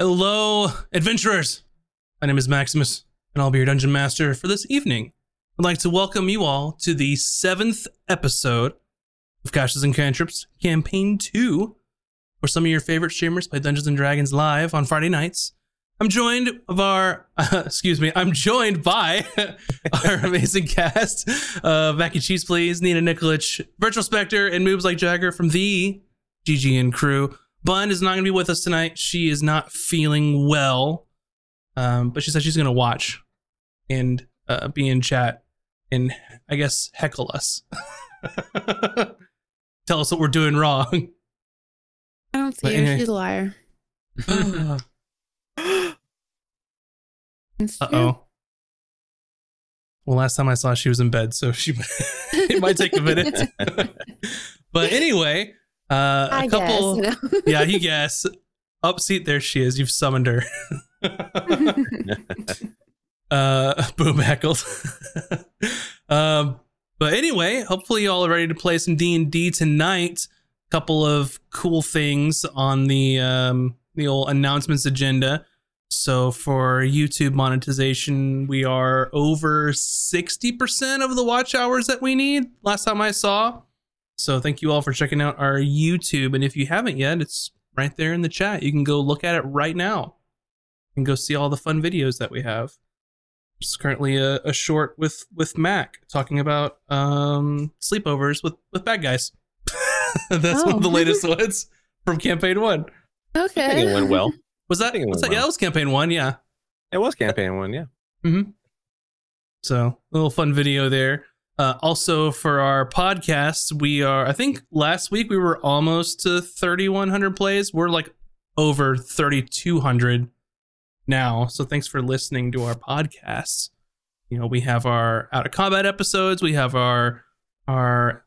Hello, adventurers. My name is Maximus, and I'll be your dungeon master for this evening. I'd like to welcome you all to the seventh episode of Casters and Cantrips Campaign 2, where some of your favorite streamers play Dungeons and Dragons live on Friday nights. I'm joined of our, uh, excuse me, I'm joined by our amazing cast uh, Mackie Cheese Please, Nina Nikolic, Virtual Spectre, and Moves Like Jagger from the GGN crew. Bun is not going to be with us tonight. She is not feeling well, um, but she said she's going to watch and uh, be in chat and I guess heckle us. Tell us what we're doing wrong. I don't see her. She's a liar. uh oh. Well, last time I saw she was in bed, so she it might take a minute. but anyway, uh, a couple. guess. No. yeah, you guess. Up seat, there she is. You've summoned her. uh, boom heckled. um, but anyway, hopefully y'all are ready to play some D and D tonight. A Couple of cool things on the um the old announcements agenda. So for YouTube monetization, we are over sixty percent of the watch hours that we need. Last time I saw. So thank you all for checking out our YouTube. And if you haven't yet, it's right there in the chat. You can go look at it right now and go see all the fun videos that we have. It's currently a, a short with with Mac talking about um, sleepovers with with bad guys. That's one of the Oh. latest ones from campaign one. Okay, I think okay. it went well. Was that? think it Was went that yeah, that was campaign one. Yeah. It was campaign one, yeah. Mm-hmm. So a little fun video there. Uh, also for our podcast, we are. I think last week we were almost to 3,100 plays. We're like over 3,200 now. So thanks for listening to our podcasts. You know, we have our out of combat episodes. We have our our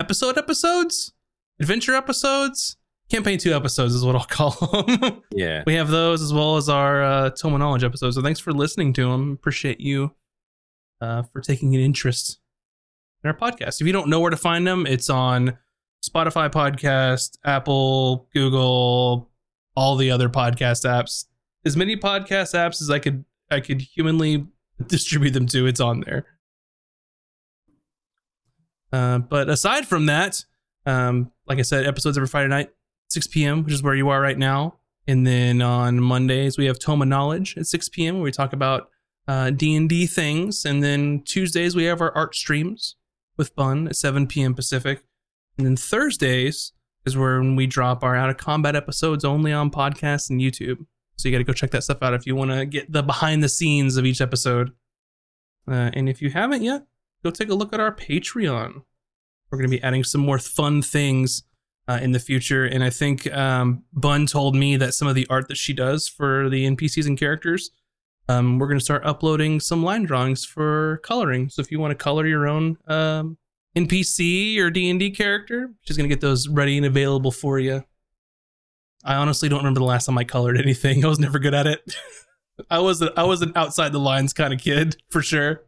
episode episodes, adventure episodes, campaign two episodes is what I'll call them. Yeah. we have those as well as our uh, Tome Knowledge episodes. So thanks for listening to them. Appreciate you uh, for taking an interest in our podcast. If you don't know where to find them, it's on Spotify podcast, Apple, Google, all the other podcast apps. As many podcast apps as I could I could humanly distribute them to, it's on there. Uh, but aside from that, um, like I said, episodes every Friday night, 6 p.m., which is where you are right now. And then on Mondays we have Tome Knowledge at 6 p.m. where we talk about uh, D&D things. And then Tuesdays we have our art streams with Bun at 7 p.m. Pacific. And then Thursdays is when we drop our out of combat episodes only on podcasts and YouTube. So you got to go check that stuff out if you want to get the behind the scenes of each episode. Uh, and if you haven't yet, go take a look at our Patreon. We're going to be adding some more fun things uh, in the future. And I think um, Bun told me that some of the art that she does for the NPCs and characters, um, we're going to start uploading some line drawings for coloring. So if you want to color your own um, NPC or D and D character, she's going to get those ready and available for you. I honestly don't remember the last time I colored anything. I was never good at it. I was a, I was an outside the lines kind of kid for sure.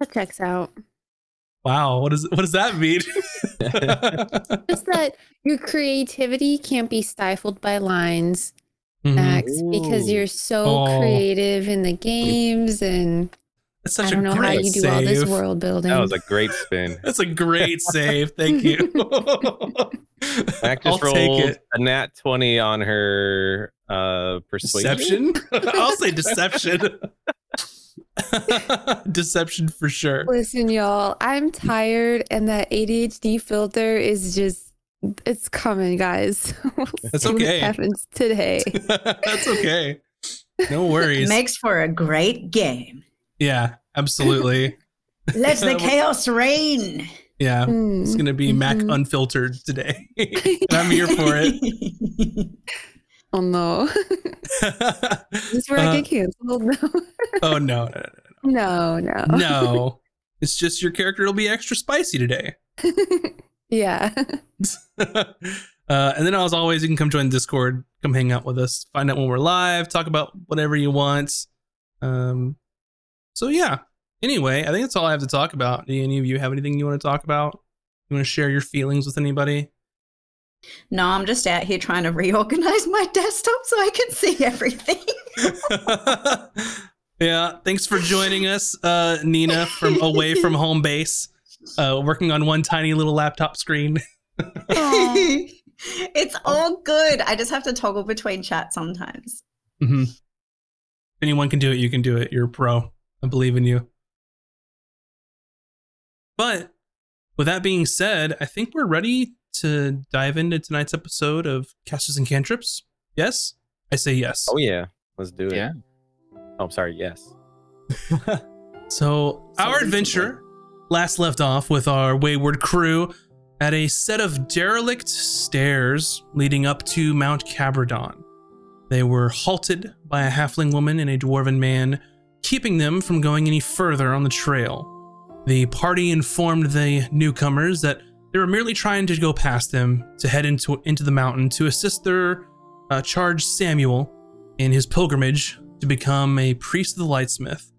That checks out. Wow, what does what does that mean? Just that your creativity can't be stifled by lines, Mhm. Max, because you're so Oh. creative in the games, and That's such I a don't know how great you do save. all this world building. That was a great spin. That's a great save. Thank you. Mac I'll just take rolled it. a nat 20 on her uh persuasion. Deception? I'll say deception. deception for sure. Listen, y'all, I'm tired, and that ADHD filter is just. It's coming, guys. We'll That's see what okay. happens today. That's okay. No worries. Makes for a great game. Yeah, absolutely. Let the chaos reign. Yeah. Mm, It's gonna be Mac mhm. unfiltered today. I'm here for it. Oh no. This is where Uh, I get canceled. No. oh no, no, No, no. no. No. It's just your character will be extra spicy today. Yeah. uh, and then as always, you can come join Discord, come hang out with us, find out when we're live, talk about whatever you want. Um, so yeah. Anyway, I think that's all I have to talk about. Do any of you have anything you want to talk about? You want to share your feelings with anybody? No, I'm just out here trying to reorganize my desktop so I can see everything. yeah, thanks for joining us, uh, Nina, from away from home base, uh, working on one tiny little laptop screen. It's all good. I just have to toggle between chat sometimes. hmm If anyone can do it, you can do it. You're a pro. I believe in you. But with that being said, I think we're ready to dive into tonight's episode of Casters and Cantrips. Yes? I say yes. Oh yeah, let's do it. Yeah. Oh, I'm sorry. Yes. So, our reasonable. adventure last left off with our wayward crew at a set of derelict stairs leading up to Mount Cabradon. They were halted by a halfling woman and a dwarven man, keeping them from going any further on the trail. The party informed the newcomers that they were merely trying to go past them to head into, into the mountain to assist their uh, Samuel in his pilgrimage to become a priest of the Lightsmith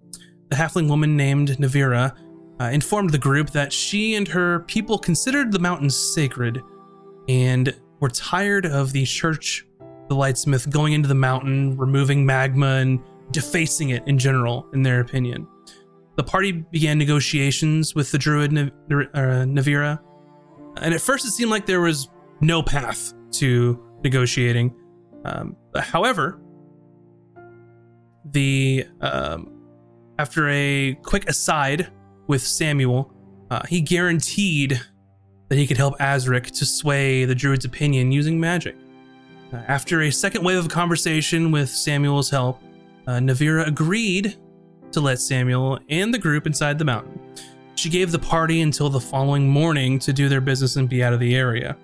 the halfling woman named Navira uh, informed the group that she and her people considered the mountains sacred and were tired of the church, the lightsmith, going into the mountain, removing magma, and defacing it in general, in their opinion. The party began negotiations with the druid uh, Navira, and at first it seemed like there was no path to negotiating. Um, however, the um, after a quick aside with Samuel, uh, he guaranteed that he could help Azric to sway the druid's opinion using magic. Uh, after a second wave of conversation with Samuel's help, uh, Navira agreed to let Samuel and the group inside the mountain. She gave the party until the following morning to do their business and be out of the area.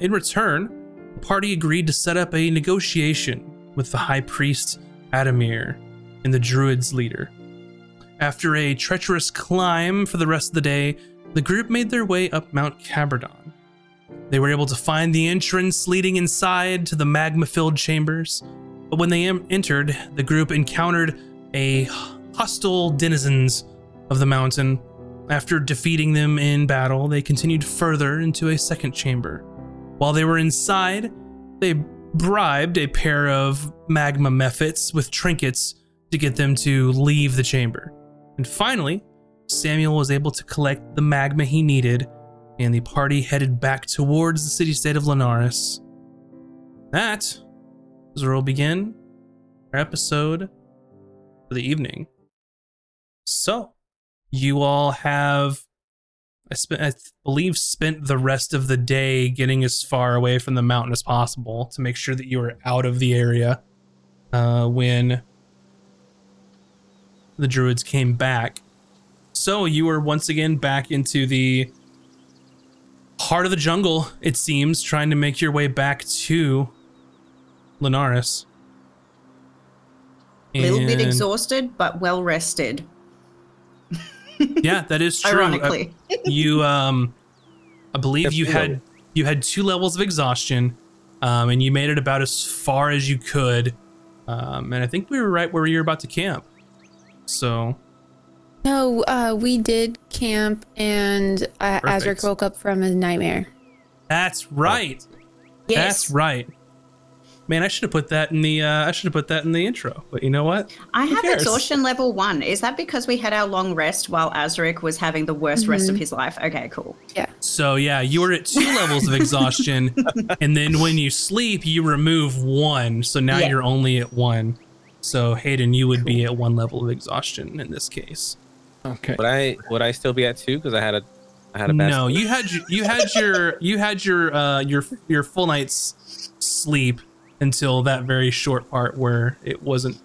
In return, the party agreed to set up a negotiation with the high priest Adamir and the druid's leader. After a treacherous climb for the rest of the day, the group made their way up Mount Cabradon. They were able to find the entrance leading inside to the magma filled chambers, but when they entered, the group encountered a hostile denizens of the mountain. After defeating them in battle, they continued further into a second chamber. While they were inside, they bribed a pair of magma mephits with trinkets to get them to leave the chamber. And finally, Samuel was able to collect the magma he needed, and the party headed back towards the city state of Linares. That is where we'll begin our episode for the evening. So, you all have, I, I believe, spent the rest of the day getting as far away from the mountain as possible to make sure that you are out of the area uh, when the druids came back. So you were once again back into the heart of the jungle, it seems, trying to make your way back to Linares. A little bit exhausted, but well rested. Yeah, that is true. Uh, Ironically. you um I believe Yes, you had will. you had two levels of exhaustion. Um, and you made it about as far as you could. Um, and I think we were right where you were about to camp. So No, uh, we did camp, and uh, Perfect. Azric woke up from a nightmare. that's right. yes. That's right. Man, I should have put that in the uh, I should have put that in the intro. But you know what? I Who have cares? exhaustion level one. Is that because we had our long rest while Azric was having the worst rest of his life? Okay, cool. Yeah. So yeah, you were at two levels of exhaustion, and then when you sleep, you remove one. So now Yeah. you're only at one. So Haydan, you would be at one level of exhaustion in this case. Okay. Would I would I still be at two because I had a I had a bad No, sleep? you had you had your you had your uh your your full night's sleep until that very short part where it wasn't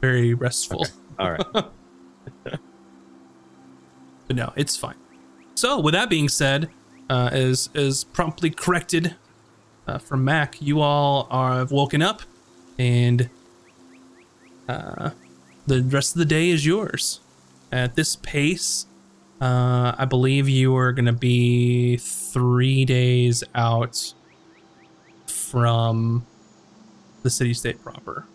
very restful. All right. But no, it's fine. So, with that being said, uh, as as promptly corrected uh, from Mac, you all are have woken up, and uh, the rest of the day is yours. At this pace, uh, I believe you are going to be three days out from the city state proper.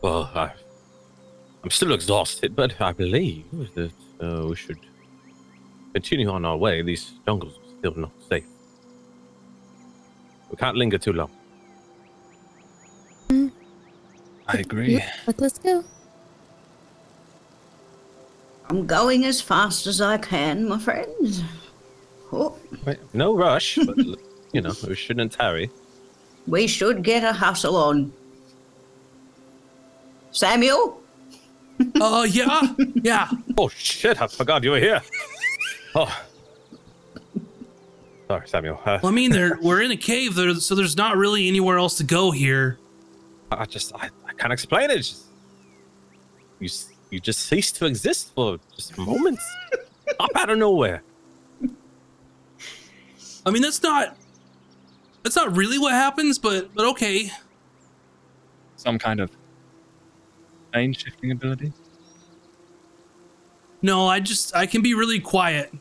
Well, I, I'm still exhausted, but I believe that uh, we should continue on our way. These jungles are still not safe. We can't linger too long. Hmm. I agree. Yep, but let's go. I'm going as fast as I can, my friends. Oh, Wait, no rush, but you know we shouldn't tarry. we should get a hustle on. Samuel, Oh yeah, yeah. Oh shit! I forgot you were here. Oh, sorry, Samuel. Uh, Well, I mean, there we're in a cave, there, so there's not really anywhere else to go here. I just I, I can't explain it. Just, you, you just cease to exist for just moments, up out of nowhere. I mean, that's not that's not really what happens, but but okay. Some kind of plane shifting ability. No, I just I can be really quiet.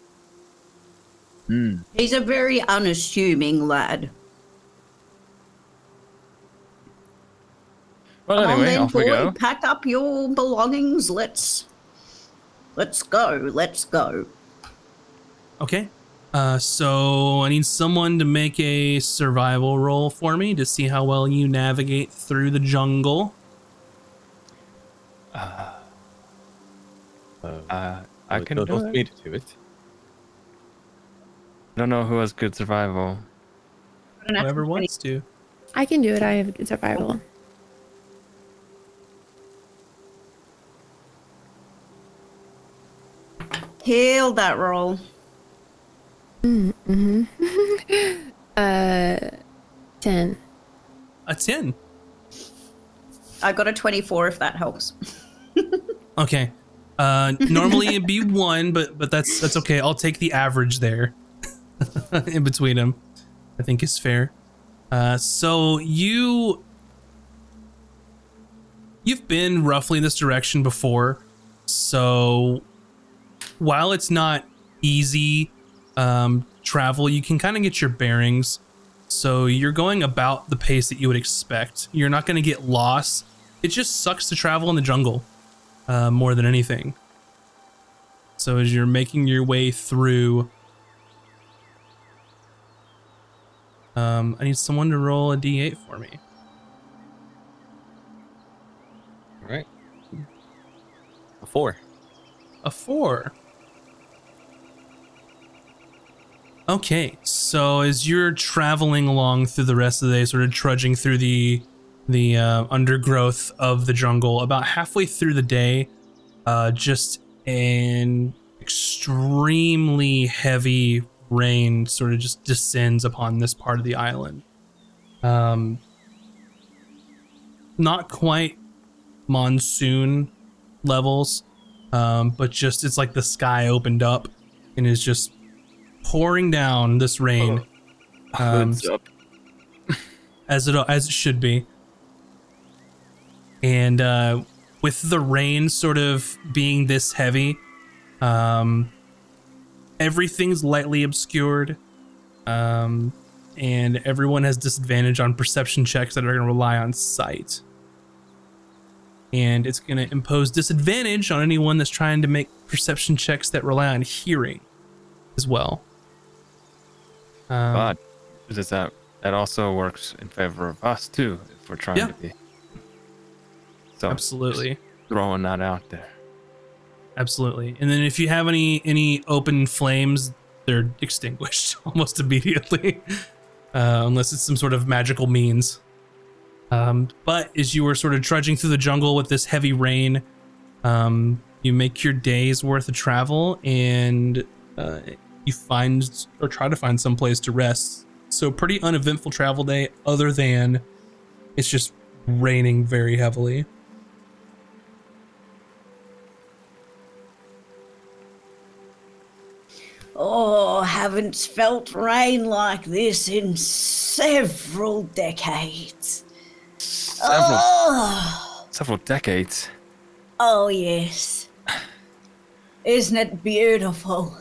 Hmm. he's a very unassuming lad. Well, Come on anyway, then, off we boy, go. pack up your belongings. Let's let's go. Let's go. Okay. Uh, so I need someone to make a survival roll for me to see how well you navigate through the jungle. Uh, Uh, I can don't do it. Me to it. I don't know who has good survival. Whoever wants to. I can do it. I have good survival. Heal that roll. Mm-hmm. uh, 10. A ten. I got a 24 if that helps. Okay. Uh, normally it'd be one, but but that's that's okay. I'll take the average there, in between them. I think is fair. Uh, so you you've been roughly in this direction before, so while it's not easy um, travel, you can kind of get your bearings. So you're going about the pace that you would expect. You're not going to get lost. It just sucks to travel in the jungle uh, more than anything. So as you're making your way through, um, I need someone to roll a d8 for me. All right. A four. A four. Okay, so as you're traveling along through the rest of the day, sort of trudging through the the uh, undergrowth of the jungle, about halfway through the day, uh, just an extremely heavy rain sort of just descends upon this part of the island. Um, not quite monsoon levels, um, but just it's like the sky opened up and is just pouring down this rain Um, up. as it as it should be. And uh, with the rain sort of being this heavy, um, everything's lightly obscured, um, and everyone has disadvantage on perception checks that are going to rely on sight. And it's going to impose disadvantage on anyone that's trying to make perception checks that rely on hearing, as well. Um, But is that that also works in favor of us too, if we're trying Yeah. to be. So absolutely. throwing that out there. Absolutely. And then if you have any any open flames, they're extinguished almost immediately, uh, unless it's some sort of magical means. Um, but as you were sort of trudging through the jungle with this heavy rain, um, you make your day's worth of travel and uh, you find or try to find some place to rest. So pretty uneventful travel day, other than it's just raining very heavily. Oh, haven't felt rain like this in several decades. Several Oh, several decades. oh yes. Isn't it beautiful?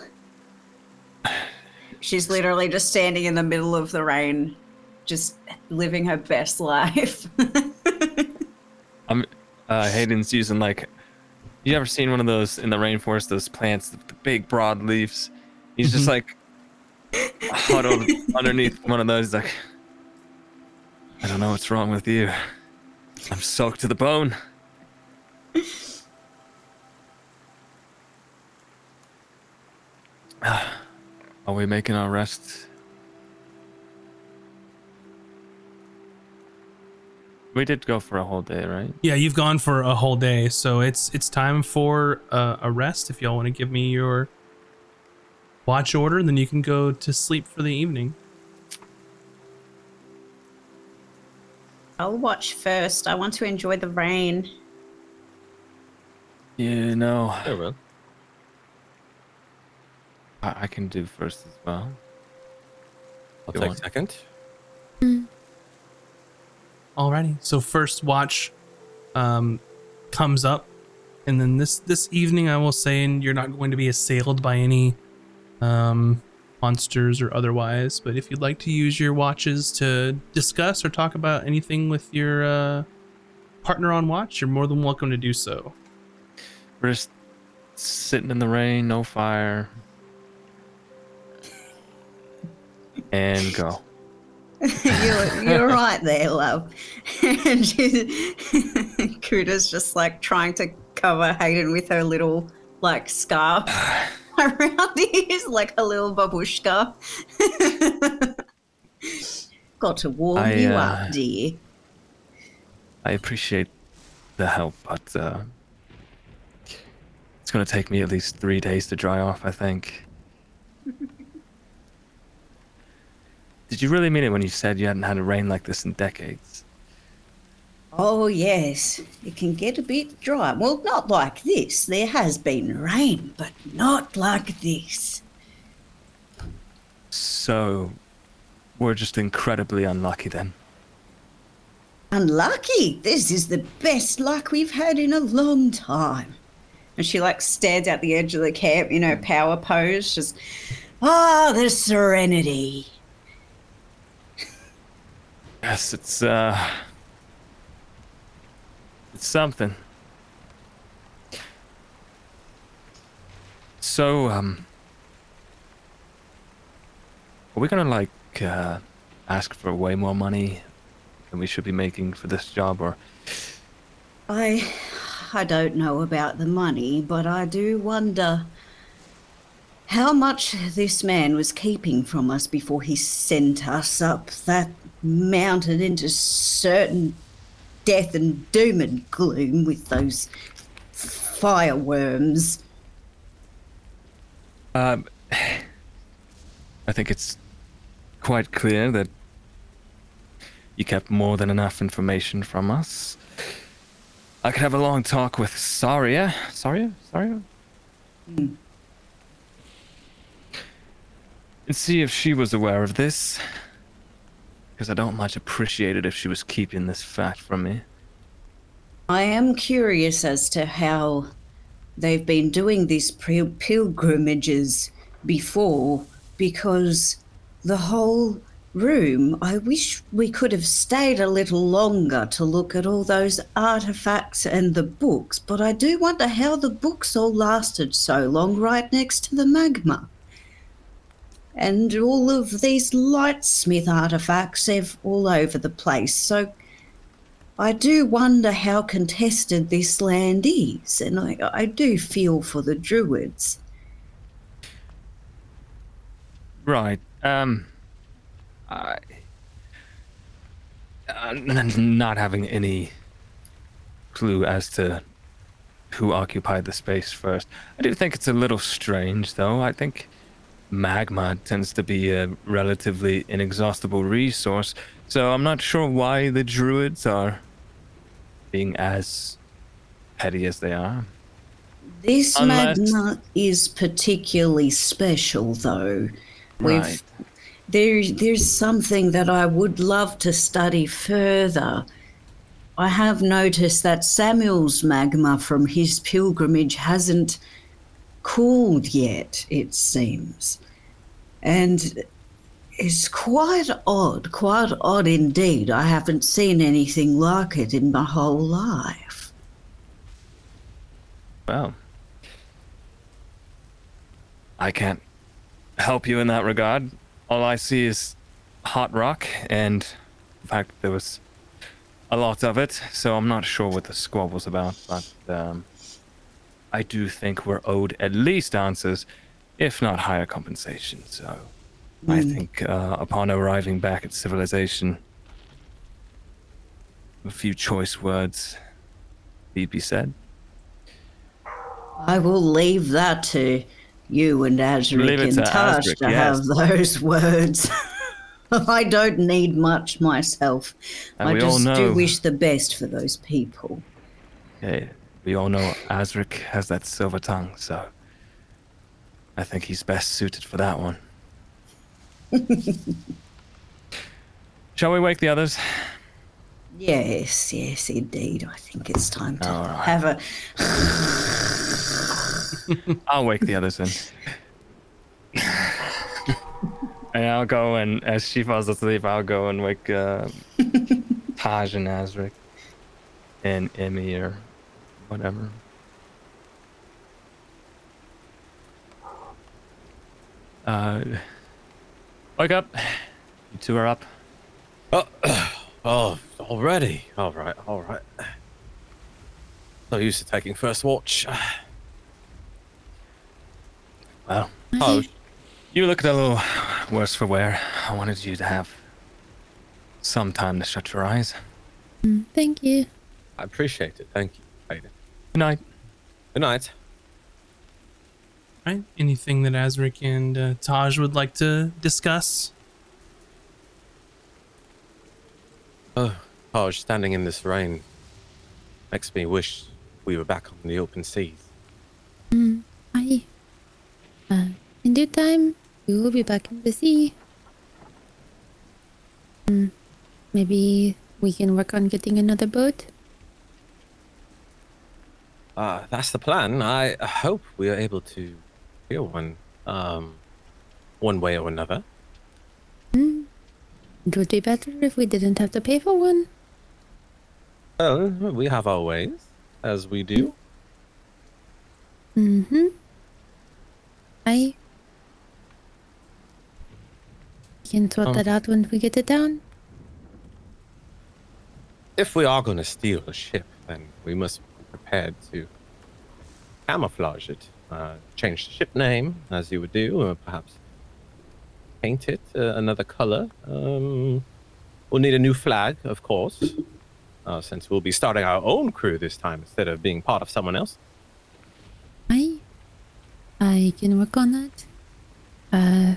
She's literally just standing in the middle of the rain, just living her best life. I'm uh, Haydan's using like You ever seen one of those in the rainforest? Those plants, the big broad leaves. He's just Mhm. like huddled underneath one of those. He's like, I don't know what's wrong with you. I'm soaked to the bone. Are we making our rest? We did go for a whole day, right? Yeah, you've gone for a whole day, so it's it's time for uh, a rest. If y'all want to give me your watch order, and then you can go to sleep for the evening. I'll watch first. I want to enjoy the rain. Yeah, no. Yeah, well. I, I can do first as well. I'll Go take on. second. Alrighty. So first watch um, comes up, and then this this evening, I will say, and you're not going to be assailed by any um, monsters or otherwise. But if you'd like to use your watches to discuss or talk about anything with your uh, partner on watch, you're more than welcome to do so. We're just sitting in the rain, no fire. And go. you're, you're right there, love. and she, Cooter's just like trying to cover Haydan with her little like scarf around his like a little babushka. Got to warm I, you uh, up, dear. I appreciate the help, but uh, it's going to take me at least three days to dry off, I think. Did you really mean it when you said you hadn't had a rain like this in decades? Oh, yes. It can get a bit dry. Well, not like this. There has been rain, but not like this. So, we're just incredibly unlucky then. Unlucky. This is the best luck we've had in a long time. And she like stares out the edge of the camp, you know, power pose, just ah, the serenity. Yes, it's uh, it's something. So, um, are we gonna like uh, ask for way more money than we should be making for this job, or I I don't know about the money, but I do wonder how much this man was keeping from us before he sent us up that mountain into certain death and doom and gloom with those fireworms. Um, I think it's quite clear that you kept more than enough information from us. I could have a long talk with Saria. Saria? Saria? And see if she was aware of this. Because I don't much appreciate it if she was keeping this fact from me. I am curious as to how they've been doing these pilgrimages before because the whole room, I wish we could have stayed a little longer to look at all those artifacts and the books, but I do wonder how the books all lasted so long right next to the magma. And all of these lightsmith artifacts, they're all over the place. So I do wonder how contested this land is, and I, I do feel for the druids. Right. Um. I. Uh, n- not having any clue as to who occupied the space first. I do think it's a little strange, though. I think magma tends to be a relatively inexhaustible resource, so I'm not sure why the druids are being as petty as they are. This Unless- magma is particularly special, though. We've Right. there, there's something that I would love to study further. I have noticed that Samuel's magma from his pilgrimage hasn't cooled yet, it seems. And it's quite odd, quite odd indeed. I haven't seen anything like it in my whole life. Well, I can't help you in that regard. All I see is hot rock, and in fact, there was a lot of it, so I'm not sure what the squabble's about, but um, I do think we're owed at least answers, if not higher compensation. So I think uh, upon arriving back at civilization, a few choice words need be said. I will leave that to you and Azric it and to Azric, to yes. have those words. I don't need much myself. And I just do wish the best for those people. Hey, we all know Azric has that silver tongue, so I think he's best suited for that one. Shall we wake the others? Yes, yes, indeed. I think it's time to All right. have a. I'll wake the others then. and I'll go and as she falls asleep, I'll go and wake uh, Tahj and Azric and Emy or whatever. Uh, wake up. You two are up. Oh, oh, already. All right, all right. So used to taking first watch. Well, Oh, you look a little worse for wear. I wanted you to have some time to shut your eyes. Thank you. I appreciate it. Thank you. Aiden. Good night. Good night. Right? Anything that Azric and uh, Tahj would like to discuss? Oh, Tahj, standing in this rain makes me wish we were back on the open seas. I. Uh, in due time, we will be back in the sea. Hmm. Maybe we can work on getting another boat. Uh, that's the plan. I hope we are able to hear one, um, one way or another. It would be better if we didn't have to pay for one. Well, we have our ways, as we do. Mm-hmm. I can sort Um, that out when we get it down. If we are going to steal a ship, then we must prepared to camouflage it, uh, change the ship name, as you would do, or perhaps paint it uh, another color. Um, we'll need a new flag, of course, uh, since we'll be starting our own crew this time instead of being part of someone else. I I can work on that. Uh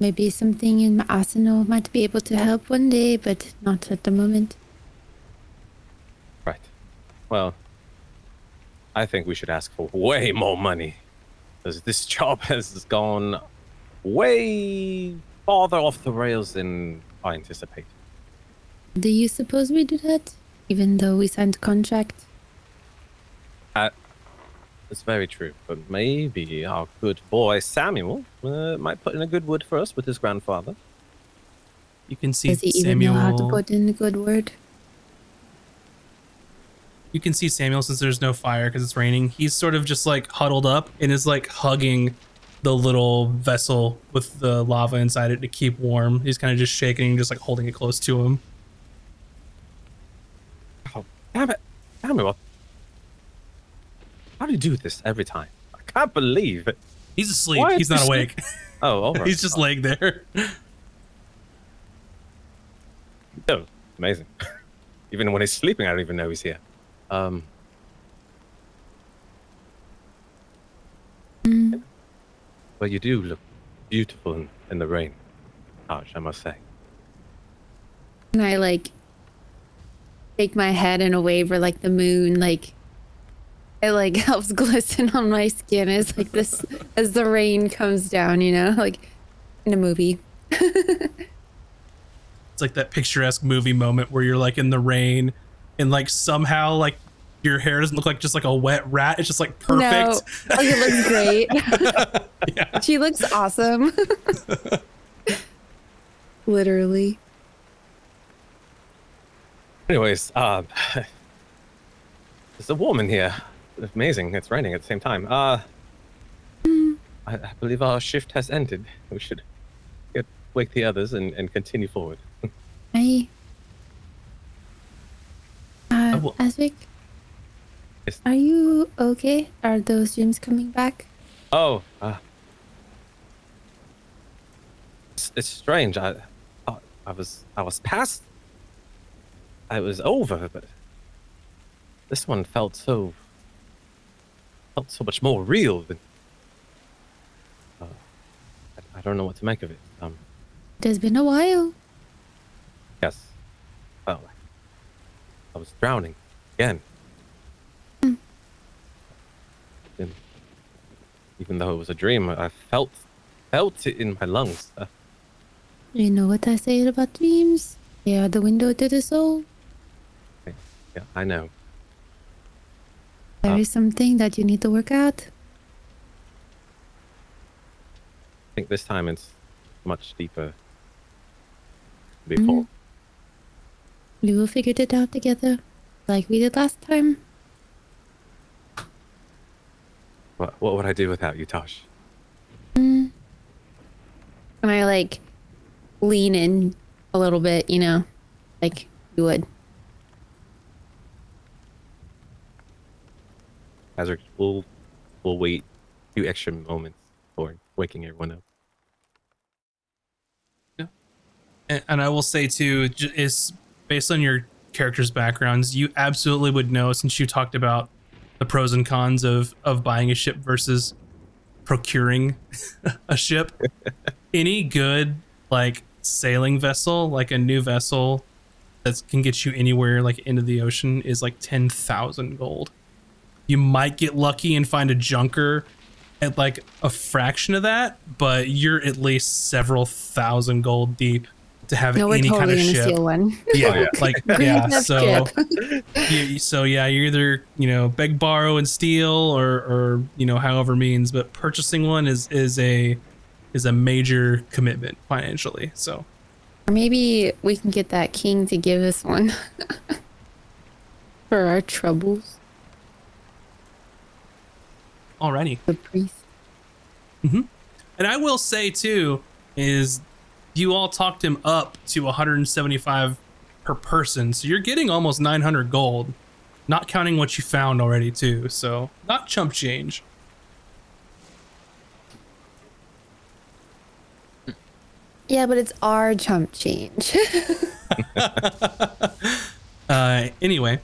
maybe something in my arsenal might be able to help one day, but not at the moment. Right. Well, I think we should ask for way more money, because this job has gone way farther off the rails than I anticipated. Do you suppose we do that? Even though we signed a contract? That's very true, but maybe our good boy Samuel uh, might put in a good word for us with his grandfather. You can see Does he even know how to put in a good word? You can see Samuel since there's no fire because it's raining. He's sort of just like huddled up and is like hugging the little vessel with the lava inside it to keep warm. He's kind of just shaking, just like holding it close to him. Oh, damn it, Samuel! How do you do this every time? I can't believe it. He's asleep. Why He's not awake. Oh, all right. He's just oh. laying there. Oh, amazing. even when he's sleeping, I don't even know he's here. Um. Mm. Well, you do look beautiful in, in the rain, Tahj, I must say. And I like shake my head in a wave where like the moon like it like helps glisten on my skin as like this as the rain comes down, you know, like in a movie. It's like that picturesque movie moment where you're like in the rain and like somehow like your hair doesn't look like just like a wet rat. It's just like perfect. No, like it looks great. Yeah. she looks awesome. Literally. Anyways, um, there's a woman here. amazing. It's raining at the same time. Uh, I, I believe our shift has ended. We should get wake the others and, and continue forward. I. Uh, Azric, Yes. are you okay? Are those dreams coming back? Oh, uh, it's, it's strange. I, I, I was, I was past. I was over, but this one felt so, felt so much more real than. Uh, I, I don't know what to make of it. Um, It has been a while. yes, I was drowning again. And even though it was a dream, I felt, felt it in my lungs. Uh, You know what I say about dreams? They are the window to the soul. Yeah, I know. There Uh. is something that you need to work out. I think this time it's much deeper. than Before. We will figure it out together, like we did last time. What, what would I do without you, Tosh? Mm. And I like lean in a little bit, you know, like you would. Hazard, we'll, we'll wait a few extra moments for waking everyone up. And, and I will say too, j- is based on your characters' backgrounds, you absolutely would know since you talked about the pros and cons of of buying a ship versus procuring a ship. Any good like sailing vessel, like a new vessel that can get you anywhere like into the ocean is like 10,000 gold. You might get lucky and find a junker at like a fraction of that, but you're at least several thousand gold deep to have No, any kind of ship. steal one. Yeah, like yeah. So, ship. you, so yeah, you're either you know beg, borrow, and steal, or or you know however means. But purchasing one is is a is a major commitment financially. So Or maybe we can get that king to give us one for our troubles. alrighty. The priest. Mm-hmm. And I will say too is you all talked him up to 175 per person, so you're getting almost 900 gold, not counting what you found already too. So not chump change. Yeah, but it's our chump change. Uh, anyway,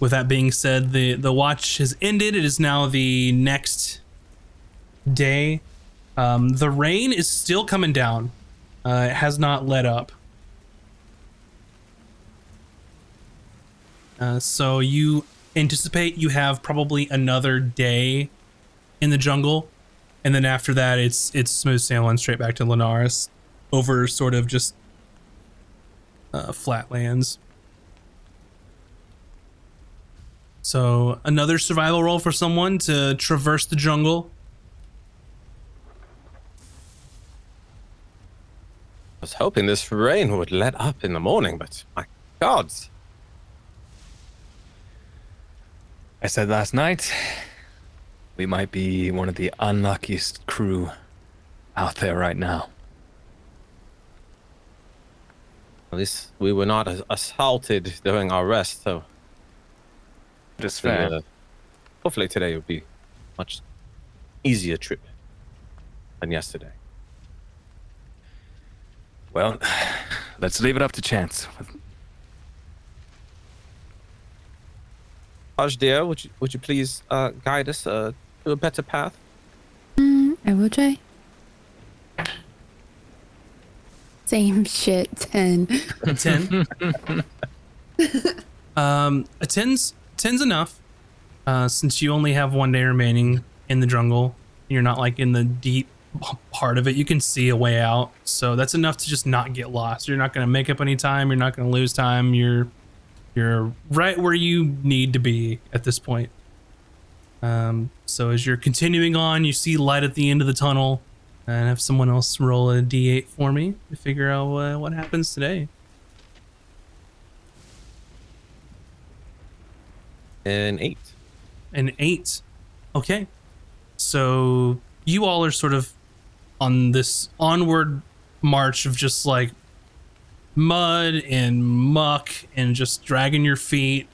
with that being said, the the watch has ended. It is now the next day. Um, the rain is still coming down. Uh, it has not let up. Uh, so you anticipate you have probably another day in the jungle, and then after that, it's it's smooth sailing straight back to Linares, over sort of just uh, flatlands. So another survival roll for someone to traverse the jungle. Was hoping this rain would let up in the morning, but my gods. I said last night, we might be one of the unluckiest crew out there right now. At least we were not assaulted during our rest, so Just the, fair. uh, hopefully today will be much easier trip than yesterday. Well, let's leave it up to chance. Tahj dear, would you would you please uh, guide us uh, to a better path? I will try. Same shit, 10. A ten. um, a ten's ten's enough. Uh, since you only have one day remaining in the jungle, you're not like in the deep part of it. You can see a way out, so that's enough to just not get lost. You're not going to make up any time. You're not going to lose time. You're you're right where you need to be at this point. Um, so as you're continuing on, you see light at the end of the tunnel, and have someone else roll a d8 for me to figure out uh, what happens today. An eight. an eight. Okay. So you all are sort of on this onward march of just like mud and muck and just dragging your feet.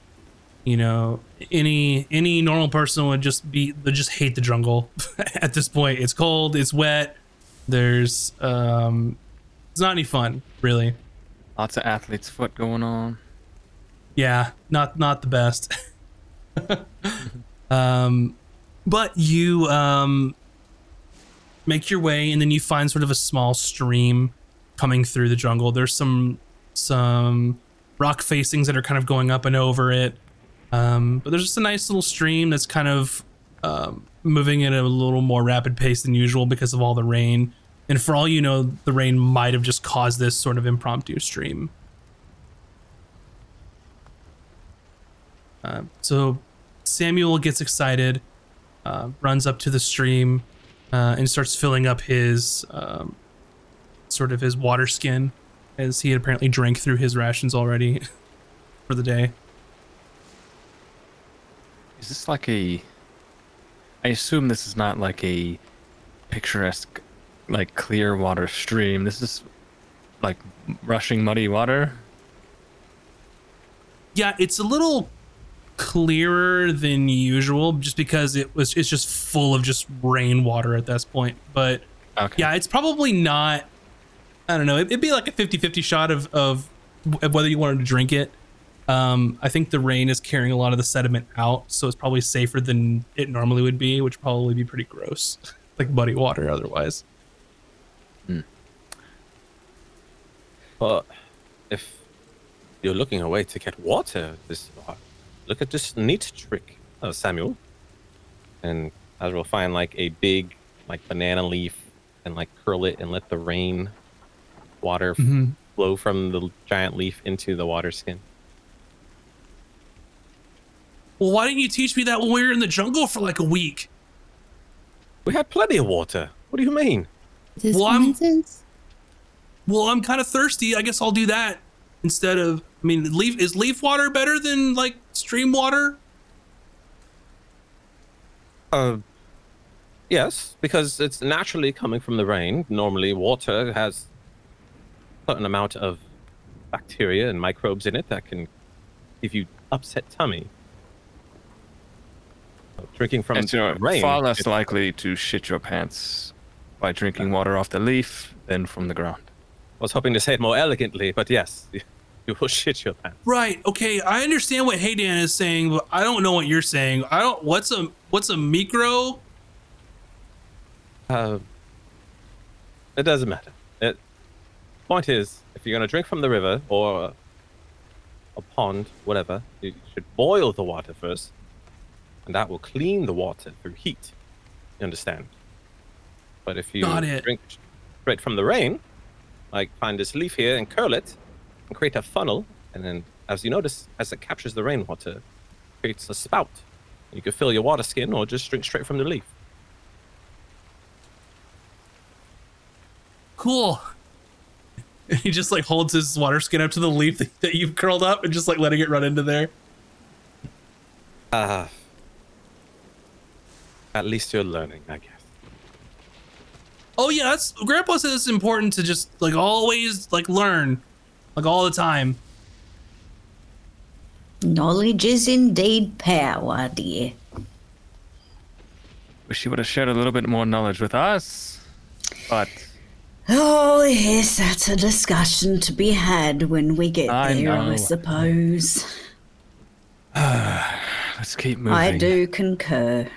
You know, any any normal person would just be would just hate the jungle at this point. It's cold, it's wet. There's um it's not any fun, really. Lots of athlete's foot going on. Yeah, not not the best. um, but you um make your way, and then you find sort of a small stream coming through the jungle. There's some some rock facings that are kind of going up and over it. Um, but there's just a nice little stream that's kind of um, moving at a little more rapid pace than usual because of all the rain. And for all you know, the rain might have just caused this sort of impromptu stream. Uh, so Samuel gets excited, uh, runs up to the stream, uh, and starts filling up his um, sort of his water skin, as he had apparently drank through his rations already for the day. Is this like a? I assume this is not like a picturesque, like clear water stream. This is like rushing muddy water. Yeah, it's a little clearer than usual just because it was it's just full of just rainwater at this point. But Okay. yeah, it's probably not I don't know. It'd be like a 50-50 shot of of whether you wanted to drink it. Um, I think the rain is carrying a lot of the sediment out, so it's probably safer than it normally would be, which would probably be pretty gross, like muddy water otherwise. But if you're looking away to get water, this look at this neat trick, uh, Samuel. And as we'll find like a big like banana leaf and like curl it and let the rain water f- Mhm. flow from the giant leaf into the water skin. Well, why didn't you teach me that when we were in the jungle for like a week? We had plenty of water. What do you mean? Does Well, this I'm- sense? Well, I'm kind of thirsty. I guess I'll do that instead of. I mean, leaf is leaf water better than like stream water? Uh, yes, because it's naturally coming from the rain. Normally, water has a certain amount of bacteria and microbes in it that can give you upset tummy. Drinking from And you know, the rain. far less it- likely to shit your pants by drinking water off the leaf than from the ground. I was hoping to say it more elegantly, but yes, you, will shit your pants. Right. Okay. I understand what Haydan is saying, but I don't know what you're saying. I don't. What's a what's a micro? Uh, it doesn't matter. It, point is, if you're going to drink from the river or a pond, whatever, you should boil the water first, and that will clean the water through heat. You understand? But if you Got it. drink straight from the rain, like find this leaf here and curl it, and create a funnel, and then, as you notice, as it captures the rainwater, creates a spout. You can fill your water skin or just drink straight from the leaf. Cool. And he just like holds his water skin up to the leaf that, that you've curled up and just like letting it run into there. Ah. at least you're learning, I guess. Oh yeah, that's Grandpa says it's important to just like always like learn, like all the time. Knowledge is indeed power, dear. Wish you would have shared a little bit more knowledge with us. But Oh, yes, that's a discussion to be had when we get I there, know. I suppose. let's keep moving. I do concur.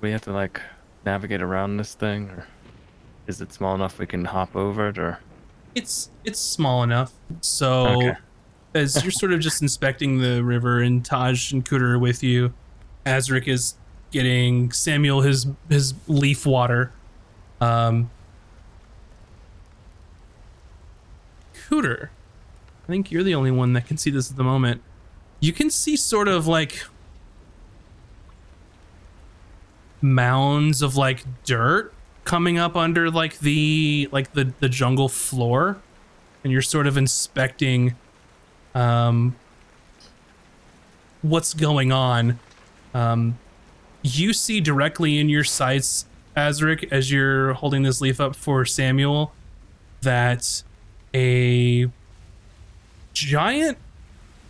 We have to like navigate around this thing, or is it small enough we can hop over it, or It's it's small enough. So Okay. as you're sort of just inspecting the river and Tahj and Cooter are with you, Azric is getting Samuel his his leaf water. Um Cooter, I think you're the only one that can see this at the moment. You can see sort of like mounds of like dirt coming up under like the like the the jungle floor and you're sort of inspecting um what's going on. Um, you see directly in your sights, Azric, as you're holding this leaf up for Samuel, that a giant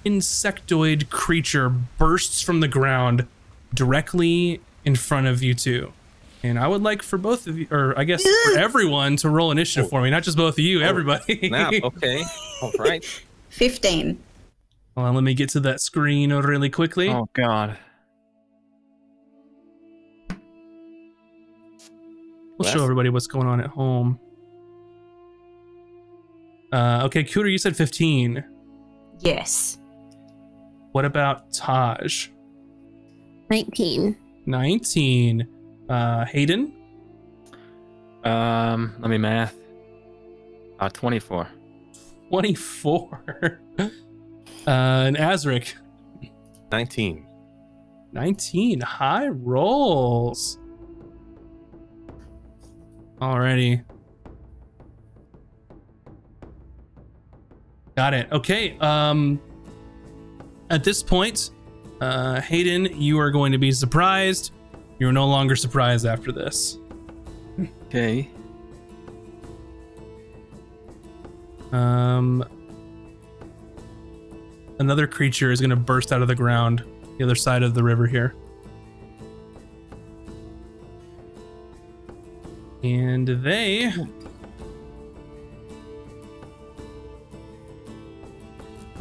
insectoid creature bursts from the ground directly in front of you two. And I would like for both of you, or I guess for everyone, to roll initiative for me. Not just both of you, everybody. Snap. Okay. All right. 15. Hold on, let me get to that screen really quickly. Oh God. We'll show everybody what's going on at home. Uh, okay, Cooter, you said 15. Yes. What about Tahj? 19. 19. Uh, Haydan? Um, let me math. Uh, 24. 24. uh, and Azric? 19. 19. High rolls. Alrighty. Got it. Okay. Um at this point, uh Haydan, you are going to be surprised. You're no longer surprised after this. Okay. Um another creature is going to burst out of the ground the other side of the river here. And they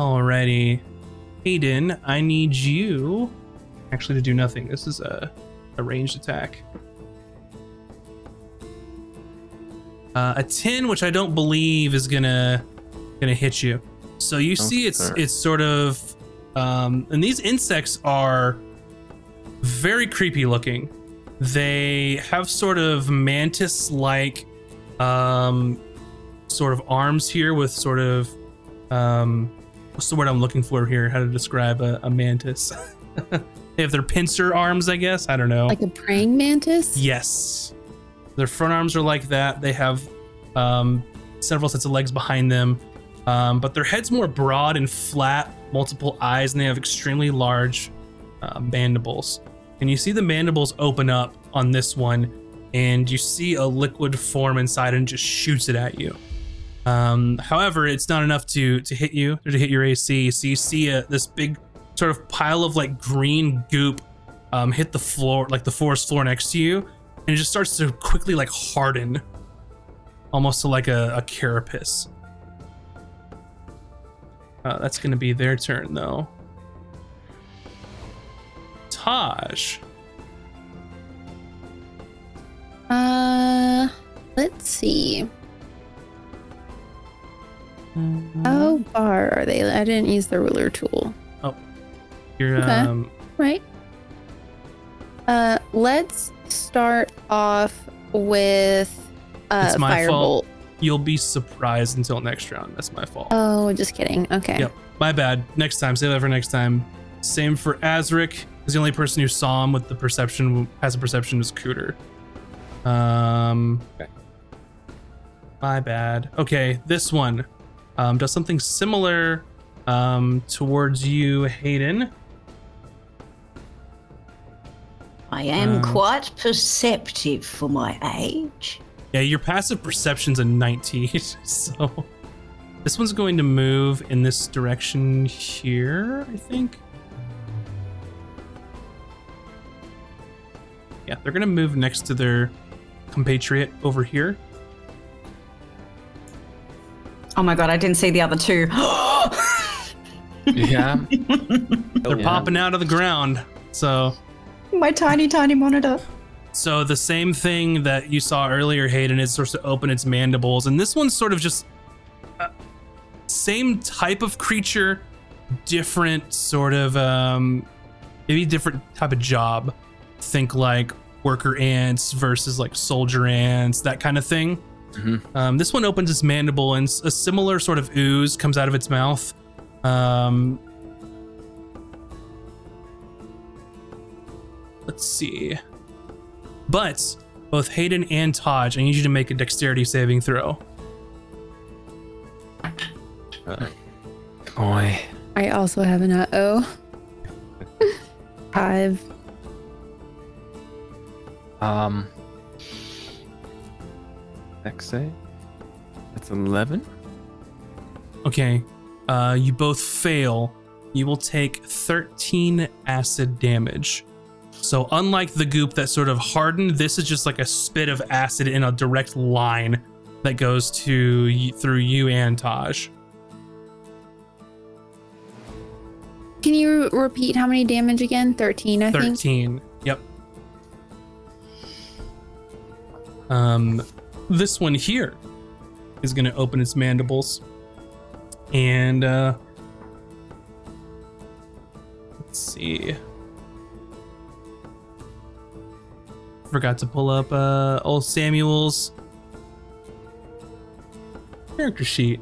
Alrighty. Haydan, I need you actually to do nothing. This is a, a ranged attack. Uh, a 10, which I don't believe is gonna gonna hit you. So you see it's Okay. it's sort of um, and these insects are very creepy looking. They have sort of mantis like um, sort of arms here with sort of um, what's the word I'm looking for here? How to describe a, a mantis? they have their pincer arms, I guess. I don't know. Like a praying mantis? Yes. Their front arms are like that. They have um, several sets of legs behind them, um, but their head's more broad and flat, multiple eyes, and they have extremely large uh, mandibles. And you see the mandibles open up on this one, and you see a liquid form inside and just shoots it at you. Um, however, it's not enough to to hit you or to hit your AC. So you see a, this big sort of pile of like green goop um, hit the floor, like the forest floor next to you, and it just starts to quickly like harden, almost to like a, a carapace. Uh, that's going to be their turn though. Tahj. Uh, let's see. How far are they? I didn't use the ruler tool. You're Okay. um, Right. Uh, let's start off with uh, It's my fault. firebolt. you'll be surprised until next round. That's my fault. Oh, just kidding. Okay. Yep. My bad. Next time. Save that for next time. Same for Azric. Is the only person who saw him with the perception has a perception is Cooter. Um. Okay. My bad. Okay, this one um, does something similar um, towards you, Haydan. I am Um, quite perceptive for my age. Yeah, your passive perception's a 19, so this one's going to move in this direction here, I think. Yeah, they're going to move next to their compatriot over here. Oh my god, I didn't see the other two. Yeah. They're yeah. popping out of the ground. So, my tiny, tiny monitor. so the same thing that you saw earlier, Haydan, is sort of open its mandibles, and this one's sort of just uh, same type of creature, different sort of um, maybe different type of job. Think like worker ants versus like soldier ants, that kind of thing. Mhm. Um, this one opens its mandible, and a similar sort of ooze comes out of its mouth. Um, let's see. But both Haydan and Tahj, I need you to make a dexterity saving throw. Uh, Boy. I also have an uh oh. Five. Um. Dex save. That's eleven. Okay. Uh, you both fail. You will take 13 acid damage. So, unlike the goop that sort of hardened, this is just like a spit of acid in a direct line that goes to through you and Tahj. Can you repeat how many damage again? 13, I think. 13. Yep. Um, this one here is going to open its mandibles. And, uh, let's see. Forgot to pull up, uh, old Samuel's character sheet.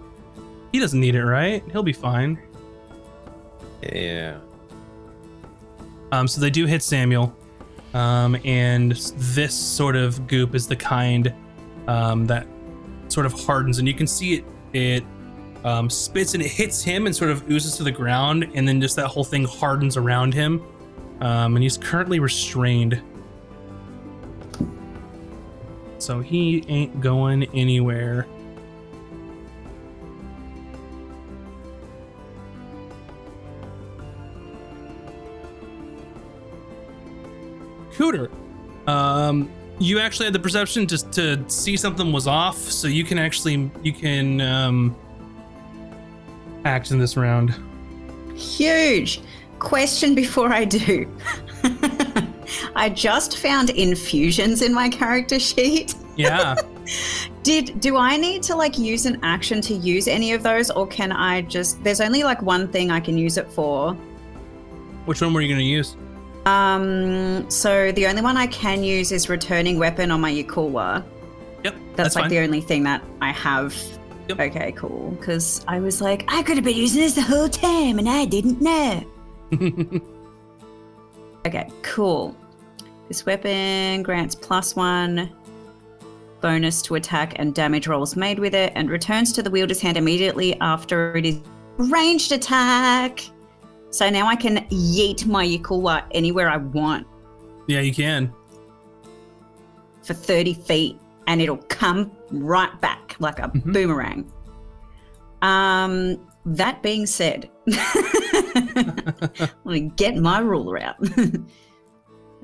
He doesn't need it, right? He'll be fine. Yeah. Um, so they do hit Samuel. Um, and this sort of goop is the kind um, that sort of hardens, and you can see it. It um, spits and it hits him and sort of oozes to the ground, and then just that whole thing hardens around him. Um, and he's currently restrained, so he ain't going anywhere. Cooter, um, you actually had the perception just to see something was off, so you can actually you can um, act in this round. Huge. Question before I do. I just found infusions in my character sheet. Yeah, Did do I need to like use an action to use any of those or can I just there's only like one thing I can use it for. which one were you gonna use? Um so the only one I can use is returning weapon on my Yakulwa. Yep, That's, that's, like fine. the only thing that I have. Yep. Okay, cool. Because I was like, I could have been using this the whole time and I didn't know. Okay, cool. This weapon grants plus one bonus to attack and damage rolls made with it and returns to the wielder's hand immediately after it is ranged attack. So now I can yeet my Yakulwa anywhere I want yeah, you can. for 30 feet and it'll come right back like a Mhm. boomerang. Um, that being said, let me get my ruler out.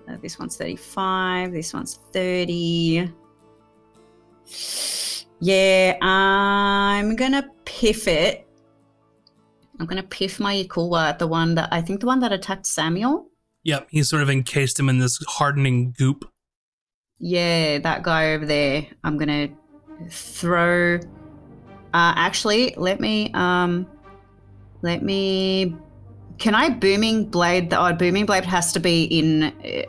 Uh, this one's 35, this one's 30. Yeah, I'm gonna piff it. I'm gonna piff my Yakulwa, the one that I think the one that attacked Samuel. Yep, he sort of encased him in this hardening goop. Yeah, that guy over there. I'm gonna throw. Uh, actually, let me. Um, let me. Can I booming blade? The oh, booming blade has to be in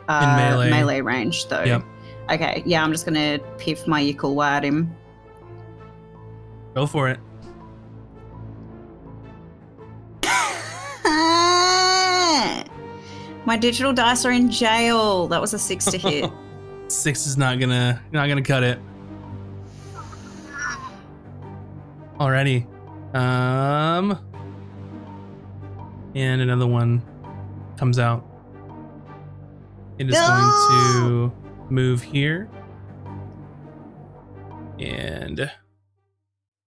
uh, In melee. range, though. Yep. Okay. Yeah, I'm just gonna piff my Yakulwa at him. Go for it. my digital dice are in jail. That was a six to hit. Six is not gonna not gonna cut it. Alrighty. Um and another one comes out. It is going to move here and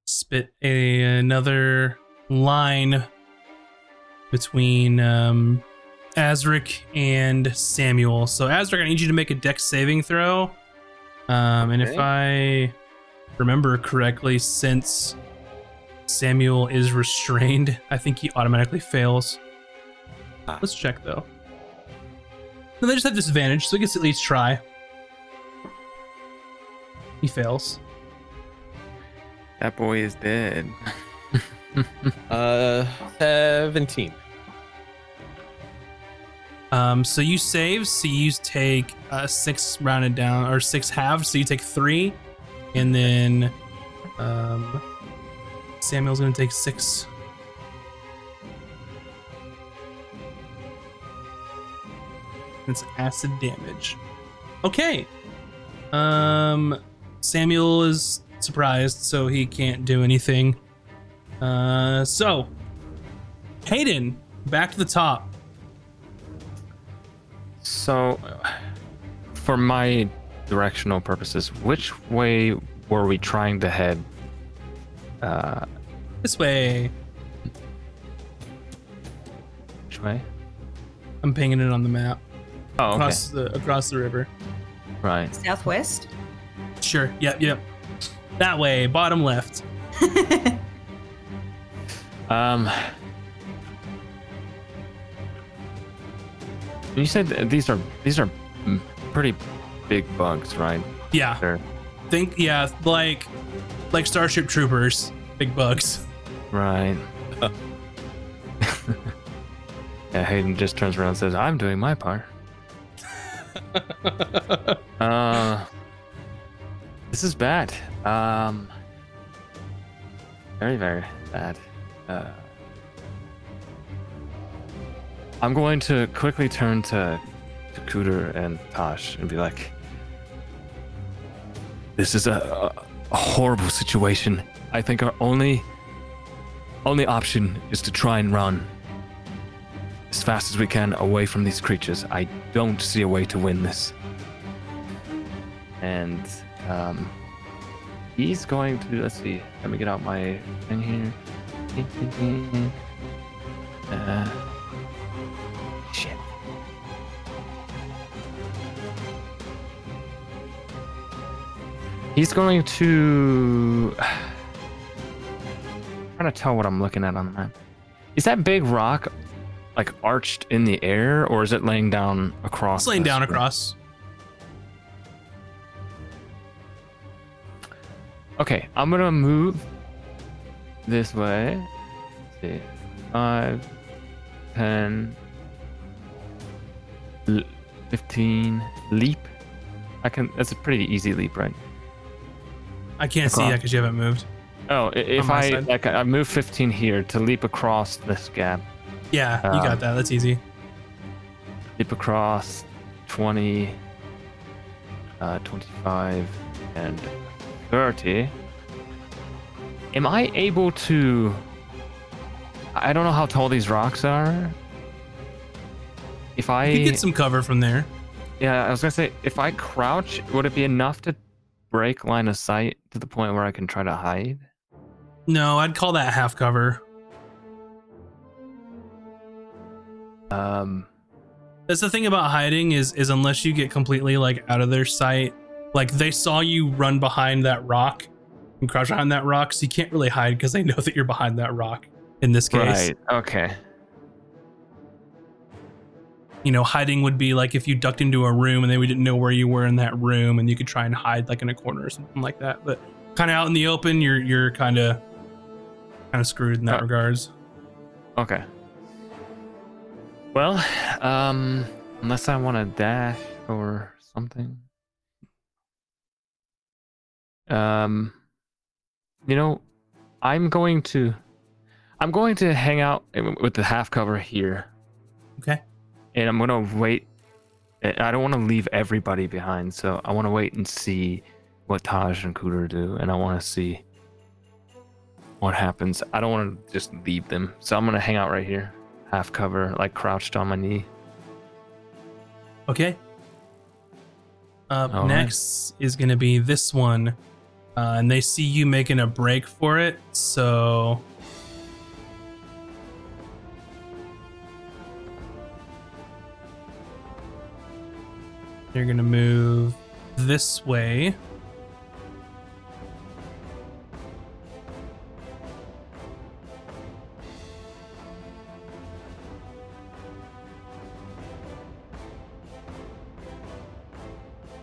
spit a, another line between um, Azric and Samuel. So Azric, I need you to make a dex saving throw. Um, and if I remember correctly, since Samuel is restrained, I think he automatically fails. Ah. Let's check though. No, they just have disadvantage, so he gets to at least try. He fails. That boy is dead. Uh, 17. Um, so you save, so you take uh, six rounded down or six halves, so you take three, and then um, Samuel's gonna take six. It's acid damage. Okay. Um, Samuel is surprised, so he can't do anything. Uh, so Haydan, back to the top. So, for my directional purposes, which way were we trying to head? Uh, This way. which way? I'm pinging it on the map Oh, okay. across the across the river. Right. Southwest. Sure. Yep. Yep. That way. Bottom left. Um. You said these are these are pretty big bugs, right? Yeah. They're Think. Yeah. Like like Starship Troopers. Big bugs. right. yeah, Haydan just turns around and says, "I'm doing my part." uh, this is bad. Um, very, very bad. Uh, I'm going to quickly turn to, to Cooter and Tahj and be like, "This is a, a horrible situation. I think our only only option is to try and run as fast as we can away from these creatures. I don't see a way to win this." And um, he's going to let's see. Let me get out my thing here. Uh, He's going to. trying to tell what I'm looking at on the map. Is that big rock like arched in the air, or is it laying down across? It's laying down screen? across. Okay, I'm gonna move this way. Let's see, five, ten, fifteen. Leap. I can. That's a pretty easy leap, right? I can't see that because you haven't moved. Oh, if I side. like, I move 15 here to leap across this gap. Yeah, you Um, got that. That's easy. Leap across 20, uh, 25, and 30. Am I able to? I don't know how tall these rocks are. If I You could get some cover from there. Yeah, I was gonna say if I crouch, would it be enough to break line of sight to the point where I can try to hide? No, I'd call that half cover. Um, That's the thing about hiding is is unless you get completely like out of their sight, like they saw you run behind that rock and crouch behind that rock, so you can't really hide because they know that you're behind that rock. In this case, right. Okay. You know, hiding would be like if you ducked into a room and they didn't know where you were in that room, and you could try and hide like in a corner or something like that. But kind of out in the open, you're you're kind of kind of screwed in that Uh, regards. Okay. Well, um, unless I want to dash or something. Um, you know, I'm going to, I'm going to hang out with the half cover here, Okay. And I'm gonna wait. I don't want to leave everybody behind, so I want to wait and see what Tahj and Cooter do, and I want to see what happens. I don't want to just leave them, so I'm gonna hang out right here, half cover, like crouched on my knee. Okay. Up All right. next is going to be this one. Uh, and they see you making a break for it. So. You're to move this way.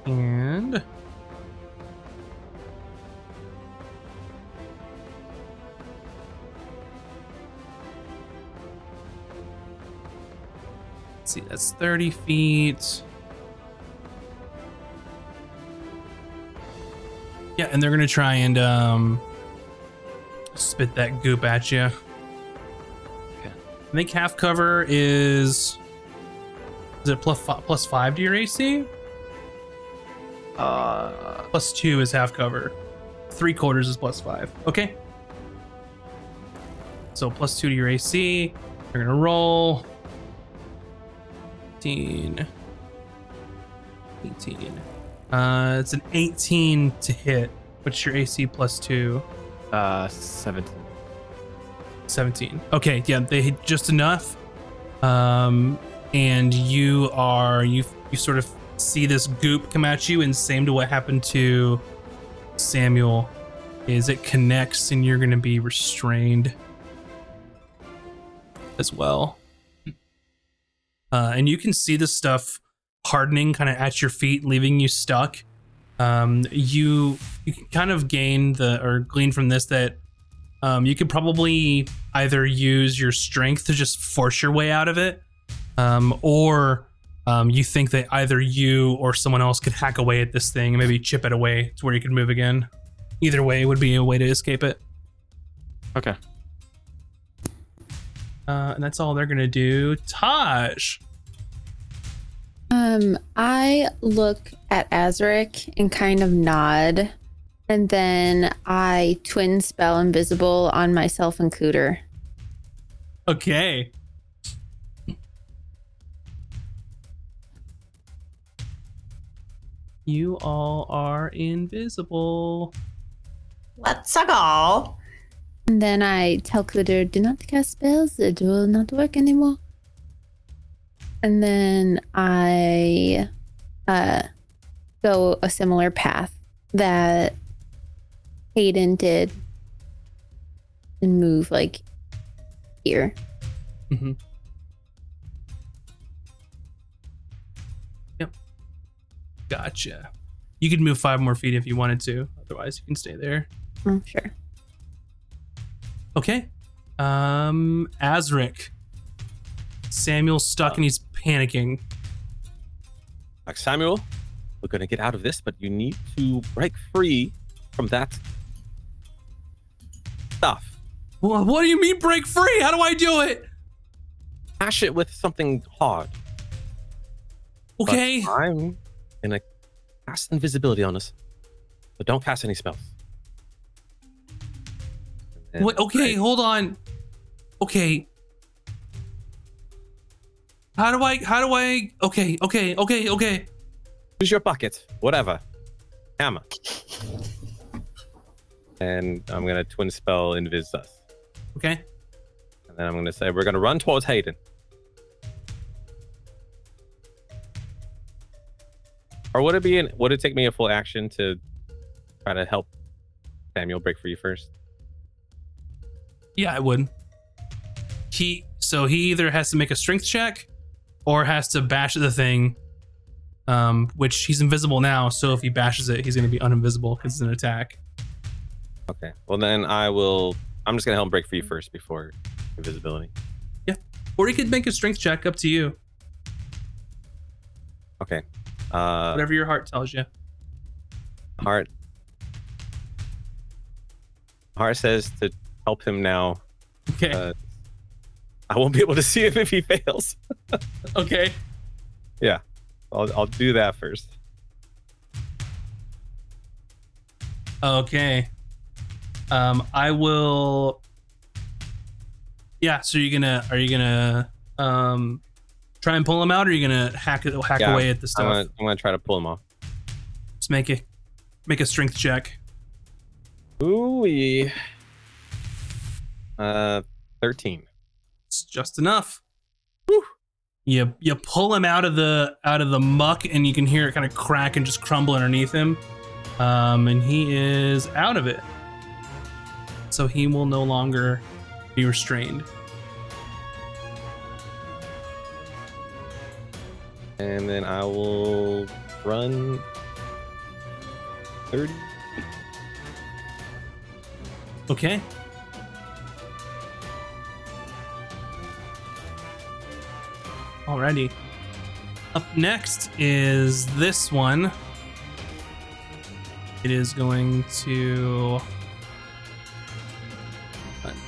And. Let's see, that's 30 feet. Yeah, and they're gonna try and um spit that goop at you. Okay. I think half cover is is it plus five, plus five to your AC? Uh, Plus two is half cover. Three quarters is plus five. Okay. So plus two to your AC. You're gonna roll. 18. 18. Uh, it's an 18 to hit. What's your AC plus two? Uh, 17. 17. Okay, yeah, they hit just enough. Um, and you are you you sort of see this goop come at you, and same to what happened to Samuel, is it connects and you're gonna be restrained as well. Uh, and you can see the stuff hardening kind of at your feet, leaving you stuck. Um, you you can kind of gain the or glean from this that um, you could probably either use your strength to just force your way out of it, um, or um, you think that either you or someone else could hack away at this thing and maybe chip it away to where you could move again. Either way would be a way to escape it. Okay. Uh, and that's all they're gonna do. Tahj. Um, I look at Azric and kind of nod, and then I twin spell invisible on myself and Cooter. Okay. You all are invisible. Let's go. And then I tell Cooter, do not cast spells, it will not work anymore. And then I uh, go a similar path that Haydan did and move like here. Mm-hmm. Yep. Gotcha. You could move five more feet if you wanted to. Otherwise, you can stay there. Oh, sure. Okay. Um, Azric. Samuel's stuck and he's panicking. Like Samuel, we're gonna get out of this, but you need to break free from that stuff. Wha- What do you mean break free? How do I do it? Hash it with something hard. But Okay. I'm gonna cast invisibility on us, but don't cast any spells. Wait, okay, break. hold on. Okay. How do I? How do I? Okay, okay, okay, okay. Use your bucket, whatever. Hammer. And I'm gonna twin spell invis us. Okay. And then I'm gonna say we're gonna run towards Haydan. Or would it be an would it take me a full action to try to help Samuel break free first? Yeah, I would. He so he either has to make a strength check or has to bash the thing. Um, which he's invisible now, so if he bashes it, he's gonna be uninvisible because it's an attack. Okay. Well then I will I'm just gonna help him break free first before invisibility. Yeah. Or he could make a strength check up to you. Okay. Uh Whatever your heart tells you. Heart Heart says to help him now. Okay. Uh, I won't be able to see him if he fails. okay. Yeah, I'll I'll do that first. Okay. Um, I will. Yeah. So you're gonna are you gonna um try and pull him out, or are you gonna hack it hack Yeah, away at the I'm stuff? gonna, I'm gonna try to pull him off. Just make a make a strength check. Ooh, uh, thirteen. It's just enough. You you pull him out of the out of the muck, and you can hear it kind of crack and just crumble underneath him. Um, and he is out of it. So he will no longer be restrained. And then I will run thirty. Okay. Alrighty. Up next is this one. It is going to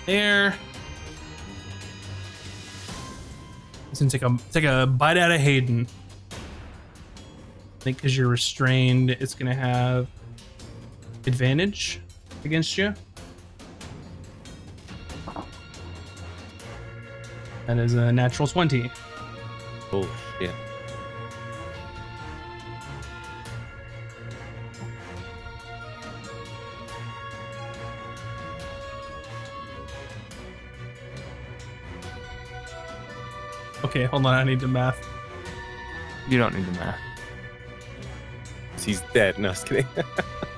there. It's gonna take a take a bite out of Haydan. I think because you're restrained, it's gonna have advantage against you. That is a natural 20. Bullshit. Okay, hold on. I need the math. You don't need the math. He's dead. No, I kidding.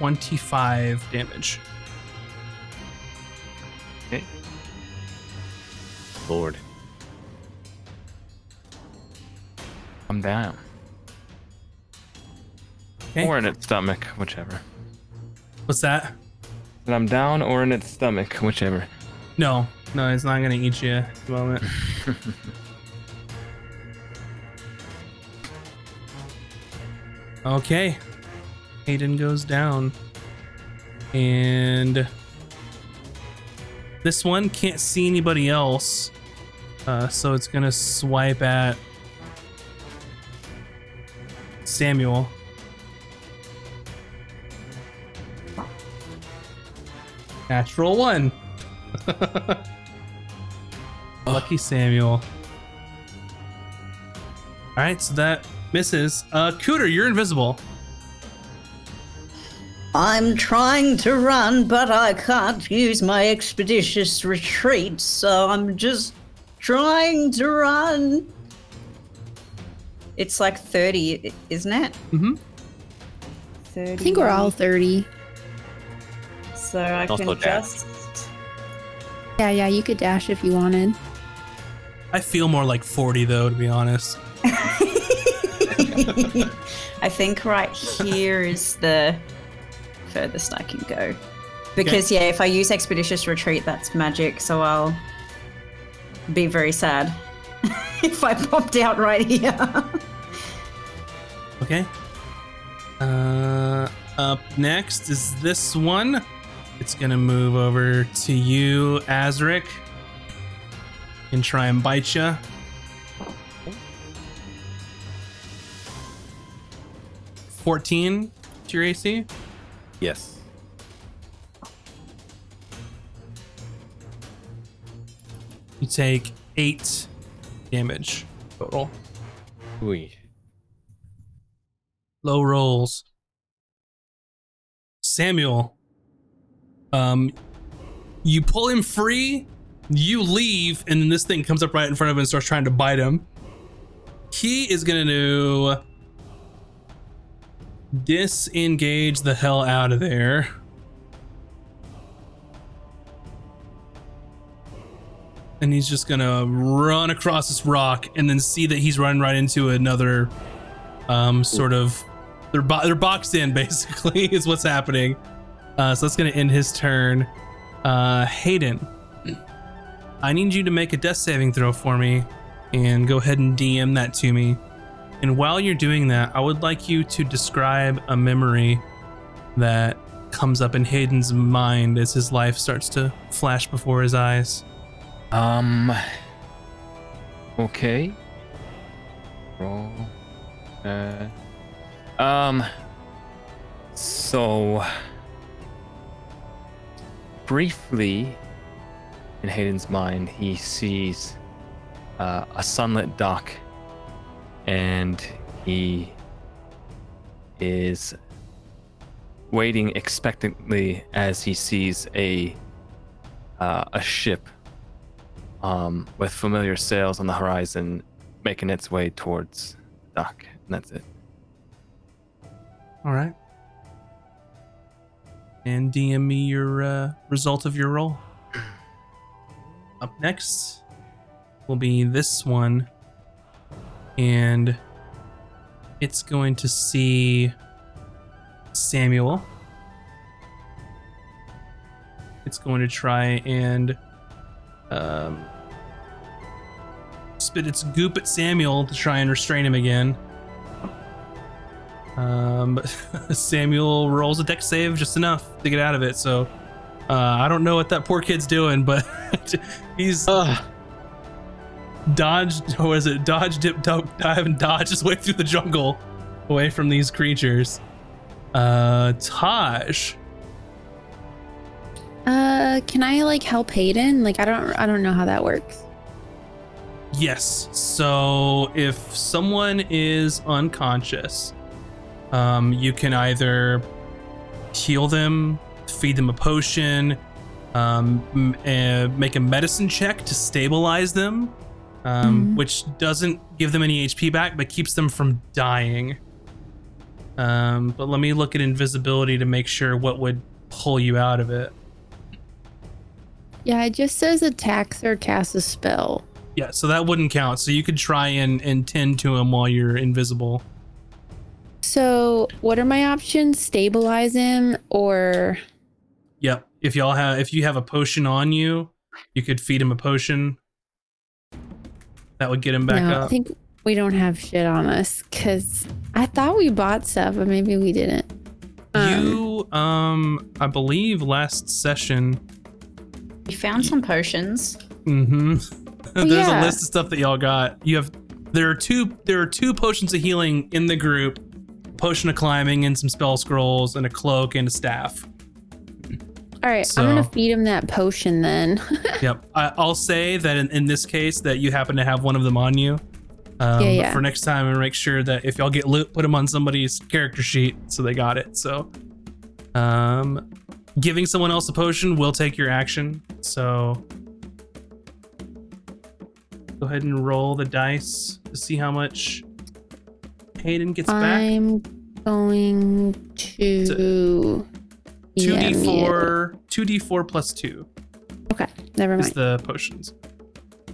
25 damage. Okay. Lord. I'm down. Okay. Or in its stomach, whichever. What's that? And I'm down or in its stomach, whichever. No, no, it's not gonna eat you at the moment. okay. Haydan goes down. And this one can't see anybody else. Uh, so it's gonna swipe at Samuel. Natural one. Lucky Samuel. All right, so that misses. Uh, Cooter, you're invisible. I'm trying to run, but I can't use my expeditious retreat, so I'm just trying to run. It's like 30, isn't it? Mm Mhm. 30. I think we're all 30. So I Also can dash. just. Yeah, yeah, you could dash if you wanted. I feel more like 40 though, to be honest. I think right here is the furthest I can go. Because, yeah, if I use Expeditious Retreat, that's magic, so I'll be very sad if I popped out right here. Okay. Uh, up next is this one. It's gonna move over to you, Azric, and try and bite you. Fourteen to your AC. Yes. You take eight damage total. Ooh. Low rolls. Samuel. Um you pull him free, you leave, and then this thing comes up right in front of him and starts trying to bite him. He is gonna do disengage the hell out of there. And he's just gonna run across this rock and then see that he's running right into another um sort of they're bo- they're boxed in basically is what's happening. Uh so that's gonna end his turn. Uh Haydan i need you to make a death saving throw for me and go ahead and dm that to me and while you're doing that i would like you to describe a memory that comes up in Haydan's mind as his life starts to flash before his eyes Um. Okay. Roll. Uh. Um. So. Briefly, in Haydan's mind, he sees uh, a sunlit dock, and he is waiting expectantly as he sees a uh, a ship um, with familiar sails on the horizon, making its way towards the dock. And that's it. all right and dm me your uh, result of your roll up next will be this one and it's going to see samuel it's going to try and um, spit its goop at samuel to try and restrain him again um, but Samuel rolls a deck save just enough to get out of it. So uh, I don't know what that poor kid's doing, but he's dodged, or is it dodge, dip, dip, dive, and dodge his way through the jungle away from these creatures. Uh, Tahj, Uh, can I like help Haydan? Like I don't I don't know how that works. yes. So if someone is unconscious, Um, you can either heal them, feed them a potion, um, m- uh, make a medicine check to stabilize them, um, which doesn't give them any HP back, but keeps them from dying. Um, but let me look at invisibility to make sure what would pull you out of it. Yeah, it just says attacks or cast a spell. Yeah, so that wouldn't count. So you could try and, and tend to him while you're invisible. So, what are my options? Stabilize him or Yep. If y'all have if you have a potion on you, you could feed him a potion. That would get him back no? I think we don't have shit on us because I thought we bought stuff, but maybe we didn't. Um, you um I believe last session We found some potions. Mm-hmm. There's yeah. a list of stuff that y'all got. You have there are two there are two potions of healing in the group. Potion of climbing and some spell scrolls and a cloak and a staff. All right, so, I'm gonna feed him that potion then. Yep. I, I'll say that in, in this case that you happen to have one of them on you. Um, Yeah, but yeah. For next time, and make sure that if y'all get loot, put them on somebody's character sheet so they got it. So, um, giving someone else a potion will take your action. So, go ahead and roll the dice to see how much Haydan gets back. I'm going to. Two Yeah, d me- four, two d four plus two Okay, never is mind. the potions.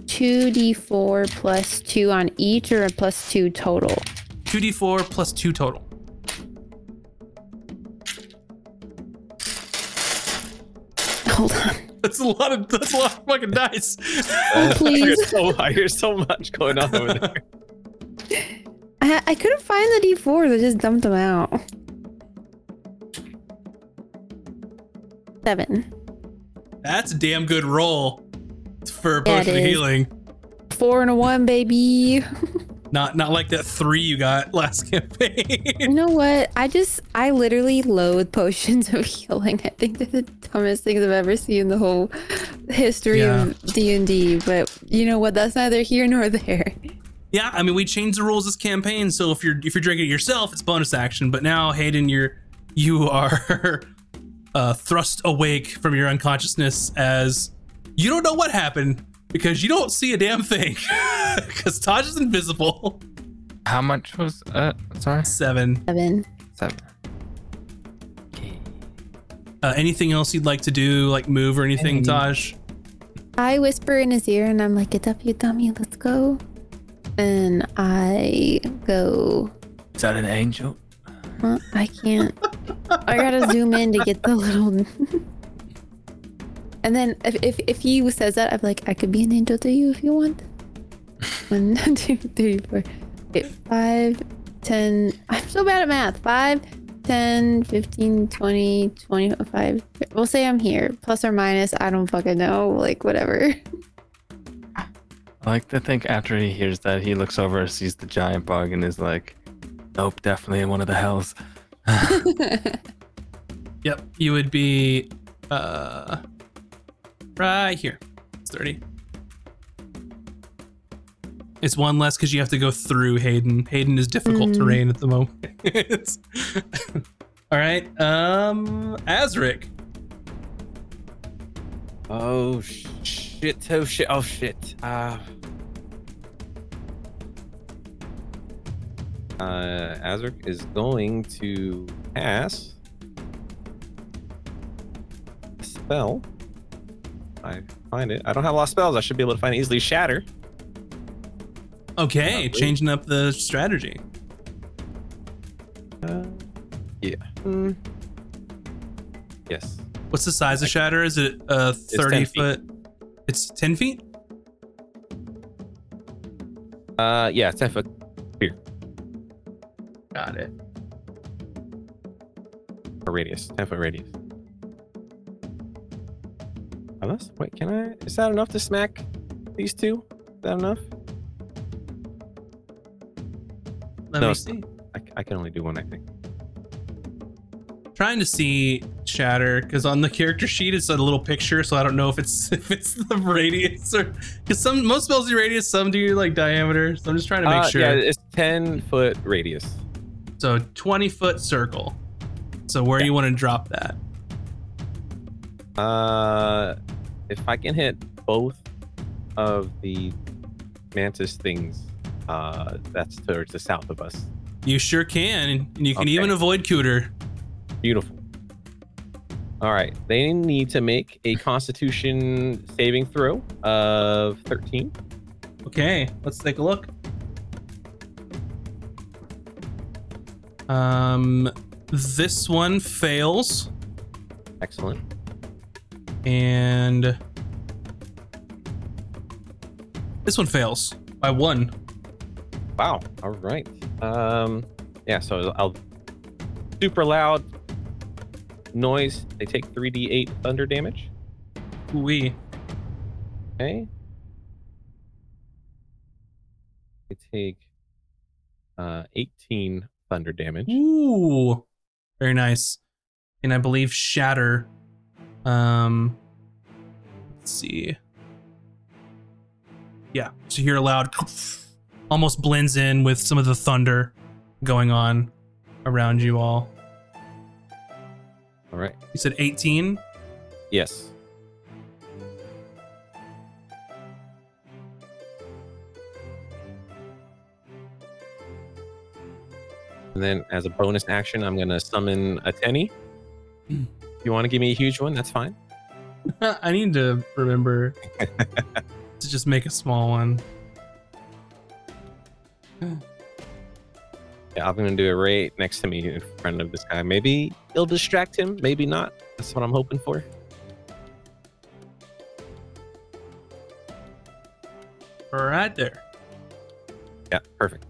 Two d4 plus two on each, or a plus two total. Two d four plus two total. Hold on. That's a lot of that's a lot of fucking dice. Oh, please. There's so, there's so much going on over there. I, I couldn't find the d4s. I just dumped them out. Seven. That's a damn good roll for a Yeah, potion of healing. Four and a one, baby. Not not like that three you got last campaign. You know what? I just, I literally loathe potions of healing. I think they're the dumbest things I've ever seen in the whole history Yeah. of D and D. But you know what? That's neither here nor there. yeah, I mean we changed the rules this campaign, so if you're if you're drinking it yourself, it's bonus action. But now Haydan, you're you are uh, thrust awake from your unconsciousness as you don't know what happened because you don't see a damn thing because Tahj is invisible. How much was uh sorry? Seven. Seven. Seven. Okay. Uh, anything else you'd like to do, like move or anything, Tahj? I whisper in his ear and I'm like, "Get up, you dummy. Let's go." And I go. Is that an angel? Well, I can't. I gotta zoom in to get the little. and then if, if if he says that, I'm like, I could be an angel to you if you want. One, two, three, four, eight, five, ten. I'm so bad at math. Five, 10, 15, 20, 25. We'll say I'm here. Plus or minus. I don't fucking know. Like, whatever. I like to think after he hears that, he looks over, sees the giant bug, and is like, "Nope, definitely in one of the hells." Yep, you would be uh right here. It's 30. It's one less because you have to go through Haydan. Haydan is difficult Mm. terrain at the moment. It's- All right, um, Azric. Oh shit! Oh shit! Oh shit! Uh, uh, Azric is going to cast a spell. I find it. I don't have a lot of spells. I should be able to find it easily. Shatter. Okay, Lovely. changing up the strategy. Uh, yeah. Mm. Yes. What's the size of Shatter? Is it uh 30 10 feet. foot? It's 10 feet? Uh, yeah. Ten foot. Got it. A radius. Ten foot radius. Unless, wait, can I? Is that enough to smack these two? Is that enough? Let No, me it's see. I, I can only do one, I think. trying to see shatter because on the character sheet it's a little picture so i don't know if it's if it's the radius or because some most spells do radius some do like diameter so i'm just trying to make Uh, sure Yeah, it's ten foot radius. So 20 foot circle. So where do you want to drop that? Uh, if I can hit both of the mantis things, uh, that's towards the south of us. You sure can, and you can Okay. even avoid Cooter. Beautiful. All right, they need to make a Constitution saving throw of 13. Okay, let's take a look. Um, this one fails, Excellent. and this one fails by one. Wow. All right. Um, yeah. So I'll super loud noise. They take 3d8 thunder damage. We Okay. They take uh 18 thunder damage. Ooh, very nice. And I believe shatter. Um, let's see. Yeah, so you hear a loud, almost blends in with some of the thunder going on around you all. All right. You said 18. Yes. And then as a bonus action, I'm gonna summon a Tenny. Hmm. If you want to give me a huge one, that's fine. I need to remember to just make a small one. Yeah, I'm gonna do it right next to me in front of this guy. Maybe it'll distract him, maybe not. That's what I'm hoping for. Right there. Yeah, perfect.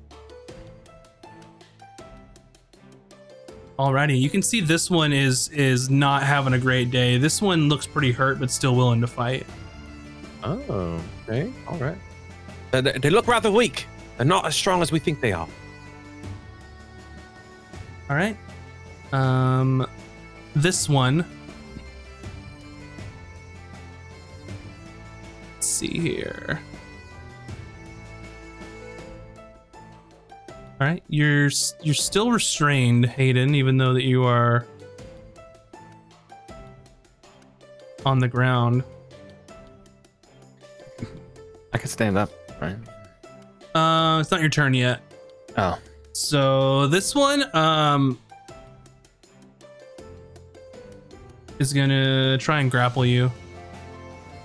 Alrighty, you can see this one is is not having a great day. This one looks pretty hurt, but still willing to fight. Oh, okay, all right. Uh, they, they look rather weak. They're not as strong as we think they are. All right. Um, this one. Let's see here. All right, you're you're still restrained, Haydan, even though that you are on the ground. I can stand up, right? Uh, it's not your turn yet. Oh, So this one um is gonna try and grapple you.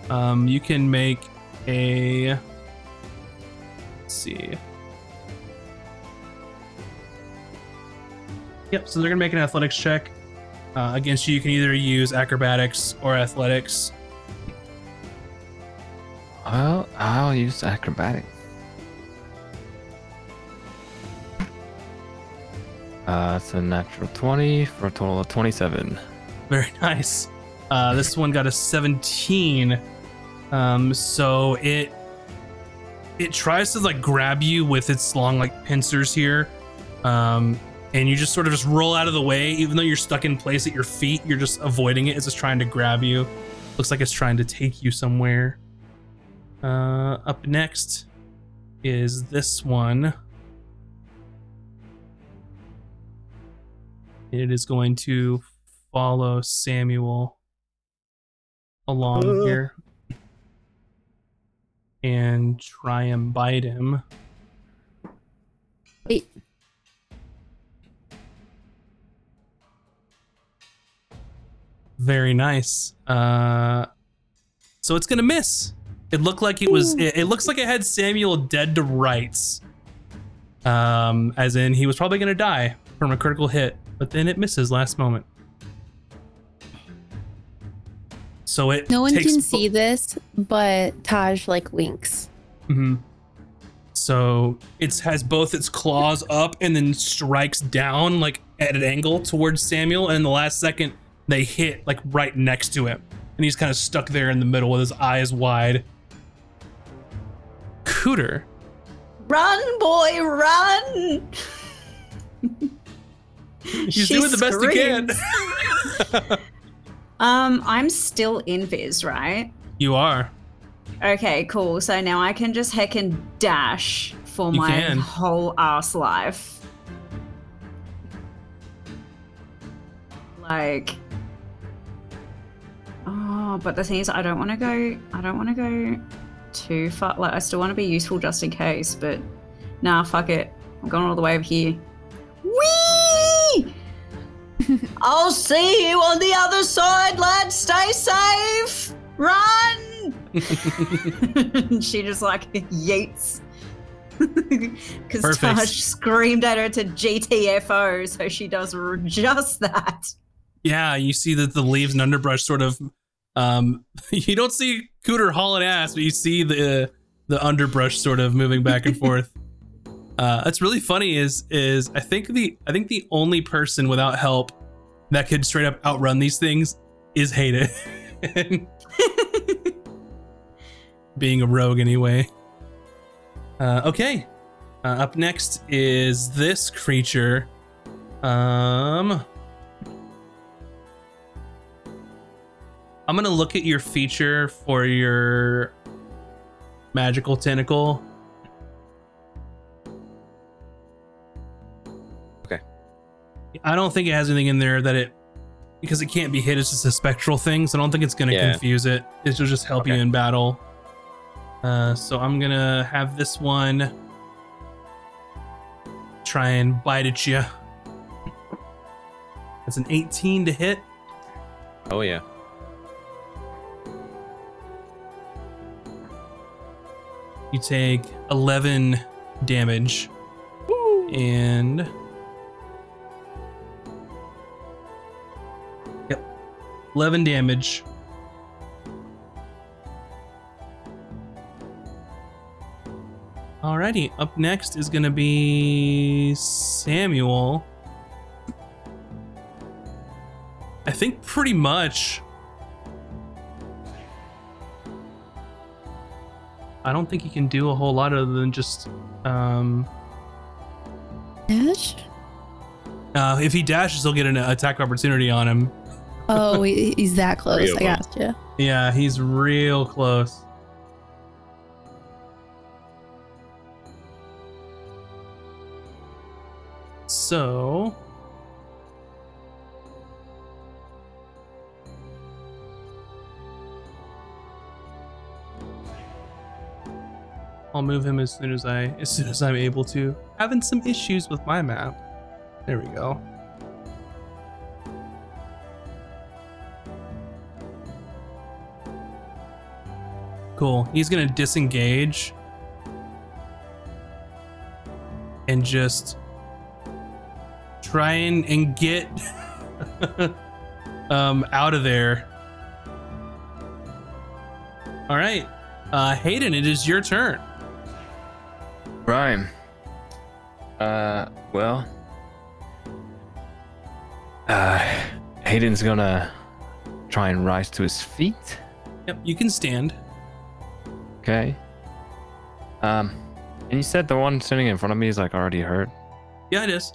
Um, you can make a let's see. Yep, so they're gonna make an athletics check. Uh, against you, you can either use acrobatics or athletics. well, I'll use acrobatics. Uh, it's a natural 20 for a total of 27. Very nice. Uh, this one got a 17. Um, so it it tries to like grab you with its long like pincers here. Um, and you just sort of just roll out of the way, even though you're stuck in place at your feet. You're just avoiding it. It's just trying to grab you. Looks like it's trying to take you somewhere. Uh, up next is this one. It is going to follow Samuel along Ugh. here and try and bite him. Very nice. Uh, so it's gonna miss. It looked like it was. It, it looks like it had Samuel dead to rights. Um, as in he was probably gonna die from a critical hit, but then it misses last moment. So it no one can bo- see this, but Tahj like winks. hmm So it has both its claws up and then strikes down like at an angle towards Samuel, and in the last second they hit like right next to him, and he's kind of stuck there in the middle with his eyes wide. Cooter, Run, boy, run! he's She doing the best he can. Um, I'm still in Viz, right? you are. Okay, cool. So now I can just heckin' dash for You my can. whole ass life. like oh but the thing is i don't want to go i don't want to go too far like i still want to be useful just in case but nah fuck it i'm going all the way over here Whee! i'll see you on the other side lads stay safe run she just like yeets because. Tahj screamed at her to GTFO, so she does just that. Yeah, you see that the leaves and underbrush sort of. Um, you don't see Cooter hauling ass, but you see the the underbrush sort of moving back and forth. Uh, that's really funny. Is is I think the I think the only person without help that could straight up outrun these things is Haydan. Being a rogue anyway. Uh, okay. Uh, up next is this creature. Um. I'm gonna look at your feature for your magical tentacle. Okay. I don't think it has anything in there that it because it can't be hit. It's just a spectral thing, so I don't think it's gonna Yeah. confuse it. It will just help you in battle. Uh, so I'm gonna have this one try and bite at you. That's an 18 to hit. Oh yeah. You take 11 damage. And. Yep. 11 damage. Alrighty, up next is gonna be Samuel. I think pretty much. I don't think he can do a whole lot other than just um Dash? uh if he dashes he'll get an attack opportunity on him. Oh, he's that close. Real I close. gotcha. Yeah, he's real close. So I'll move him as soon as I as soon as I'm able to. Having some issues with my map. There we go. Cool. He's gonna disengage and just try and, and get um out of there. All right, uh, Haydan, it is your turn. Rhyme. Uh, well. Uh, Haydan's gonna try and rise to his feet. Yep, you can stand. Okay. Um, and you said the one sitting in front of me is like already hurt. Yeah, it is.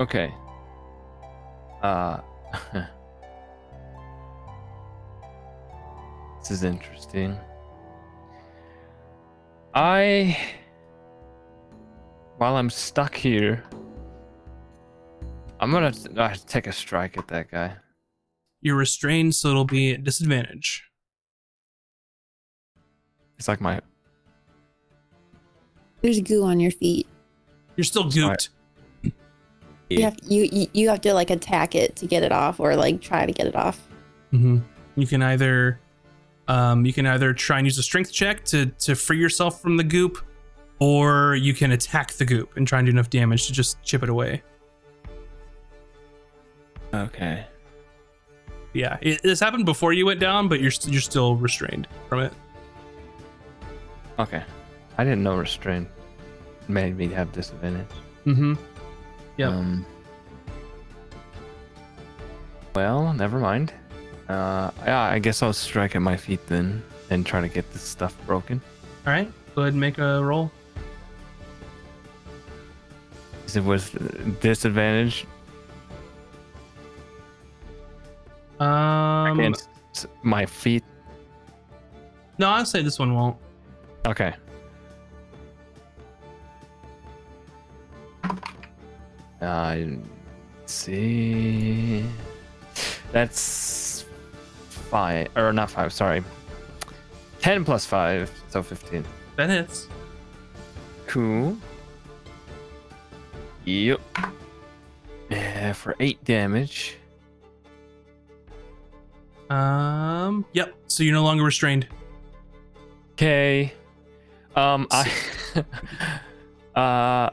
Okay. Uh, this is interesting. I, while I'm stuck here, I'm gonna uh, take a strike at that guy. You're restrained, so it'll be at disadvantage. It's like my There's goo on your feet. You're still gooped. You Yeah. have you, you you have to like attack it to get it off, or like try to get it off. Mm-hmm. You can either, um, you can either try and use a strength check to to free yourself from the goop, or you can attack the goop and try and do enough damage to just chip it away. okay. Yeah, it, this happened before you went down, but you're st- you're still restrained from it. Okay. I didn't know restraint made me have disadvantage. Mm-hmm. Yep. Um, well, never mind. Uh, yeah, I guess I'll strike at my feet then and try to get this stuff broken. All right, go ahead and make a roll. Is it with disadvantage Um, against my feet? no, I'll say this one won't. Okay. Uh, see. That's five, or not five, sorry. 10 plus five, so 15. That hits. Cool. Yep. Yeah, for eight damage. Um. Yep. So you're no longer restrained. Okay. Um, I. uh.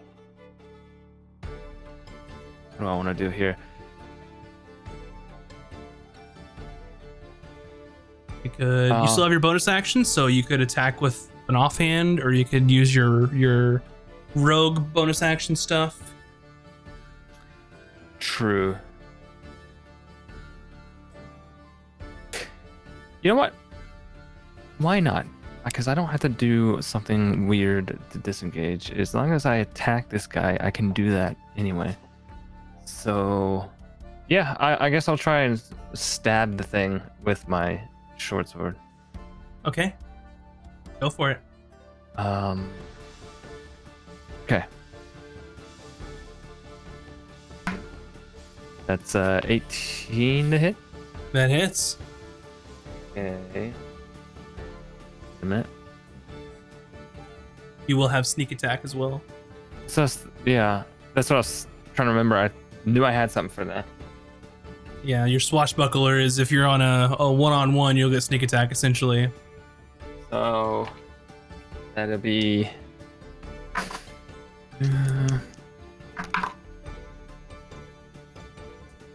What do I want to do here? You could. Uh, you still have your bonus action, so you could attack with an offhand, or you could use your your rogue bonus action stuff. True. You know what? Why not? Because I don't have to do something weird to disengage. As long as I attack this guy, I can do that anyway. So, yeah, I, I guess I'll try and stab the thing with my short sword. Okay. Go for it. Um. Okay. That's uh 18 to hit. That hits. Okay. A minute. You will have sneak attack as well. So yeah, that's what I was trying to remember. I knew I had something for that. Yeah, your swashbuckler is if you're on a, a one-on-one, you'll get sneak attack essentially. So that'll be. Uh,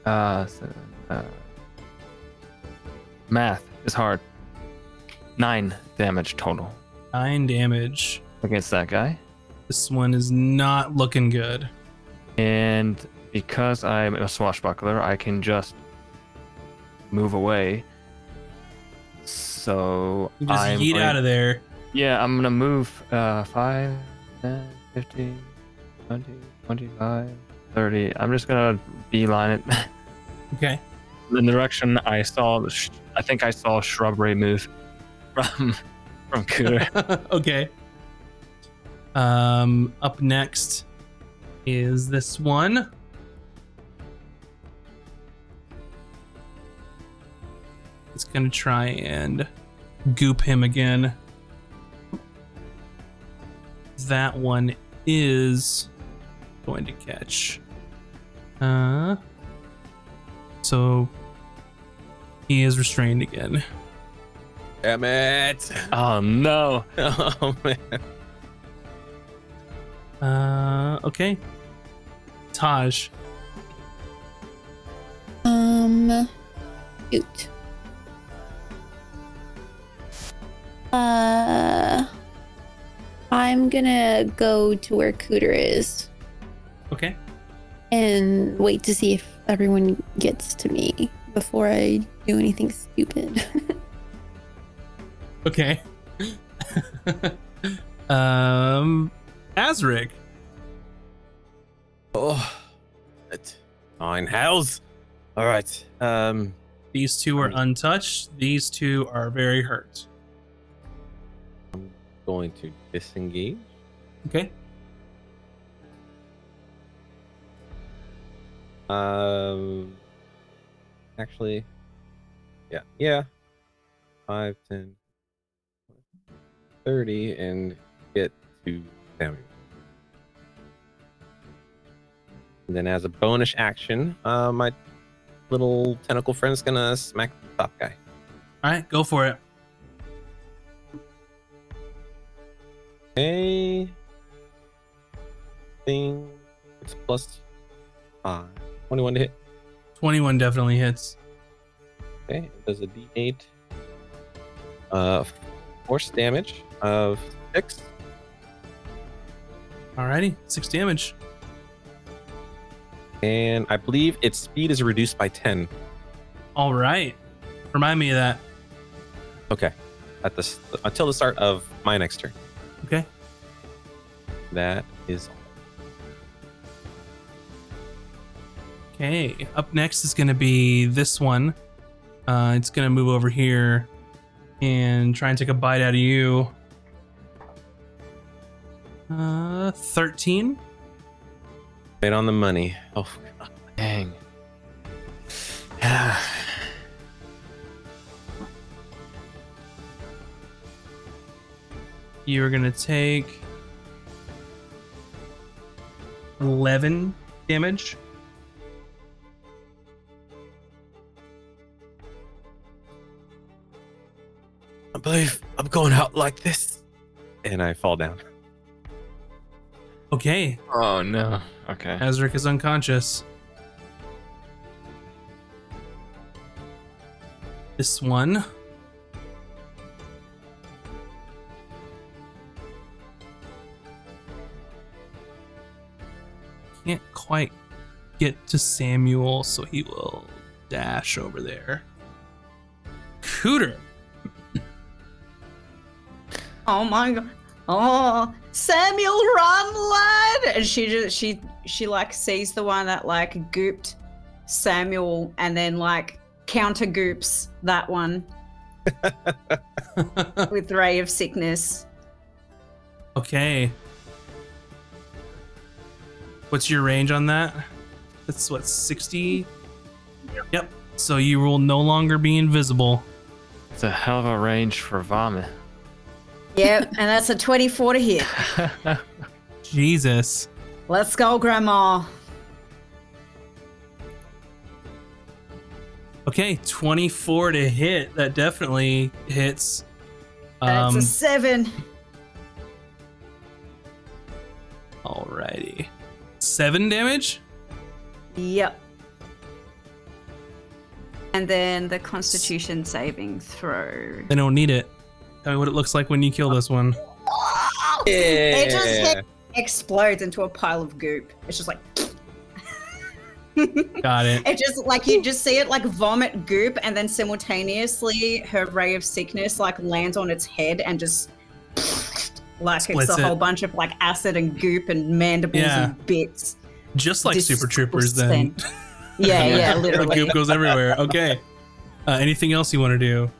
uh, so, uh, math is hard. Nine damage total Nine damage. against that guy. This one is not looking good. And because I'm a swashbuckler, I can just move away. So You just I'm yeet going- out of there. Yeah, I'm gonna move uh 5, 10, 15, 20, 25, 30. I'm just gonna beeline it Okay. in the direction I saw. The sh- I think I saw shrubbery move from from Cooter. okay. Um, up next is this one. It's gonna try and goop him again. That one is going to catch. Uh, so he is restrained again. Damn it! oh no! Oh man. Uh, okay. Tahj. Um, shoot. Uh, I'm gonna go to where Cooter is Okay. and wait to see if everyone gets to me before I do anything stupid. Okay. um, Azric. Oh, it. Fine. Hells. All right. Um. These two are untouched. These two are very hurt. Going to disengage. Okay. Um. Actually. Yeah. Yeah. 5, 10, 30, and get to damage. And then, as a bonus action, uh, my little tentacle friend's gonna smack the top guy. All right, go for it. Okay. Thing. It's plus 5. 21 to hit. 21 definitely hits. Okay. It does a d8. Uh, force damage of 6. Alrighty, six damage. And I believe its speed is reduced by 10. All right. Remind me of that. Okay. At the s- until the start of my next turn. Okay. That is all. Okay. Up next is going to be this one. Uh, it's going to move over here and try and take a bite out of you. Uh, 13. Right on the money. Oh, God. Dang. You're gonna take eleven damage. I believe I'm going out like this. And I fall down. Okay, oh no. Okay. Azric is unconscious. This one. Can't quite get to Samuel, so he will dash over there. Cooter. Oh my god. Oh, Samuel, run, lad! And she just she she like sees the one that like gooped Samuel, and then like counter goops that one with ray of sickness. Okay. What's your range on that? That's what, 60? Yep. So you will no longer be invisible. It's a hell of a range for vomit. Yep, and that's a twenty-four to hit. Jesus. Let's go, Grandma. Okay, 24 to hit. That definitely hits. That's Um, a seven. alrighty. Seven damage? Yep. And then the Constitution saving throw. They don't need it. Tell me what it looks like when you kill this one. It just hit, explodes into a pile of goop. It's just like Got it. it just like you just see it like vomit goop, and then simultaneously her ray of sickness like lands on its head and just like Splits it's a it. whole bunch of like acid and goop and mandibles Yeah. and bits. Just like Super Troopers, then. Yeah, yeah, the literally. goop goes everywhere. Okay. Uh, anything else you want to do?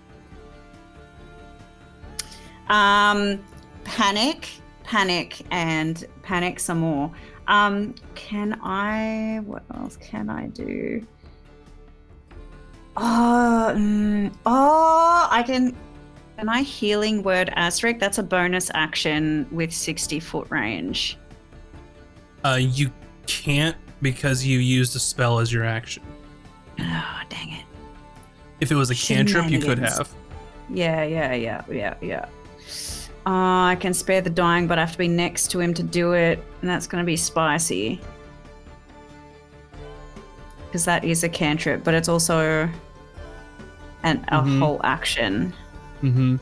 Um, panic, panic, and panic some more. Um, can I? What else can I do? Oh, mm, oh, I can. I healing word Azric? That's a bonus action with sixty foot range. Uh, you can't because you used a spell as your action. Oh, dang it. If it was a cantrip, you could have. Yeah, yeah, yeah, yeah, yeah. Uh, I can spare the dying, but I have to be next to him to do it, and that's going to be spicy. Because that is a cantrip, but it's also an a Mhm. whole action. Mm-hmm.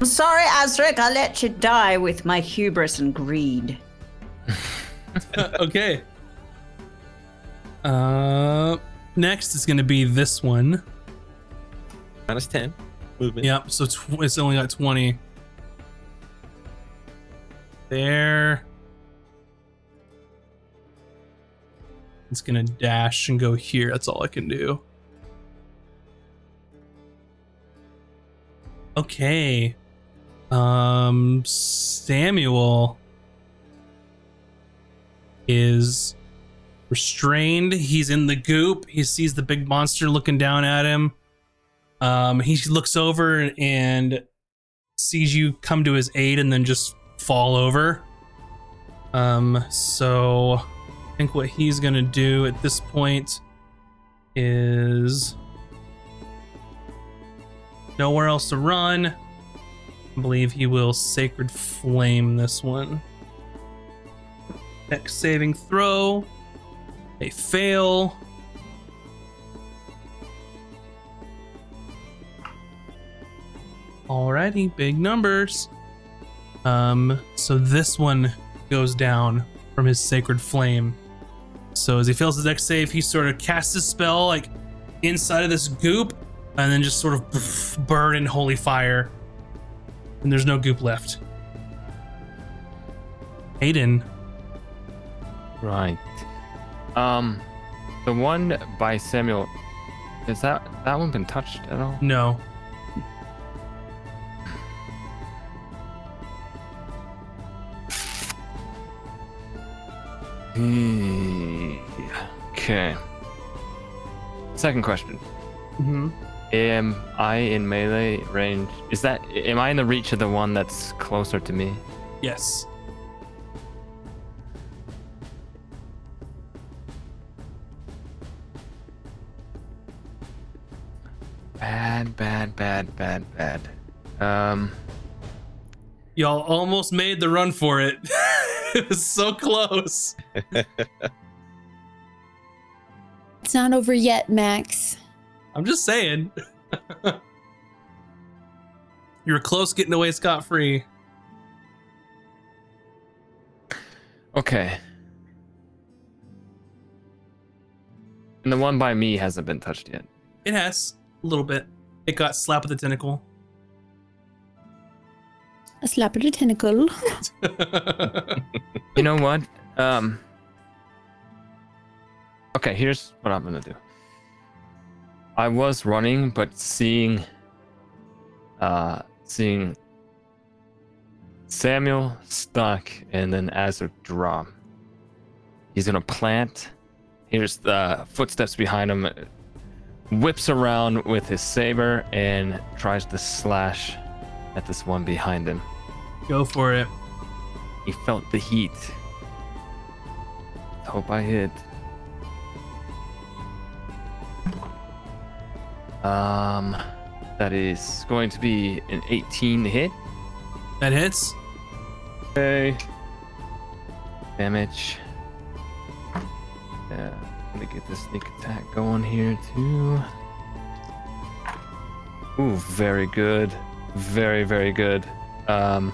I'm sorry, Azric, I let you die with my hubris and greed. okay. Uh, next is going to be this one. Minus 10. Movement. Yep. So tw- it's only got twenty. There. It's gonna dash and go here. That's all I can do. Okay. Um, Samuel is restrained. He's in the goop. He sees the big monster looking down at him. Um, he looks over and sees you come to his aid and then just fall over. Um, so I think what he's gonna do at this point is nowhere else to run. I believe he will sacred flame this one. Next saving throw. A fail. Alrighty, big numbers. Um, so this one goes down from his sacred flame. So as he fails his next save, he sort of casts his spell like inside of this goop, and then just sort of burn in holy fire. And there's no goop left. Aiden, Right. Um, the one by Samuel, is that that one been touched at all? no. Hmm. Okay. Second question. Mm-hmm. Am I in melee range? Is that am I in the reach of the one that's closer to me? Yes. Bad, bad, bad, bad, bad. Um, Y'all almost made the run for it. it was so close. It's not over yet, Max. I'm just saying. you were close getting away scot free. okay. And the one by me hasn't been touched yet. It has a little bit. It got slapped with a tentacle. A slap at a tentacle. You know what? Um. Okay, here's what I'm gonna do. I was running, but seeing, uh, seeing Samuel stuck and then Azur drop. He's gonna plant. Here's the footsteps behind him. Whips around with his saber and tries to slash at this one behind him. Go for it. He felt the heat. Hope I hit. Um, that is going to be an 18 to hit. That hits. Okay. Damage. Yeah, let me get this sneak attack going here too. Ooh, very good. Very, very good. Um,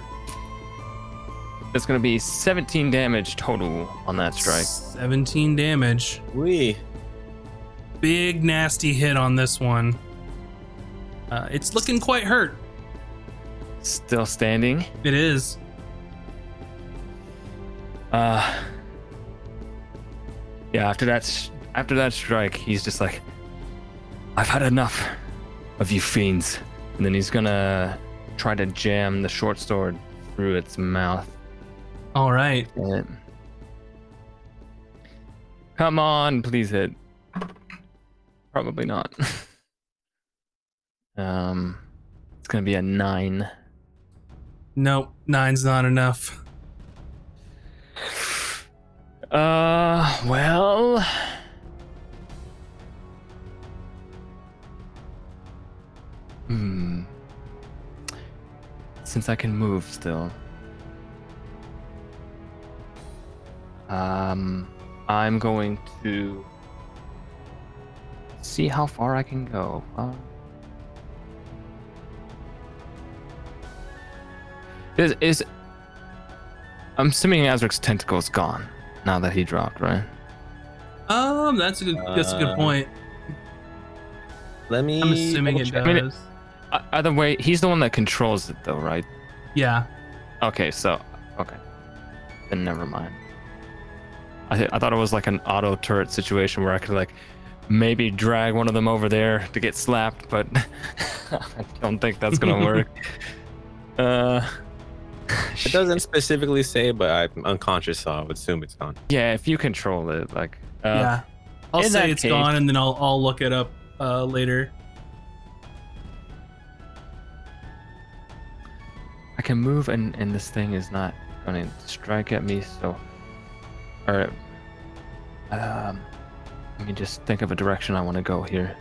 that's gonna be 17 damage total on that strike. 17 damage. We. Big nasty hit on this one. Uh, it's looking quite hurt. Still standing. It is. Uh Yeah, after that after that strike, he's just like I've had enough of you fiends. And then he's gonna try to jam the short sword through its mouth. All right. Come on, please hit. Probably not. um it's gonna be a nine. Nope. Nine's not enough. Uh, well. Hmm. Since I can move still. Um, I'm going to see how far I can go. Uh, is is I'm assuming Azric's tentacle is gone now that he dropped, right? Um, that's a good. That's a good Uh, point. Let me. I'm assuming it does. check. mean, Either way, he's the one that controls it, though, right? yeah. Okay, so okay, then never mind. I th- I thought it was like an auto turret situation where I could like maybe drag one of them over there to get slapped, but I don't think that's gonna work. uh, It doesn't specifically say, but I'm unconscious, so I would assume it's gone. yeah, if you control it, like uh, yeah. I'll say that it's case- gone, and then I'll I'll look it up uh, later. I can move and, and this thing is not going to strike at me, so. all right. Um. Let me just think of a direction I want to go here.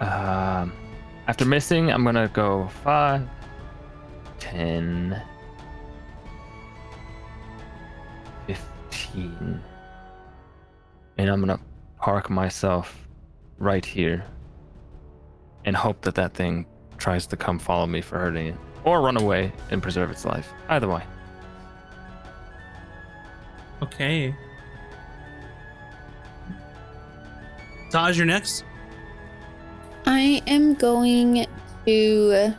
Um. After missing, I'm gonna go 5, 10, 15. And I'm gonna park myself right here and hope that that thing tries to come follow me for hurting it or run away and preserve its life. Either way. Okay. Tahj, you're next. I am going to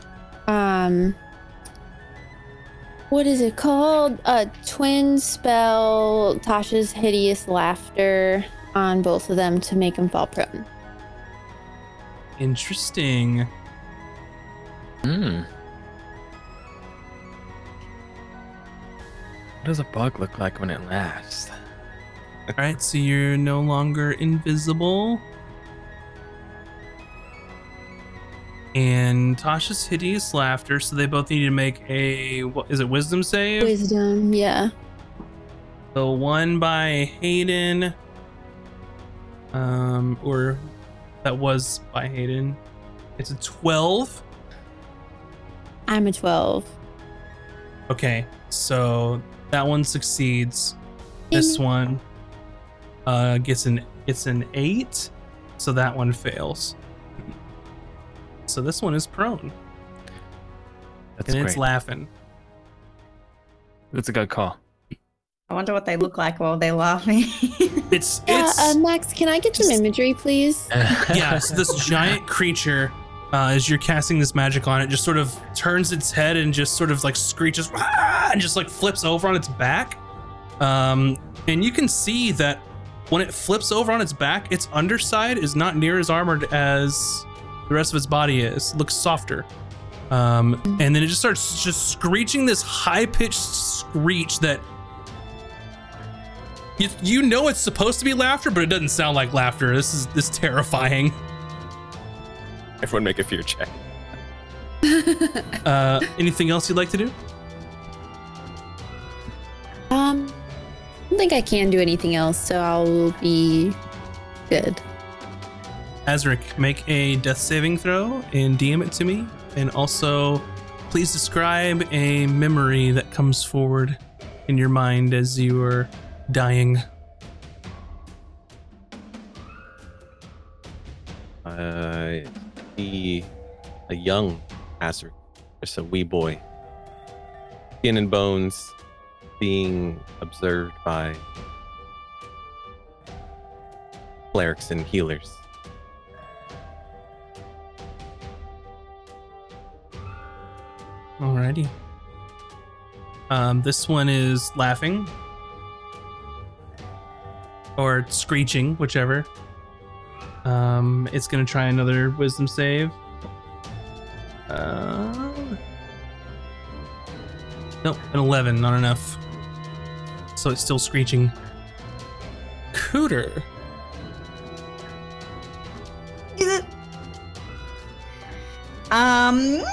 um what is it called? A twin spell Tasha's hideous laughter on both of them to make them fall prone. Interesting. Hmm. What does a bug look like when it laughs? All right, so you're no longer invisible. And Tasha's hideous laughter. So they both need to make a what is it? Wisdom save. Wisdom, yeah. The one by Haydan. Um, or that was by Haydan. It's a twelve. I'm a 12. Okay, so that one succeeds. This one uh gets an it's an eight, so that one fails. So this one is prone That's and great. it's laughing. That's a good call. I wonder what they look like while they're laughing. It's Yeah, it's uh, Max, can I get some imagery, please? yeah. So this giant creature, uh, as you're casting this magic on it, just sort of turns its head and just sort of like screeches "Ah!" and just like flips over on its back. Um, and you can see that when it flips over on its back, its underside is not near as armored as the rest of its body is. It looks softer. Um, and then it just starts just screeching this high pitched screech that you, you know it's supposed to be laughter, but it doesn't sound like laughter. This is this is terrifying. Everyone make a fear check. Uh, anything else you'd like to do? Um, I don't think I can do anything else, so I'll be good. Azric, make a death saving throw and DM it to me. And also, please describe a memory that comes forward in your mind as you are dying. Uh, see a young Azric, just a wee boy, skin and bones, being observed by clerics and healers. Alrighty. Um, this one is laughing or screeching, whichever. Um, it's gonna try another wisdom save. Uh, nope, an eleven, not enough. So it's still screeching. Cooter. Um.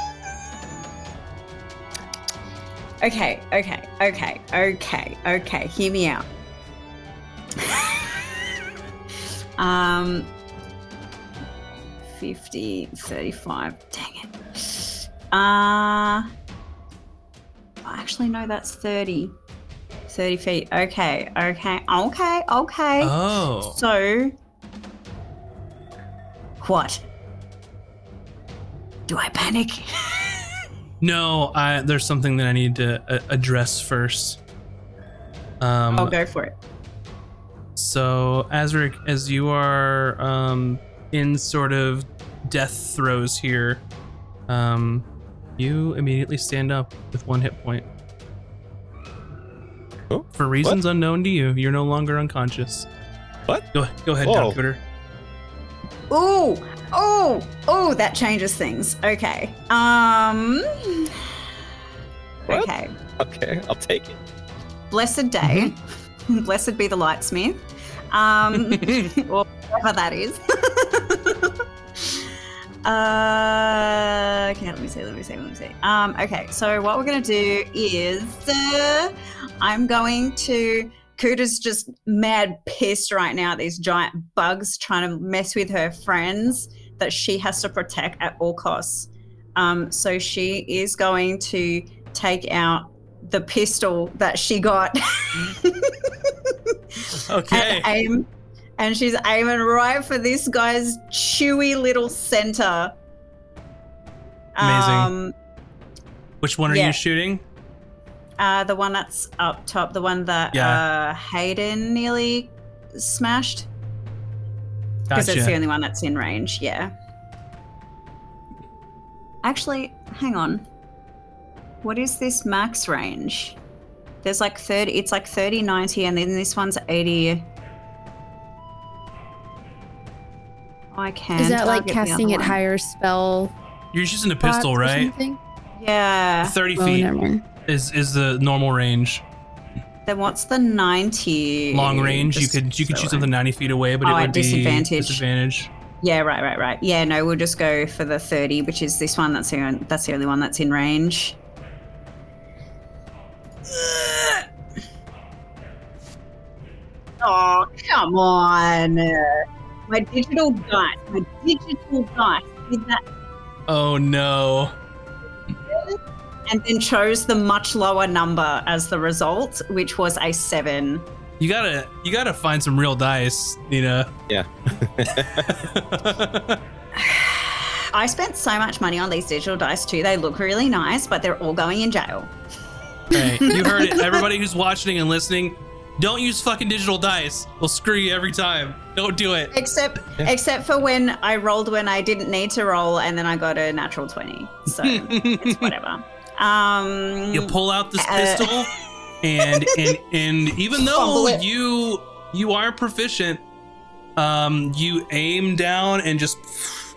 Okay, okay, okay, okay, okay. Hear me out. um. 50, 35. Dang it. Uh. Actually, no, that's 30. 30 feet. Okay, okay, okay, okay. Oh. So, what? Do I panic? No, I there's something that I need to uh, address first. Um, I'll go for it. So, Azric, as you are um, in sort of death throes here, um, you immediately stand up with one hit point. Oh, For reasons unknown to you, you're no longer unconscious. What? Go, go ahead, Whoa. Don Cooter. Ooh, oh, oh, that changes things. Okay. Um. What? Okay. Okay, I'll take it. Blessed day. Blessed be the lightsmith. Um, or whatever that is. uh, okay, let me see, let me see, let me see. Um, okay, so what we're gonna do is uh, I'm going to. Cooter's just mad pissed right now at these giant bugs trying to mess with her friends that she has to protect at all costs. Um, so she is going to take out the pistol that she got Okay. and aim and she's aiming right for this guy's chewy little center. Amazing. Um, Which one are yeah. you shooting? uh, the one that's up top, the one that Yeah. uh, Haydan nearly smashed, because it's the only one that's in range. Yeah. Actually, hang on. What is this max range? There's like 30, it's like 30, 90, and then this one's 80. I can. Is that like casting other it higher spell? You're using a pistol, right? Yeah. 30 Oh, feet is is the normal range. Then what's the 90? Long range, you could you could so shoot something 90 feet away, but Oh, it at would be disadvantage. disadvantage. Yeah, right, right, right. Yeah, no, we'll just go for the 30, which is this one. That's the, on- that's the only one that's in range. Oh, come on. My digital dice. My digital dice did that Oh no. and then chose the much lower number as the result, which was a seven. You gotta you gotta find some real dice, Nina. Yeah. I spent so much money on these digital dice too. They look really nice, but they're all going in jail. Right. You heard it. Everybody who's watching and listening, don't use fucking digital dice. We'll screw you every time. Don't do it. Except except for when I rolled when I didn't need to roll and then I got a natural 20. So it's whatever. Um you pull out this Uh, pistol and and and even though you you are proficient um you aim down and just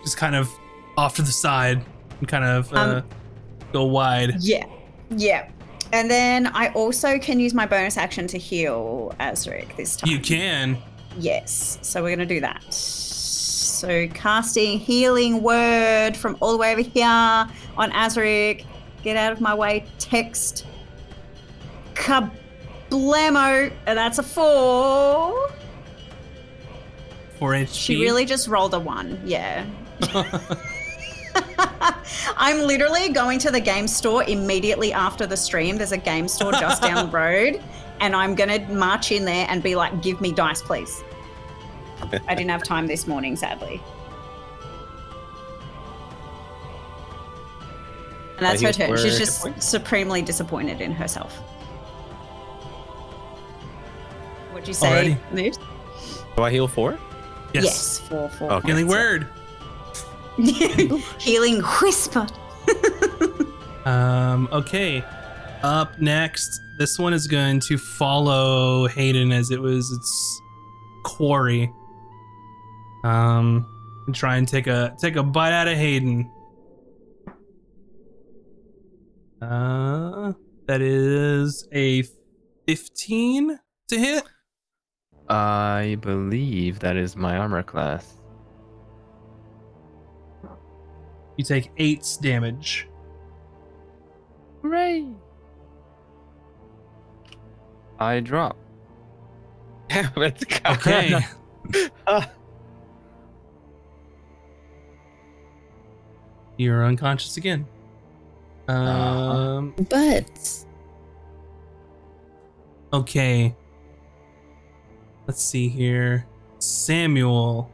just kind of off to the side and kind of uh, Um, go wide Yeah. Yeah. And then I also can use my bonus action to heal Azric this time. you can Yes. So we're going to do that. So casting healing word from all the way over here on Azric. Get out of my way. Text. Kablamo. And that's a four. Four HP She really just rolled a one. Yeah. I'm literally going to the game store immediately after the stream. There's a game store just down the road. And I'm going to march in there and be like, give me dice, please. I didn't have time this morning, sadly. And that's her turn. She's just supremely disappointed in herself. What'd you say, Moobs? Do I heal four? yes, Yes, four, four. Okay. healing word. Healing whisper. um okay up next. This one is going to follow haydan as it was its quarry. Um and try and take a take a bite out of haydan. Uh that is a 15 to hit? I believe that is my armor class. you take eight damage. Hooray! I drop. Damn it. God. okay Ah. you're unconscious again um But Okay. Let's see here. Samuel.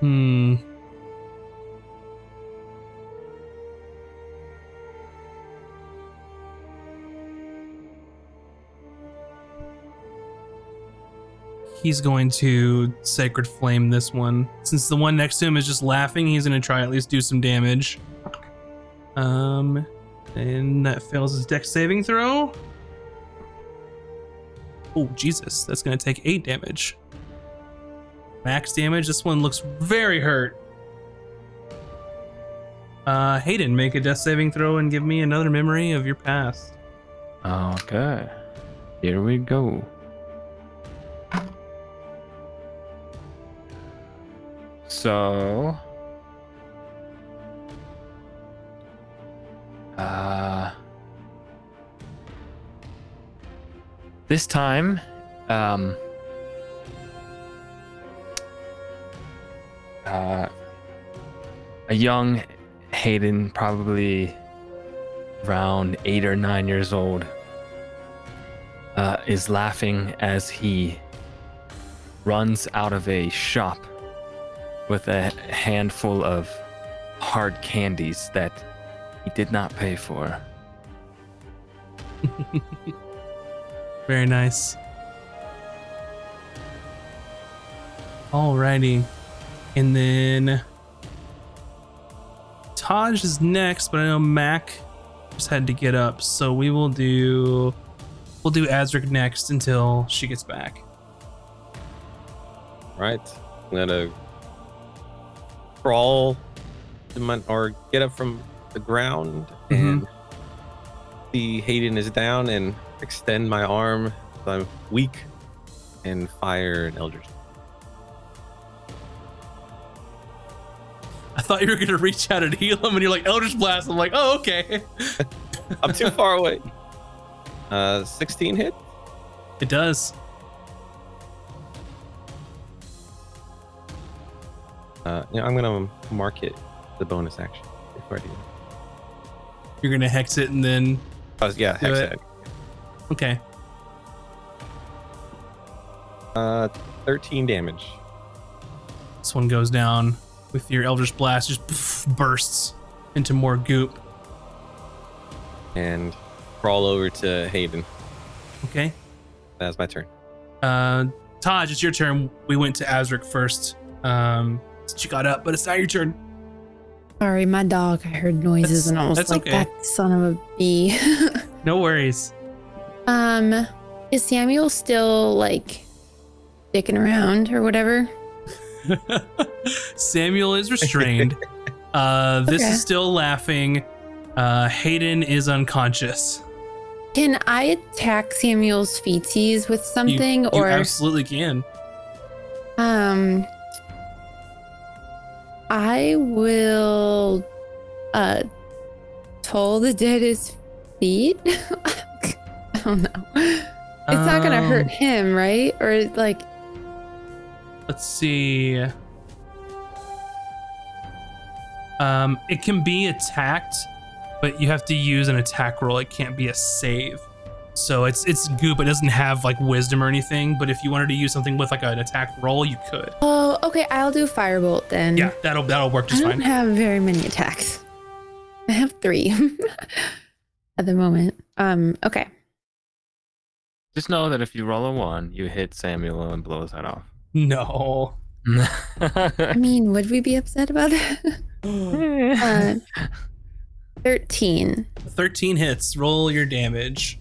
Hmm. He's going to Sacred Flame this one. Since the one next to him is just laughing, he's going to try at least do some damage. Um, and that fails his dex saving throw. Oh, Jesus. That's going to take 8 damage. Max damage. This one looks very hurt. Uh, Haydan, make a death saving throw and give me another memory of your past. Okay. Here we go. So. Uh. This time, um. Uh, a young Haydan, probably around eight or nine years old, uh, is laughing as he runs out of a shop with a handful of hard candies that he did not pay for. Very nice. Alrighty. And then Tahj is next, but I know Mac just had to get up, so we will do we'll do Azric next until she gets back. Right. I'm gonna crawl my, or get up from the ground Mhm. see Haydan is down and extend my arm. So I'm weak and fire an Eldritch. I thought you were gonna reach out and heal him, and you're like Eldritch Blast. I'm like, oh okay. I'm too far away. Uh, 16 hit. It does. Uh, yeah, I'm gonna mark it the bonus action before I do that. You're gonna hex it and then Oh, yeah, hex it. it. okay. Uh, 13 damage. This one goes down with your Eldritch Blast, just poof, bursts into more goop. And crawl over to Haven. Okay. That's my turn. Uh, Tahj, it's your turn. We went to Azric first. Um, you got up, but it's now your turn. Sorry, my dog. I heard noises That's- and I was that's like, okay. that son of a bee. No worries. um, is Samuel still like sticking around or whatever? Samuel is restrained. uh, this Okay. is still laughing. Uh, Haydan is unconscious. Can I attack Samuel's feetsies with something you, or absolutely can. um I will uh toll the dead his feet. I don't know. It's not gonna hurt Um, him, right? Or like Let's see. Um, it can be attacked, but you have to use an attack roll. It can't be a save. So it's it's goop. It doesn't have like wisdom or anything. But if you wanted to use something with like an attack roll, you could. Oh, okay, I'll do firebolt then. Yeah, that'll that'll work just I just don't fine. have very many attacks. I have three at the moment. Um, okay. Just know that if you roll a one, you hit Samuel and blow his head off. No. I mean, would we be upset about that? uh, 13. 13 hits. Roll your damage.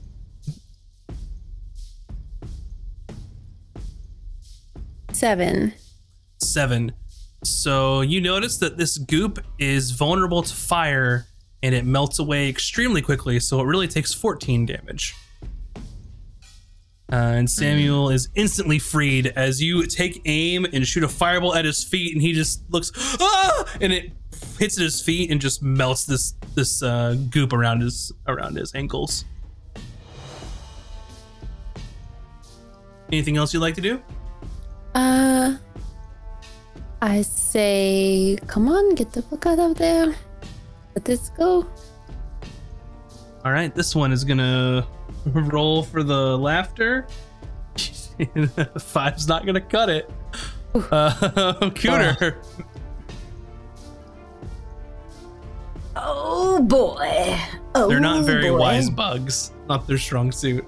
Seven. Seven. So you notice that this goop is vulnerable to fire and it melts away extremely quickly. So it really takes 14 damage. Uh, and Samuel is instantly freed as you take aim and shoot a fireball at his feet, and he just looks ah, and it hits at his feet and just melts this this uh, goop around his around his ankles. Anything else you'd like to do? Uh, I say, come on, get the fuck out of there. Let this go. All right, this one is gonna roll for the laughter. Five's not gonna cut it. Uh, Cooter, Oh boy. Oh, they're not very boy. wise bugs. Not their strong suit.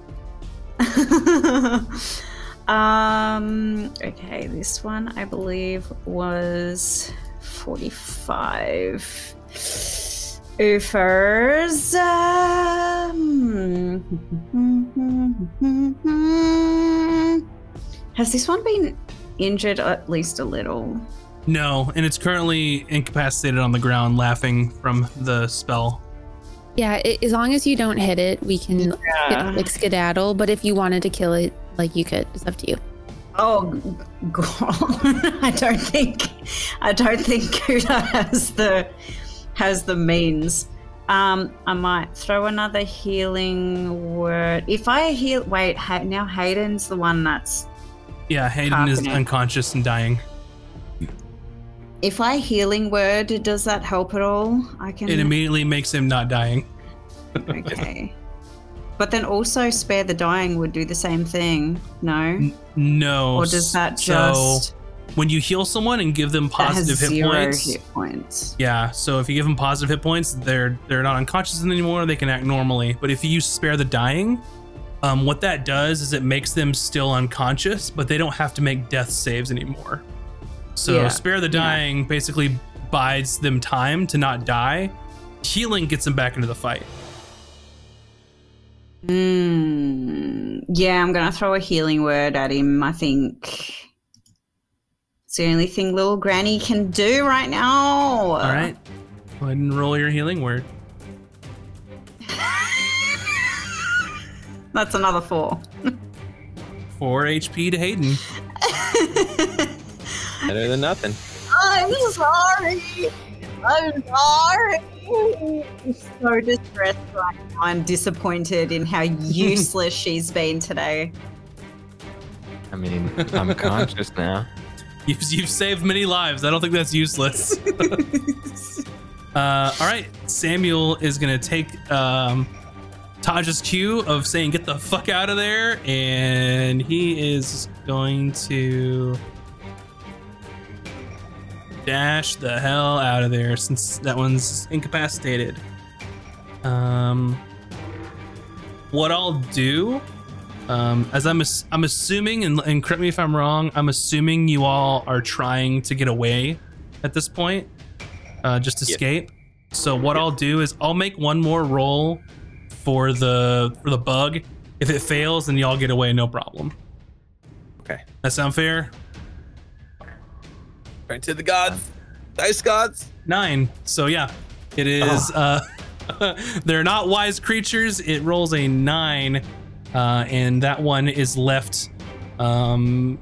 Um. Okay, this one I believe was forty-five. Oofers. Um, has this one been injured at least a little? No, and it's currently incapacitated on the ground, laughing from the spell. Yeah, i as long as you don't hit it, we can Yeah. like skedaddle. But if you wanted to kill it, like you could. It's up to you. Oh god, I don't think I don't think Cooter has the has the means. Um, I might throw another healing word. If I heal, wait, ha- now Haydan's the one that's. Yeah, Haydan is unconscious and dying. If I healing word, does that help at all? I can. It immediately makes him not dying. okay. But then also spare the dying would do the same thing. No, No. or does that so just when you heal someone and give them positive hit zero points? hit points? Yeah, so if you give them positive hit points, they're they're not unconscious anymore. They can act normally. But if you use spare the dying, um, what that does is it makes them still unconscious, but they don't have to make death saves anymore. So Yeah, spare the yeah. dying basically buys them time to not die. Healing gets them back into the fight. Mm, yeah, I'm gonna throw a healing word at him. I think it's the only thing little Granny can do right now. All right, go ahead and roll your healing word. That's another four. Four HP to Haydan. Better than nothing. I'm sorry. I'm sorry. I'm so distressed right now. I'm disappointed in how useless she's been today. I mean, I'm conscious now. You've, you've saved many lives. I don't think that's useless. uh, all right, Samuel is gonna take um, Tahj's cue of saying "Get the fuck out of there," and he is going to dash the hell out of there since that one's incapacitated. Um, what I'll do um, as I'm ass- I'm assuming, and, and correct me if I'm wrong, I'm assuming you all are trying to get away at this point, uh, just Yeah. escape. So what I'll do is I'll make one more roll for the for the bug. If it fails, then y'all get away, no problem. Okay. That sound fair? Right to the gods. Dice gods. Nine. So yeah, it is. Uh, they're not wise creatures. It rolls a nine, uh, and that one is left um,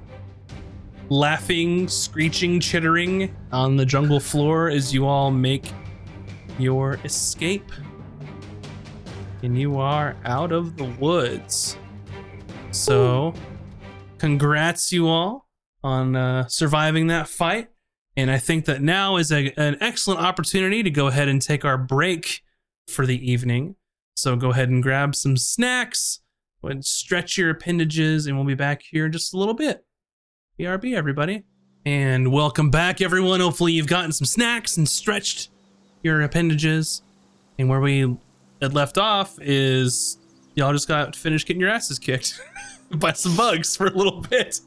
laughing, screeching, chittering on the jungle floor as you all make your escape, and you are out of the woods. So, congrats, you all, on uh, surviving that fight. And I think that now is a, an excellent opportunity to go ahead and take our break for the evening. So go ahead and grab some snacks and stretch your appendages, and we'll be back here in just a little bit. BRB, everybody. And welcome back, everyone. Hopefully, you've gotten some snacks and stretched your appendages. And where we had left off is y'all just got finished getting your asses kicked by some bugs for a little bit.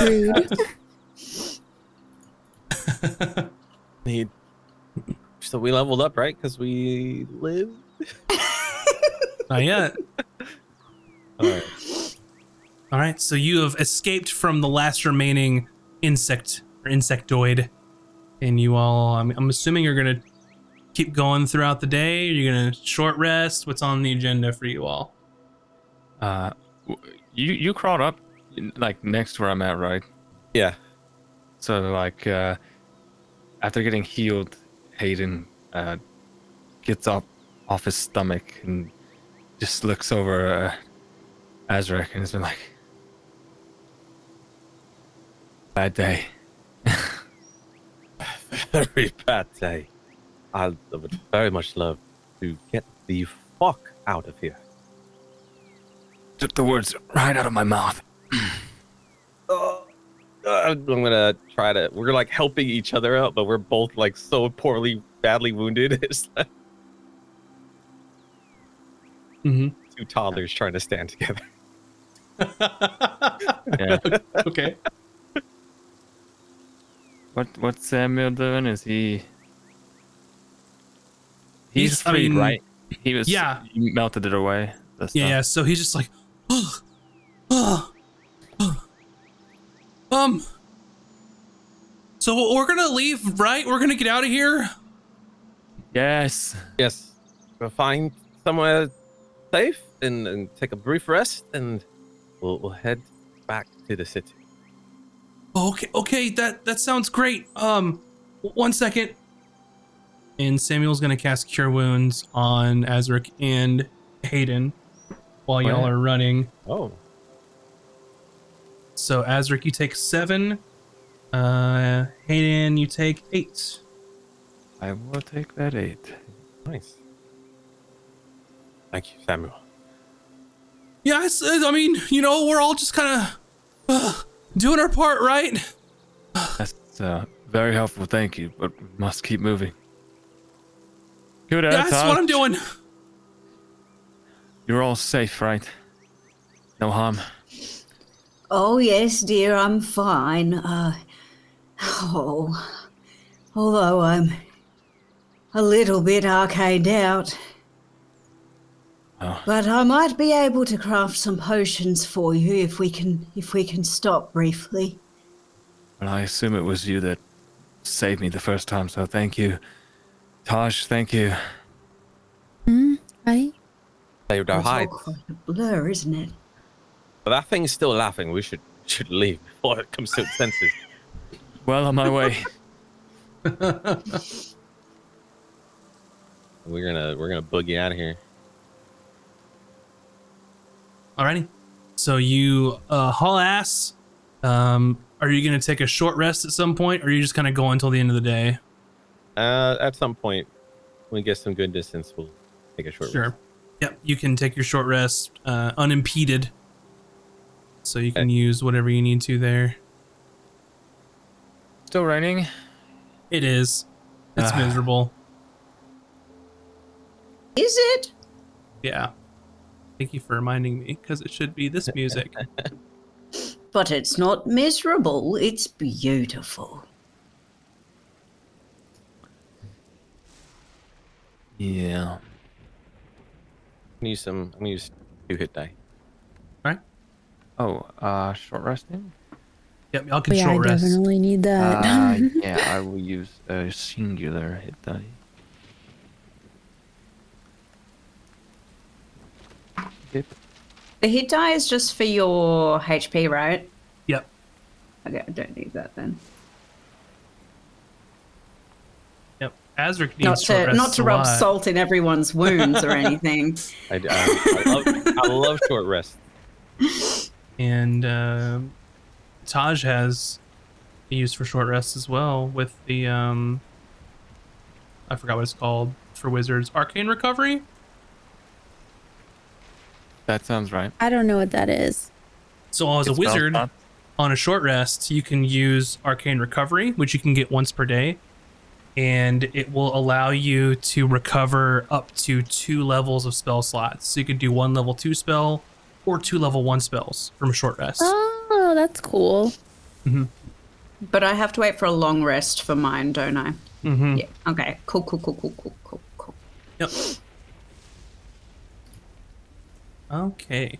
Rude. Need. So we leveled up, right? Because we live. Not yet. All right. All right, so you have escaped from the last remaining insect or insectoid, and you all. I'm, I'm assuming you're gonna keep going throughout the day. You're gonna short rest. What's on the agenda for you all? Uh, w- you you crawled up like next to where I'm at, right? Yeah. So like uh, after getting healed, Haydan uh, gets up off his stomach and just looks over uh, Azric and has been like, "Bad day." Very bad day. I would very much love to get the fuck out of here. Took the words right out of my mouth. Oh, uh, I'm gonna try to. We're like helping each other out, but we're both like so poorly, badly wounded. It's like Mm-hmm. two toddlers trying to stand together. Yeah. okay. what what's Samuel doing? Is he? He's, He's- I freed, mean, right? He was. yeah. He melted it away. Yeah, yeah. So he's just like, oh, oh. Um. So we're gonna leave, right? We're gonna get out of here. Yes. Yes, we'll find somewhere safe and, and take a brief rest, and we'll, we'll head back to the city. Okay, okay, that that sounds great. Um, one second. And Samuel's gonna cast Cure Wounds on Azric and Haydan while y'all yeah. are running. Oh, So Azric, you take seven. Uh, Haydan, you take eight. I will take that eight. nice. Thank you, Samuel. Yeah, it's, I mean, you know, we're all just kind of uh, doing our part, right? That's uh, very helpful. Thank you, but we must keep moving. Good Yeah, that's what I'm doing. You're all safe, right? No harm. Oh, yes, dear, I'm fine. Uh, oh, although I'm a little bit arcaned out. Oh. But I might be able to craft some potions for you if we can if we can stop briefly. Well, I assume it was you that saved me the first time, so thank you. Tahj, thank you. Hmm? Right? Saved our It's all quite a blur, isn't it? But that thing's still laughing. We should should leave before it comes to its senses. Well, on my way. We're gonna we're gonna boogie out of here. Alrighty. So you uh, haul ass. Um, are you gonna take a short rest at some point, or are you just kind of go until the end of the day? Uh, at some point, when we get some good distance, we'll take a short Sure. rest. Sure. Yep. You can take your short rest uh, unimpeded. So you can Okay. use whatever you need to there. Still raining. It is. It's Ah. miserable. Is it? Yeah. Thank you for reminding me, because it should be this music. But it's not miserable. It's beautiful. Yeah. I'm gonna use some. I'm gonna use two hit die. Right? Oh, uh, short resting. Yep. Y'all can yeah, I short rest. definitely need that. Uh, yeah, I will use a singular hit die. Yep. The hit die is just for your HP, right? Yep. Okay, I don't need that then. Yep. Azric needs Not short to rests not to a rub lot. salt in everyone's wounds or anything. I, uh, I, love, I love short rest. and um Tahj has a use for short rests as well with the um I forgot what it's called for wizards arcane recovery That sounds right. I don't know what that is. so as a It's spell wizard slot. on a short rest you can use arcane recovery which you can get once per day and it will allow you to recover up to two levels of spell slots so you could do one level two spell or two level one spells from a short rest Oh, that's cool. But I have to wait for a long rest for mine, don't I? mm-hmm. Yeah. Okay. Cool. Cool. Cool. Cool. Cool. Cool. Cool. Yep. Okay.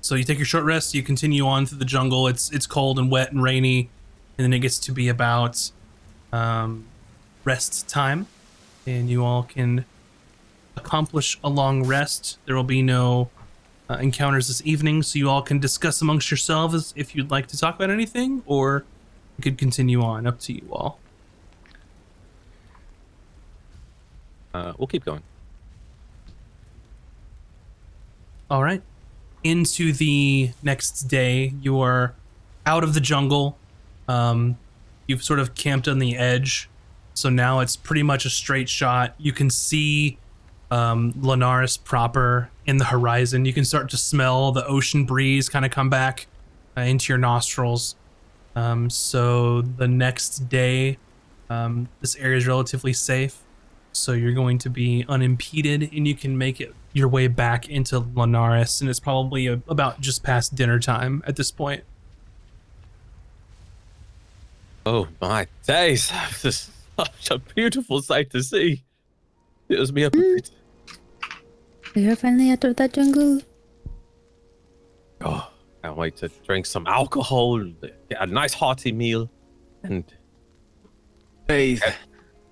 So you take your short rest. You continue on through the jungle. It's it's cold and wet and rainy, and then it gets to be about um, rest time, and you all can accomplish a long rest. There will be no uh, encounters this evening, so you all can discuss amongst yourselves if you'd like to talk about anything, or we could continue on. Up to you all. Uh, we'll keep going. All right. Into the next day, you are out of the jungle. Um, you've sort of camped on the edge, so now it's pretty much a straight shot. You can see um, Linares proper in the horizon. You can start to smell the ocean breeze kind of come back uh, into your nostrils. Um, so the next day, um, this area is relatively safe. So you're going to be unimpeded, and you can make it your way back into Linares, and it's probably a, about just past dinner time at this point. Oh my days! This is such a beautiful sight to see. It was me up. a. We are finally out of that jungle. Oh, can't wait to drink some alcohol, get a nice hearty meal, and Bathe.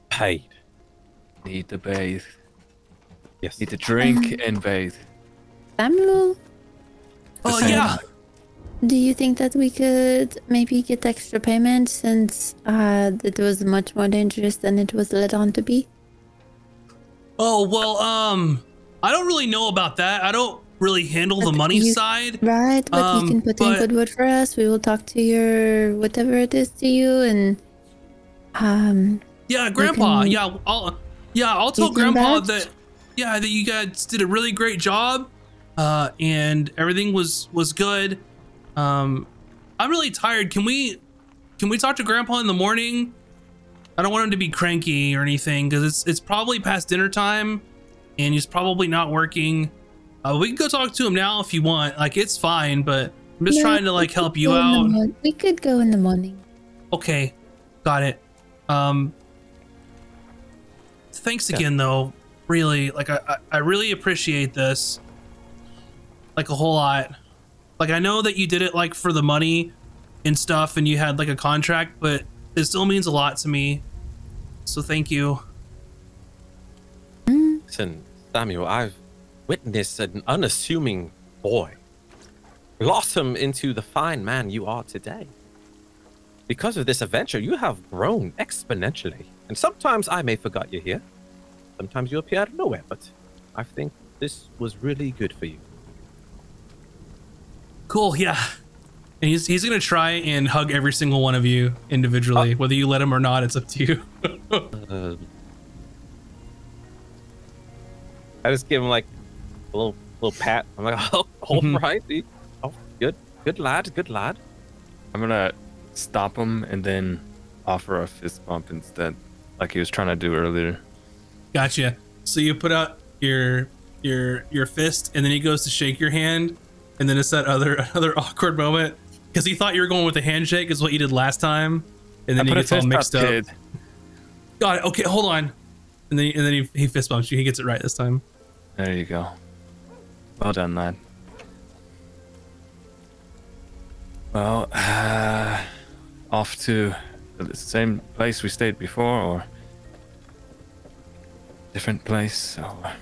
paid. Need to bathe. Yes. Need to drink and bathe. Samuel, Oh same. yeah, do you think that we could maybe get extra payment since uh, it was much more dangerous than it was led on to be? Oh well, um, I don't really know about that. I don't really handle the money you- side. Right, but Um, you can put but- in good word for us. We will talk to your whatever it is to you, and um, Yeah, Grandpa. can- Yeah, I'll. Yeah, I'll tell Grandpa that. Yeah, that you guys did a really great job, uh, and everything was was good. Um, I'm really tired. Can we, can we talk to Grandpa in the morning? I don't want him to be cranky or anything because it's it's probably past dinner time, and he's probably not working. Uh, we can go talk to him now if you want. Like it's fine, but I'm just no, trying to like help you go in the out. we could go in the morning. Okay, got it. Um, thanks again, though. Really, like I, I, I really appreciate this, like a whole lot. Like I know that you did it like for the money and stuff, and you had like a contract, but it still means a lot to me. So thank you. Listen, Samuel, I've witnessed an unassuming boy blossom into the fine man you are today. Because of this adventure, you have grown exponentially. And sometimes I may forget you're here. Sometimes you appear out of nowhere, but I think this was really good for you. Cool, yeah. And he's he's gonna try and hug every single one of you individually, whether you let him or not. It's up to you. Uh, I just give him like a little little pat. I'm like, oh, all Mhm. right, oh, good, good lad, good lad. I'm gonna stop him and then offer a fist bump instead, like he was trying to do earlier. Gotcha. So you put out your your your fist, and then he goes to shake your hand, and then it's that other another awkward moment because he thought you were going with a handshake, is what you did last time, and then I he gets all mixed up, up. kid. Got it. Okay, hold on. And then and then he, he fist bumps you. He gets it right this time. There you go. Well done, lad. Well, uh, off to the same place we stayed before, or different place. Or...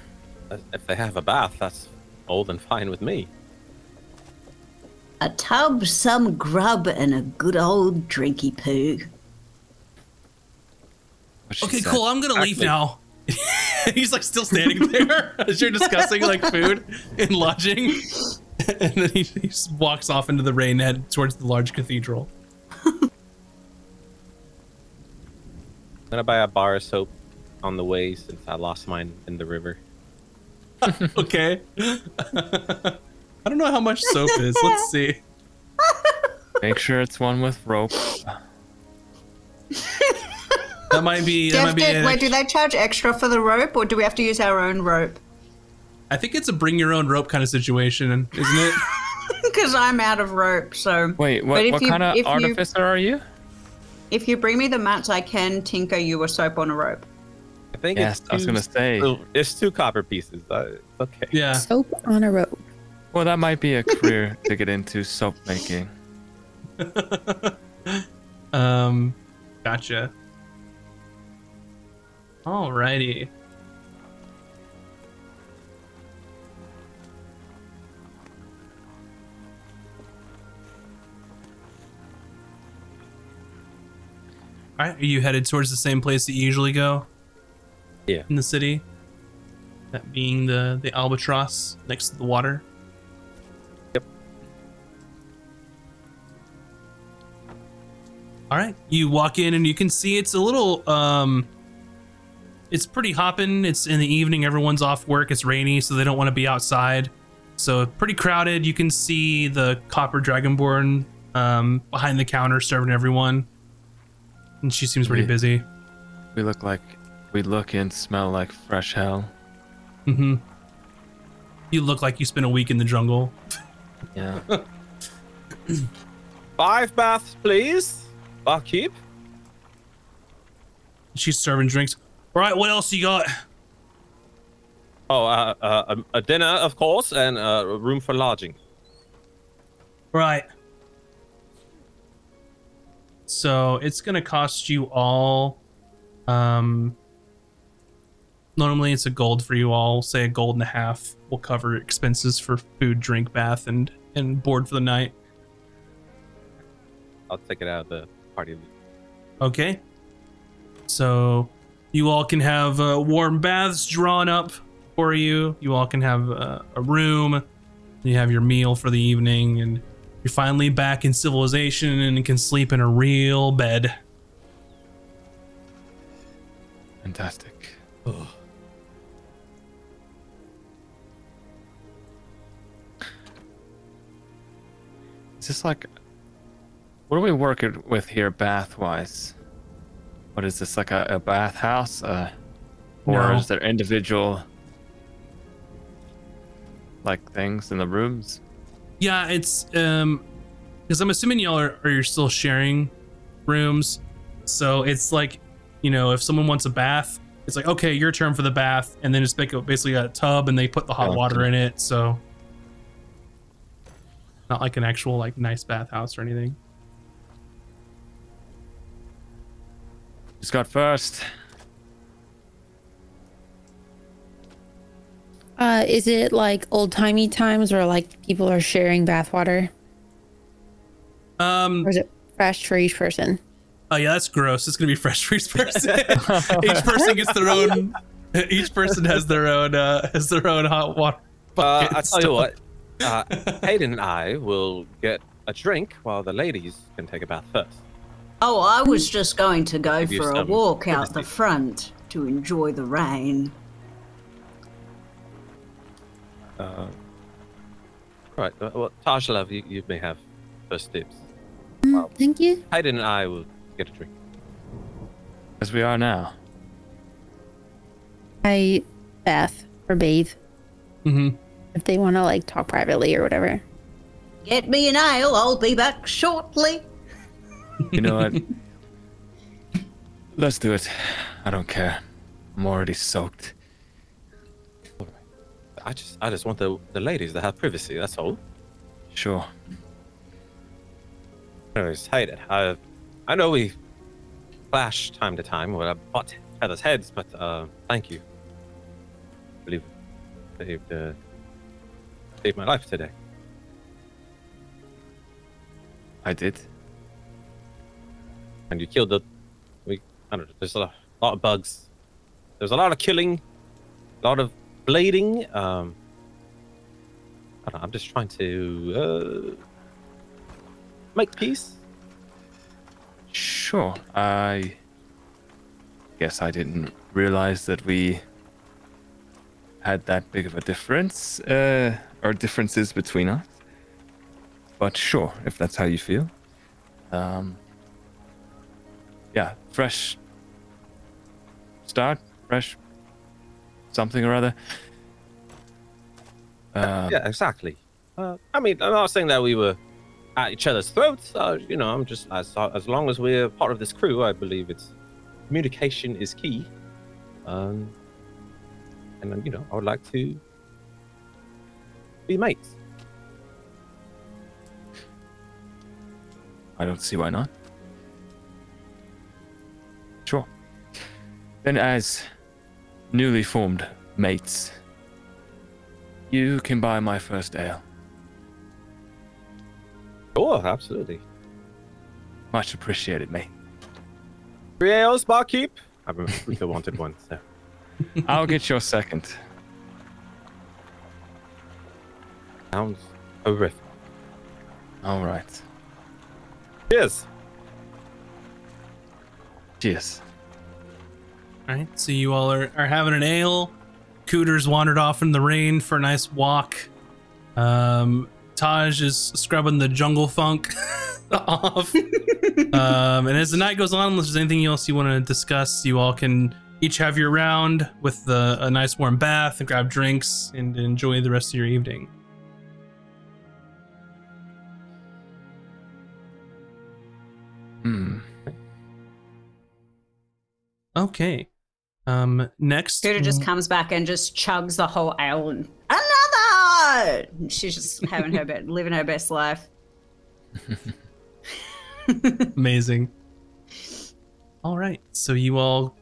If they have a bath, that's all than fine with me. A tub, some grub, and a good old drinky poo. Okay, said. cool. I'm gonna leave Actually- now. He's like still standing there as you're discussing like food and lodging, and then he, he just walks off into the rain head towards the large cathedral. I'm gonna buy a bar of soap on the way since I lost mine in the river. Okay. I don't know how much soap is. Let's see. Make sure it's one with rope. That might be. Do That might be. to- an wait, do they charge extra for the rope, or do we have to use our own rope? I think it's a bring your own rope kind of situation, isn't it? Because I'm out of rope, so. Wait, But what, if what you- kind of if you- artificer are you? If you bring me the mats, I can tinker you a soap on a rope. I think Yes, it's I was two gonna say. It's two copper pieces. Uh, okay. Yeah. Soap on a rope. Well, that might be a career to get into soap making. Um, gotcha. Alrighty. All right, are you headed towards the same place that you usually go? Yeah. In the city. That being the the albatross next to the water. All right, you walk in and you can see it's a little um it's pretty hopping. It's in the evening, everyone's off work, it's rainy, so they don't want to be outside. So pretty crowded. You can see the copper dragonborn um behind the counter serving everyone. And she seems pretty Yeah. busy. We look like we look and smell like fresh hell. Mm Mhm. You look like you spent a week in the jungle. Yeah. Five baths, please. Barkeep. She's serving drinks. All right, what else you got? Oh, uh, uh, a, a dinner, of course, and uh, a room for lodging. Right. So it's gonna cost you all. Um. Normally it's a gold for you all. Say a gold and a half will cover expenses for food, drink, bath, and and board for the night. I'll take it out of the party. loot. Okay. So you all can have uh, warm baths drawn up for you. You all can have uh, a room. You have your meal for the evening, and you're finally back in civilization and can sleep in a real bed. Fantastic. Is this like what are we working with here bath wise? What is this like a, a bath house? Uh, or No. is there individual like things in the rooms? Yeah, it's um, because I'm assuming y'all are, are you still sharing rooms, so it's like, you know, if someone wants a bath, it's like okay, your turn for the bath, and then it's like basically a tub, and they put the hot Oh, water okay. in it, so not like an actual like nice bathhouse or anything. Who's got first? Uh, is it like old timey times where like people are sharing bathwater, Um, or is it fresh for each person? oh yeah, that's gross. It's gonna be fresh for each person. each person gets their own. Each person has their own uh, has their own hot water. Uh, bucket I and tell you what, uh, Haydan and I will get a drink while the ladies can take a bath first. Oh, I was just going to go Give you for a some walk out the privacy. front to enjoy the rain. Uh, right. uh, Well, Tahj Love, you, you may have first dibs. Thank you. Haydan and I will get a drink. As we are now. I bath or bathe Mhm. if they want to like talk privately or whatever. Get me an ale, I'll be back shortly. You know what? Let's do it. I don't care. I'm already soaked. I just, I just want the, the ladies to have privacy. That's all. Sure. Anyways, Haydan, I, I know we clash time to time when I butt feathers heads, but uh, thank you. I believe saved, uh, saved my life today. I did. And you killed the. We I don't know. There's a lot, of bugs. There's a lot of killing, a lot of blading. Um, I don't know. I'm just trying to uh, make peace. Sure. I guess I didn't realize that we had that big of a difference, uh, or differences between us. But sure, if that's how you feel. Um, yeah, fresh start, fresh something or other. Uh, yeah, exactly. Uh, I mean, I'm not saying that we were at each other's throats. Uh, you know, I'm just as as long as we're part of this crew, I believe it's communication is key. Um, and you know, I would like to be mates. I don't see why not. Then, as newly formed mates, you can buy my first ale. Sure, absolutely. Much appreciated, mate. Three ales, barkeep. I Rika wanted one, so. I'll get your second. Sounds horrific. All right. Cheers. Cheers. All right, so you all are, are having an ale. Cooter's wandered off in the rain for a nice walk. Um, Tahj is scrubbing the jungle funk off. um, and as the night goes on, unless there's anything else you want to discuss, you all can each have your round with the, a nice warm bath and grab drinks and enjoy the rest of your evening. Hmm. Okay. Um, next, Scooter just comes back and just chugs the whole ale and another. She's just having her best, living her best life. Amazing. All right. So you all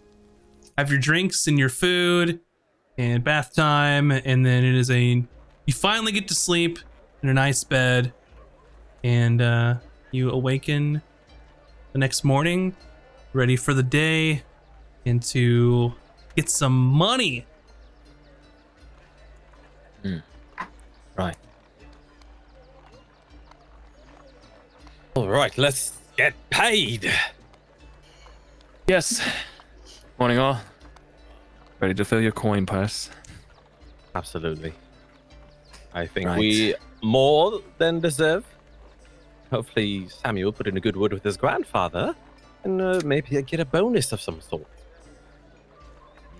have your drinks and your food and bath time, and then it is a you finally get to sleep in a nice bed, and uh, you awaken the next morning, ready for the day, and to get some money. Right. All right, let's get paid. Yes. Morning, all. Ready to fill your coin purse? Absolutely. I think Right. we more than deserve. Hopefully, Samuel put in a good word with his grandfather, and uh, maybe get a bonus of some sort.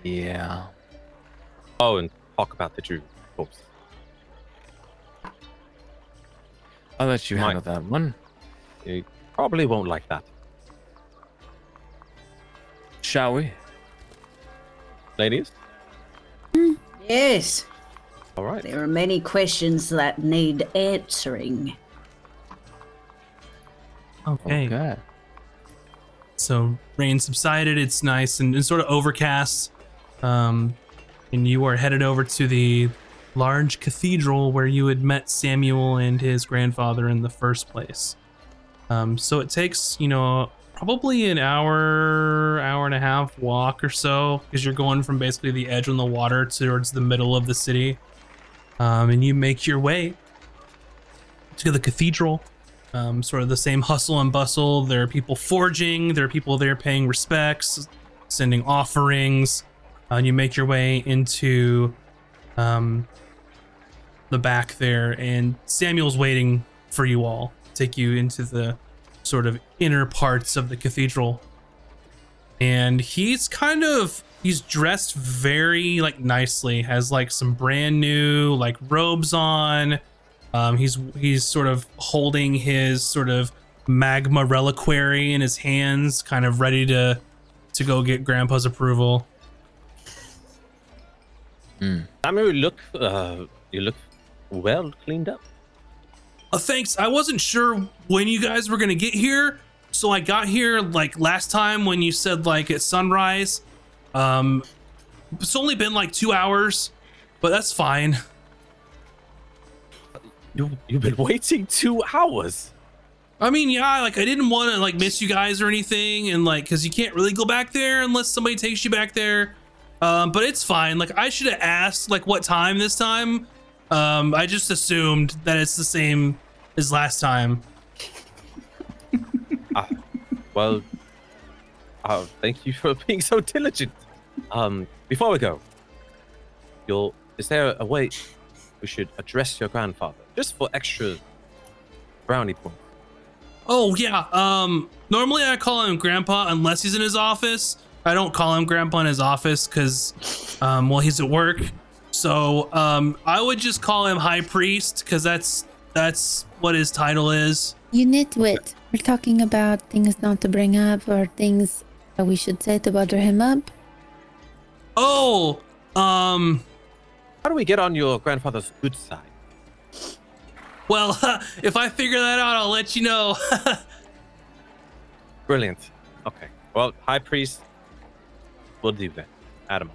Yeah. Oh, and talk about the Drew, of course. I'll let you Might- handle that one. You probably won't like that, Shall we? ladies. Yes, All right. there are many questions that need answering. Okay. Okay. So rain subsided. It's nice and, and sort of overcast. Um, and you are headed over to the large cathedral where you had met Samuel and his grandfather in the first place. Um, so it takes, you know, probably an hour, hour and a half walk or so, because you're going from basically the edge on the water towards the middle of the city. Um, and you make your way to the cathedral. Um, sort of the same hustle and bustle. There are people forging, there are people there paying respects, sending offerings. Uh, and you make your way into um, the back there, and Samuel's waiting for you all. Take you into the sort of inner parts of the cathedral, and he's kind of he's dressed very like nicely. Has like some brand new like robes on. Um, he's he's sort of holding his sort of magma reliquary in his hands, kind of ready to to go get Grandpa's approval. Samuel, you look, uh, you look well cleaned up. Uh, thanks. I wasn't sure when you guys were gonna get here, so I got here like last time when you said like at sunrise. Um, it's only been like two hours, but that's fine. You, you've been waiting two hours. I mean, yeah, like I didn't want to like miss you guys or anything, and like because you can't really go back there unless somebody takes you back there. Um, but it's fine. Like I should have asked like what time this time. Um, I just assumed that it's the same as last time. Well, uh, thank you for being so diligent. Um, before we go, you'll, is there a way we should address your grandfather just for extra brownie points? Oh yeah. Um normally I call him grandpa unless he's in his office. I don't call him grandpa in his office cuz um well he's at work. So um I would just call him high priest cuz that's that's what his title is. You nitwit. We're talking about things not to bring up or things that we should say to butter him up. Oh, um How do we get on your grandfather's good side? well if I figure that out I'll let you know. Brilliant. Okay. Well, High Priest, we'll do that. Adam.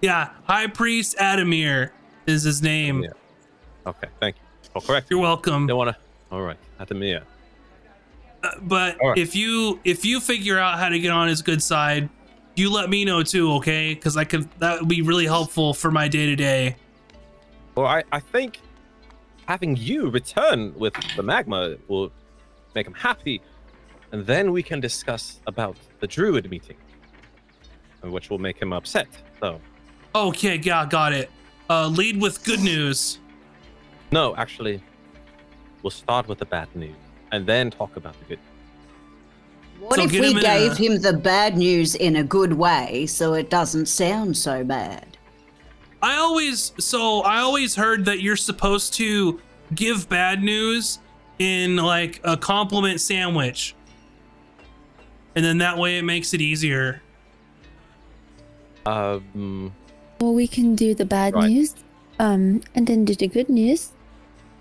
yeah, high priest Adamir is his name. Yeah. Okay, thank you. Oh, correct. You're welcome. Don't want to. All right, Adamir. Uh, but All right. if you if you figure out how to get on his good side you let me know too okay because i could that would be really helpful for my day to day Well, I, I think having you return with the magma will make him happy, and then we can discuss about the druid meeting, which will make him upset. So, okay yeah got it uh lead with good news no, actually, we'll start with the bad news and then talk about the good. What So if we him gave a- him the bad news in a good way so it doesn't sound so bad? i always so i always heard that you're supposed to give bad news in like a compliment sandwich and then that way it makes it easier Um, Well, we can do the bad Right. news, um, and then do the good news.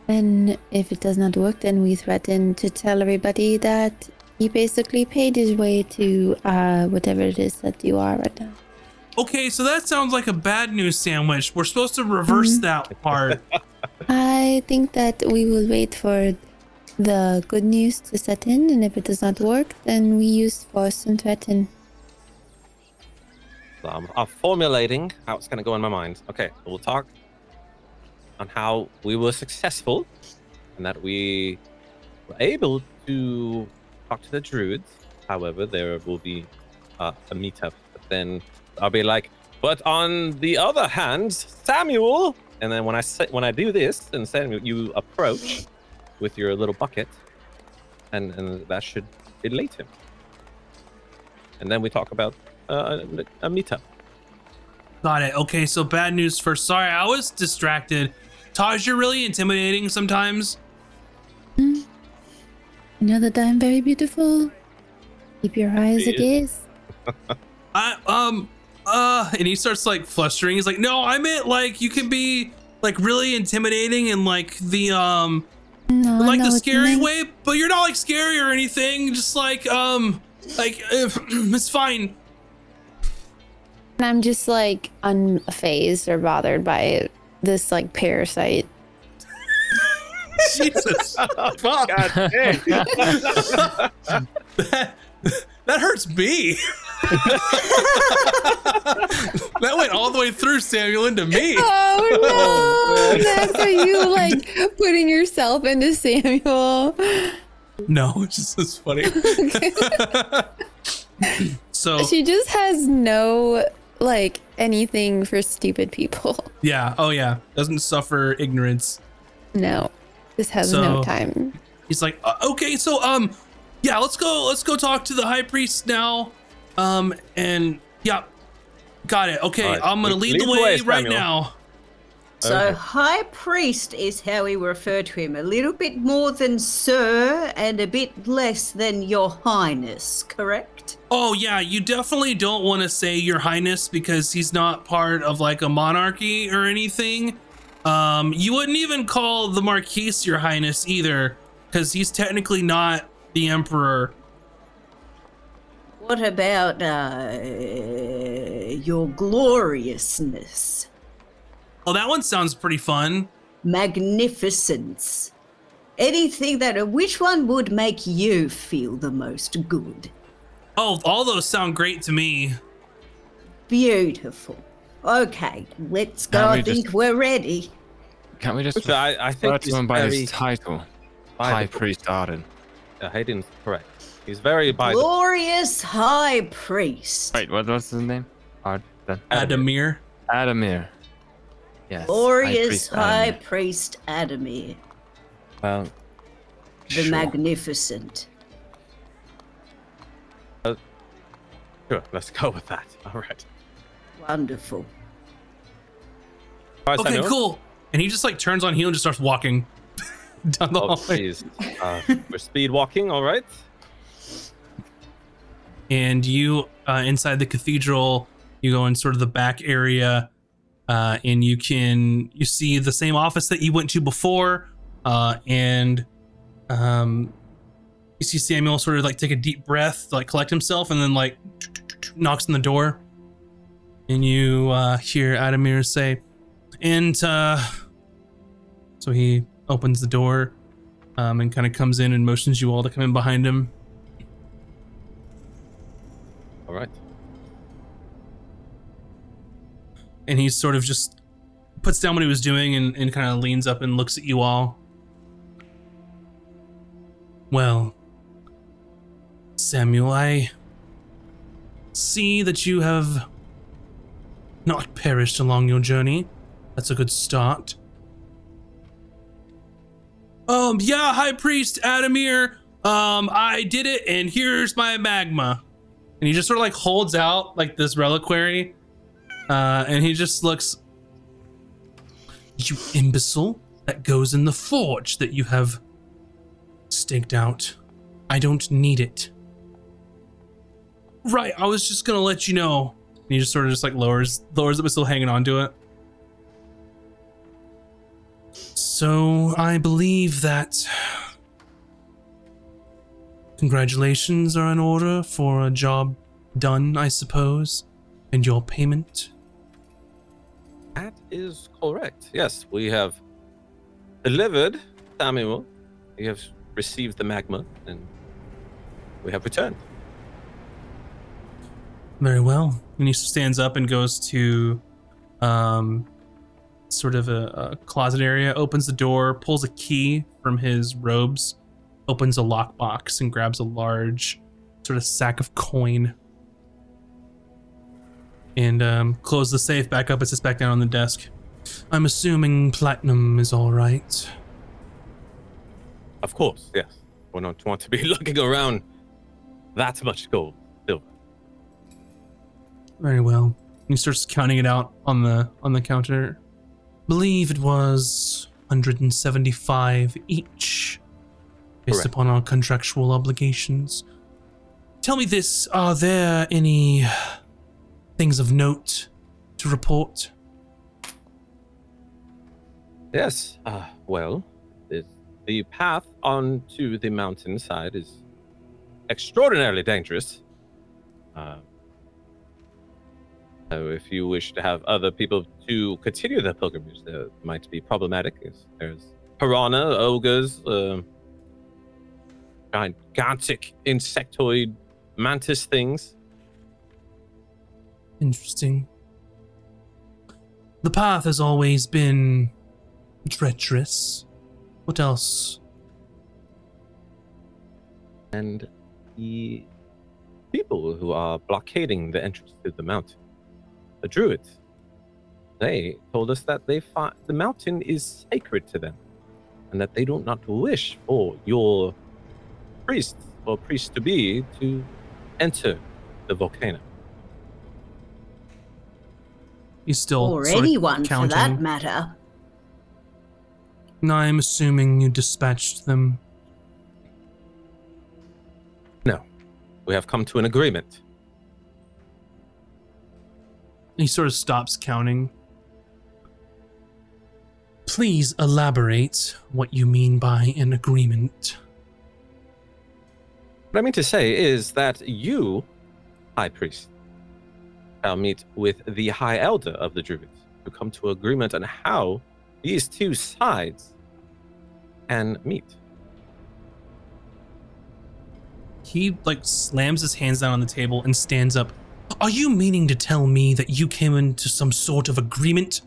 And if it does not work, then we threaten to tell everybody that he basically paid his way to uh, whatever it is that you are right now. okay so that sounds like a bad news sandwich we're supposed to reverse that part I think that we will wait for the good news to set in, and if it does not work, then we use force and threaten. So I'm, I'm formulating how it's going to go in my mind. Okay, we'll talk on how we were successful and that we were able to talk to the druids. However, there will be uh, a meetup. But then I'll be like, but on the other hand, Samuel. And then when I say, when I do this, and Samuel, you approach with your little bucket, and and that should elate him. And then we talk about uh, a, a meetup. Got it. Okay, so bad news first. Sorry, I was distracted. Tahj, you're really intimidating sometimes. You know that I'm very beautiful. Keep your eyes She a gaze. I um uh and he starts like flustering. He's like, "No, I meant like you can be like really intimidating and like the um No, like the scary way, but you're not like scary or anything. Just like um like if, it's fine. And I'm just like unfazed or bothered by this like parasite. Jesus. Fuck. God damn. that, that hurts me. that went all the way through Samuel into me. Oh no! That's are you like putting yourself into Samuel? No, it's just it's funny. so She just has no like anything for stupid people. yeah, oh yeah, doesn't suffer ignorance. No, just has So- no time. He's like, uh, okay, so um, yeah, let's go, let's go talk to the high priest now. Um, and yeah, got it. Okay, All right, I'm gonna lead- lead, the way way, right now. So, Okay. High Priest is how we refer to him. A little bit more than Sir and a bit less than Your Highness, correct? Oh yeah, you definitely don't want to say your highness because he's not part of like a monarchy or anything. Um, you wouldn't even call the marquis your highness either because he's technically not the emperor. What about uh, Your Gloriousness? Oh, that one sounds pretty fun. Magnificence? Anything that. Which one would make you feel the most good? Oh, all those sound great to me. Beautiful. Okay, let's go. Now we I think just- we're ready. Can't we just So I, I refer think to he's him by very his title? by High the book. Priest Arden. Uh, Haydan's correct. He's very by the Glorious High Priest. Wait, what was his name? Arden. Adamir. Adamir. Yes. High Glorious Priest High Adamir. Priest Adamir, well. the Sure. Magnificent. Sure, let's go with that. All right. Wonderful. All right, Okay, Samuel. cool. And he just like turns on heel and just starts walking down the Oh, hallway. jeez. Uh, we're speed walking, all right? and you uh, inside the cathedral you go in sort of the back area uh, and you can you see the same office that you went to before uh, and um, you see samuel sort of like take a deep breath like collect himself and then like knocks on the door and you uh, hear adamir say and uh, so he opens the door um, and kind of comes in and motions you all to come in behind him All right. and he sort of just puts down what he was doing and, and kind of leans up and looks at you all. Well, Samuel, I see that you have not perished along your journey. That's a good start. Um, yeah, High Priest Adamir, um, I did it, and here's my magma. And he just sort of like holds out like this reliquary uh, and he just looks. You imbecile! That goes in the forge that you have staked out. I don't need it. Right, I was just gonna let you know. And he just sort of just like lowers lowers it, but still hanging on to it. So I believe that congratulations are in order for a job done, I suppose, and your payment. That is correct. Yes, we have delivered Samuel. We have received the magma, and we have returned. Very well. And he stands up and goes to um, sort of a, a closet area, opens the door, pulls a key from his robes, opens a lockbox, and grabs a large sort of sack of coin. And um, close the safe back up. It sits back down on the desk. I'm assuming platinum is all right. Of course, yes. We don't want to be looking around that much gold, silver. Very well. He starts counting it out on the on the counter. Believe it was 175 each, based Correct. upon our contractual obligations. Tell me this: Are there any things of note to report? Yes. Uh, well, the, the path onto the mountainside is extraordinarily dangerous. Uh, So if you wish to have other people to continue their pilgrimage, that might be problematic. There's piranha, ogres, uh, gigantic insectoid mantis things. Interesting. The path has always been treacherous. What else? and the people who are blockading the entrance to the mountain, the druids, they told us that they fi- the mountain is sacred to them, and that they do not wish for your priests or priests to be to enter the volcano. He's still or sort of anyone for that matter. And I'm assuming you dispatched them. No, we have come to an agreement. He sort of stops counting. Please elaborate what you mean by an agreement. What I mean to say is that you, High Priest, shall meet with the High Elder of the Druids to come to agreement on how these two sides can meet. He like slams his hands down on the table and stands up. Are you meaning to tell me that you came into some sort of agreement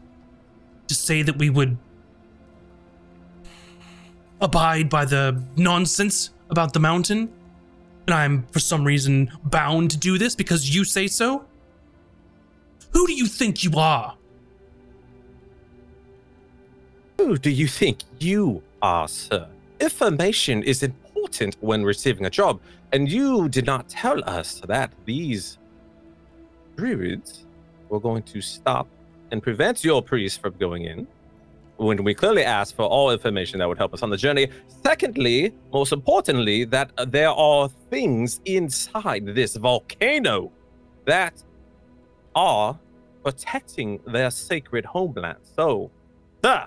to say that we would abide by the nonsense about the mountain? And I'm for some reason bound to do this because you say so? Who do you think you are? Who do you think you are, sir? Information is important when receiving a job, and you did not tell us that these druids were going to stop and prevent your priest from going in when we clearly asked for all information that would help us on the journey. Secondly, most importantly, that there are things inside this volcano that are protecting their sacred homeland. So, sir,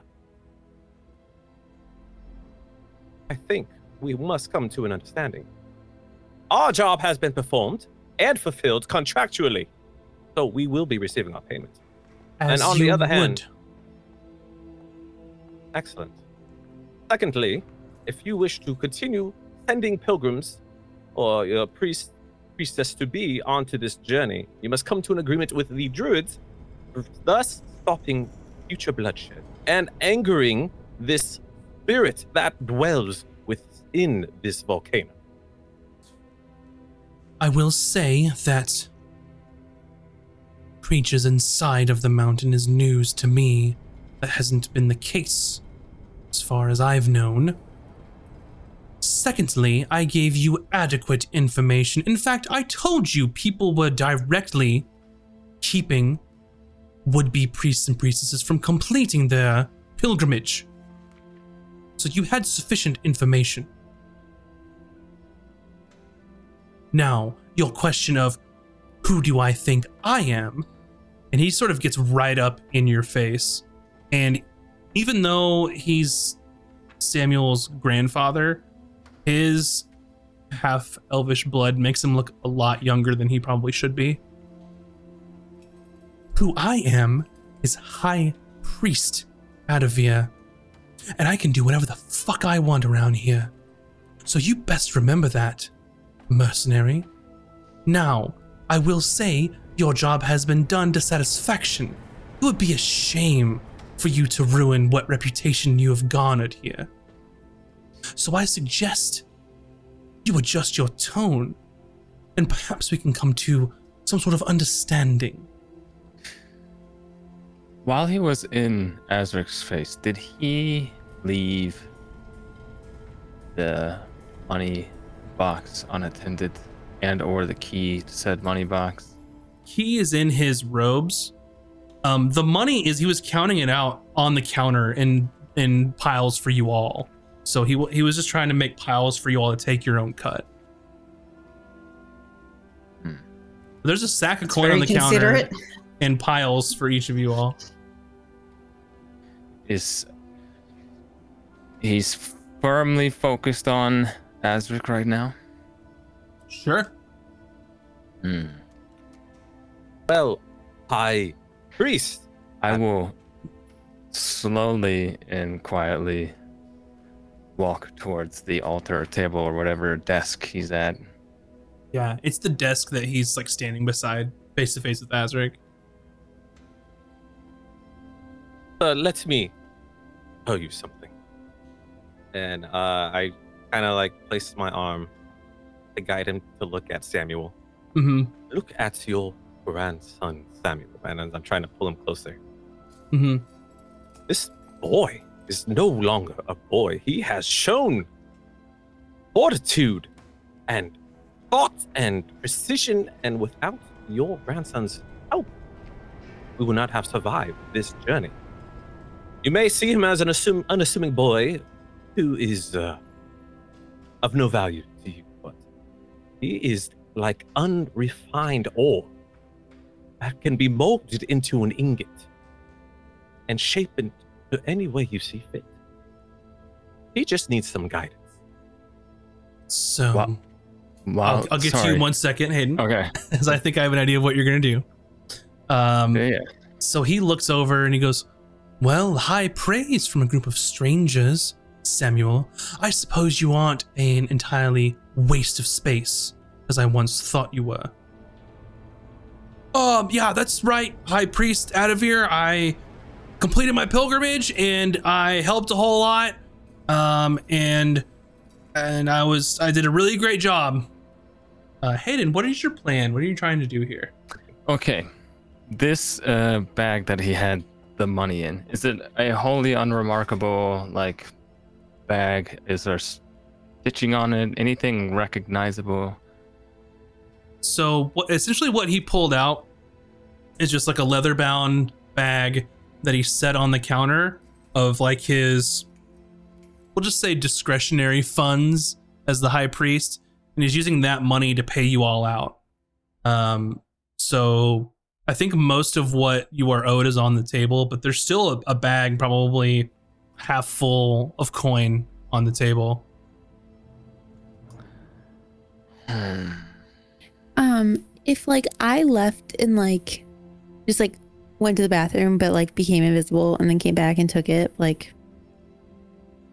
I think we must come to an understanding. Our job has been performed and fulfilled contractually, so we will be receiving our payment. And As on the other hand- Excellent. Secondly, if you wish to continue sending pilgrims or your priest priestess to be onto this journey, you must come to an agreement with the druids, thus stopping future bloodshed and angering this spirit that dwells within this volcano. I will say that creatures inside of the mountain is news to me. That hasn't been the case, as far as I've known. Secondly, I gave you adequate information. In fact, I told you people were directly keeping would be priests and priestesses from completing their pilgrimage. So you had sufficient information. Now, your question of who do I think I am? And he sort of gets right up in your face. And even though he's Samuel's grandfather, his half elvish blood makes him look a lot younger than he probably should be. Who I am is High Priest Adavir, and I can do whatever the fuck I want around here. So you best remember that, mercenary. Now, I will say your job has been done to satisfaction. It would be a shame for you to ruin what reputation you have garnered here. So I suggest you adjust your tone, and perhaps we can come to some sort of understanding. While he was in Azric's face, did he leave the money box unattended and or the key to said money box? He is in his robes. Um, the money is he was counting it out on the counter in in piles for you all. So he he was just trying to make piles for you all to take your own cut. Hmm. There's a sack of It's coin on the counter and piles for each of you all. Is he's firmly focused on Azric right now? Sure. Hmm. Well, High Priest. I will slowly and quietly walk towards the altar or table or whatever desk he's at. Yeah, it's the desk that he's like standing beside, face to face with Azric. Uh, let me tell you something. And uh, I kind of like place my arm to guide him to look at Samuel. Mm-hmm. Look at your grandson, Samuel. And I'm trying to pull him closer. Mm-hmm. This boy is no longer a boy. He has shown fortitude and thought and precision. And without your grandson's help, we would not have survived this journey. You may see him as an assum- unassuming boy who is uh, of no value to you, but he is like unrefined ore that can be molded into an ingot and shaped into any way you see fit. He just needs some guidance. So Wow. Wow. I'll, I'll get to sorry. you one second, Haydan, Okay. because I think I have an idea of what you're gonna do. Um, Yeah. So he looks over and he goes, Well, high praise from a group of strangers, Samuel. I suppose you aren't an entirely waste of space, as I once thought you were. Um, yeah, that's right, High Priest Adavir. I completed my pilgrimage and I helped a whole lot. Um, and and I was I did a really great job. Uh, Haydan, what is your plan? What are you trying to do here? Okay. This uh, bag that he had the money in, is it a wholly unremarkable, like, bag? Is there stitching on it? Anything recognizable? So what essentially what he pulled out is just like a leather bound bag that he set on the counter of like his we'll just say discretionary funds as the high priest and he's using that money to pay you all out. Um so I think most of what you are owed is on the table, but there's still a, a bag probably half full of coin on the table. Hmm. Um, if like I left in like just like went to the bathroom but like became invisible and then came back and took it, like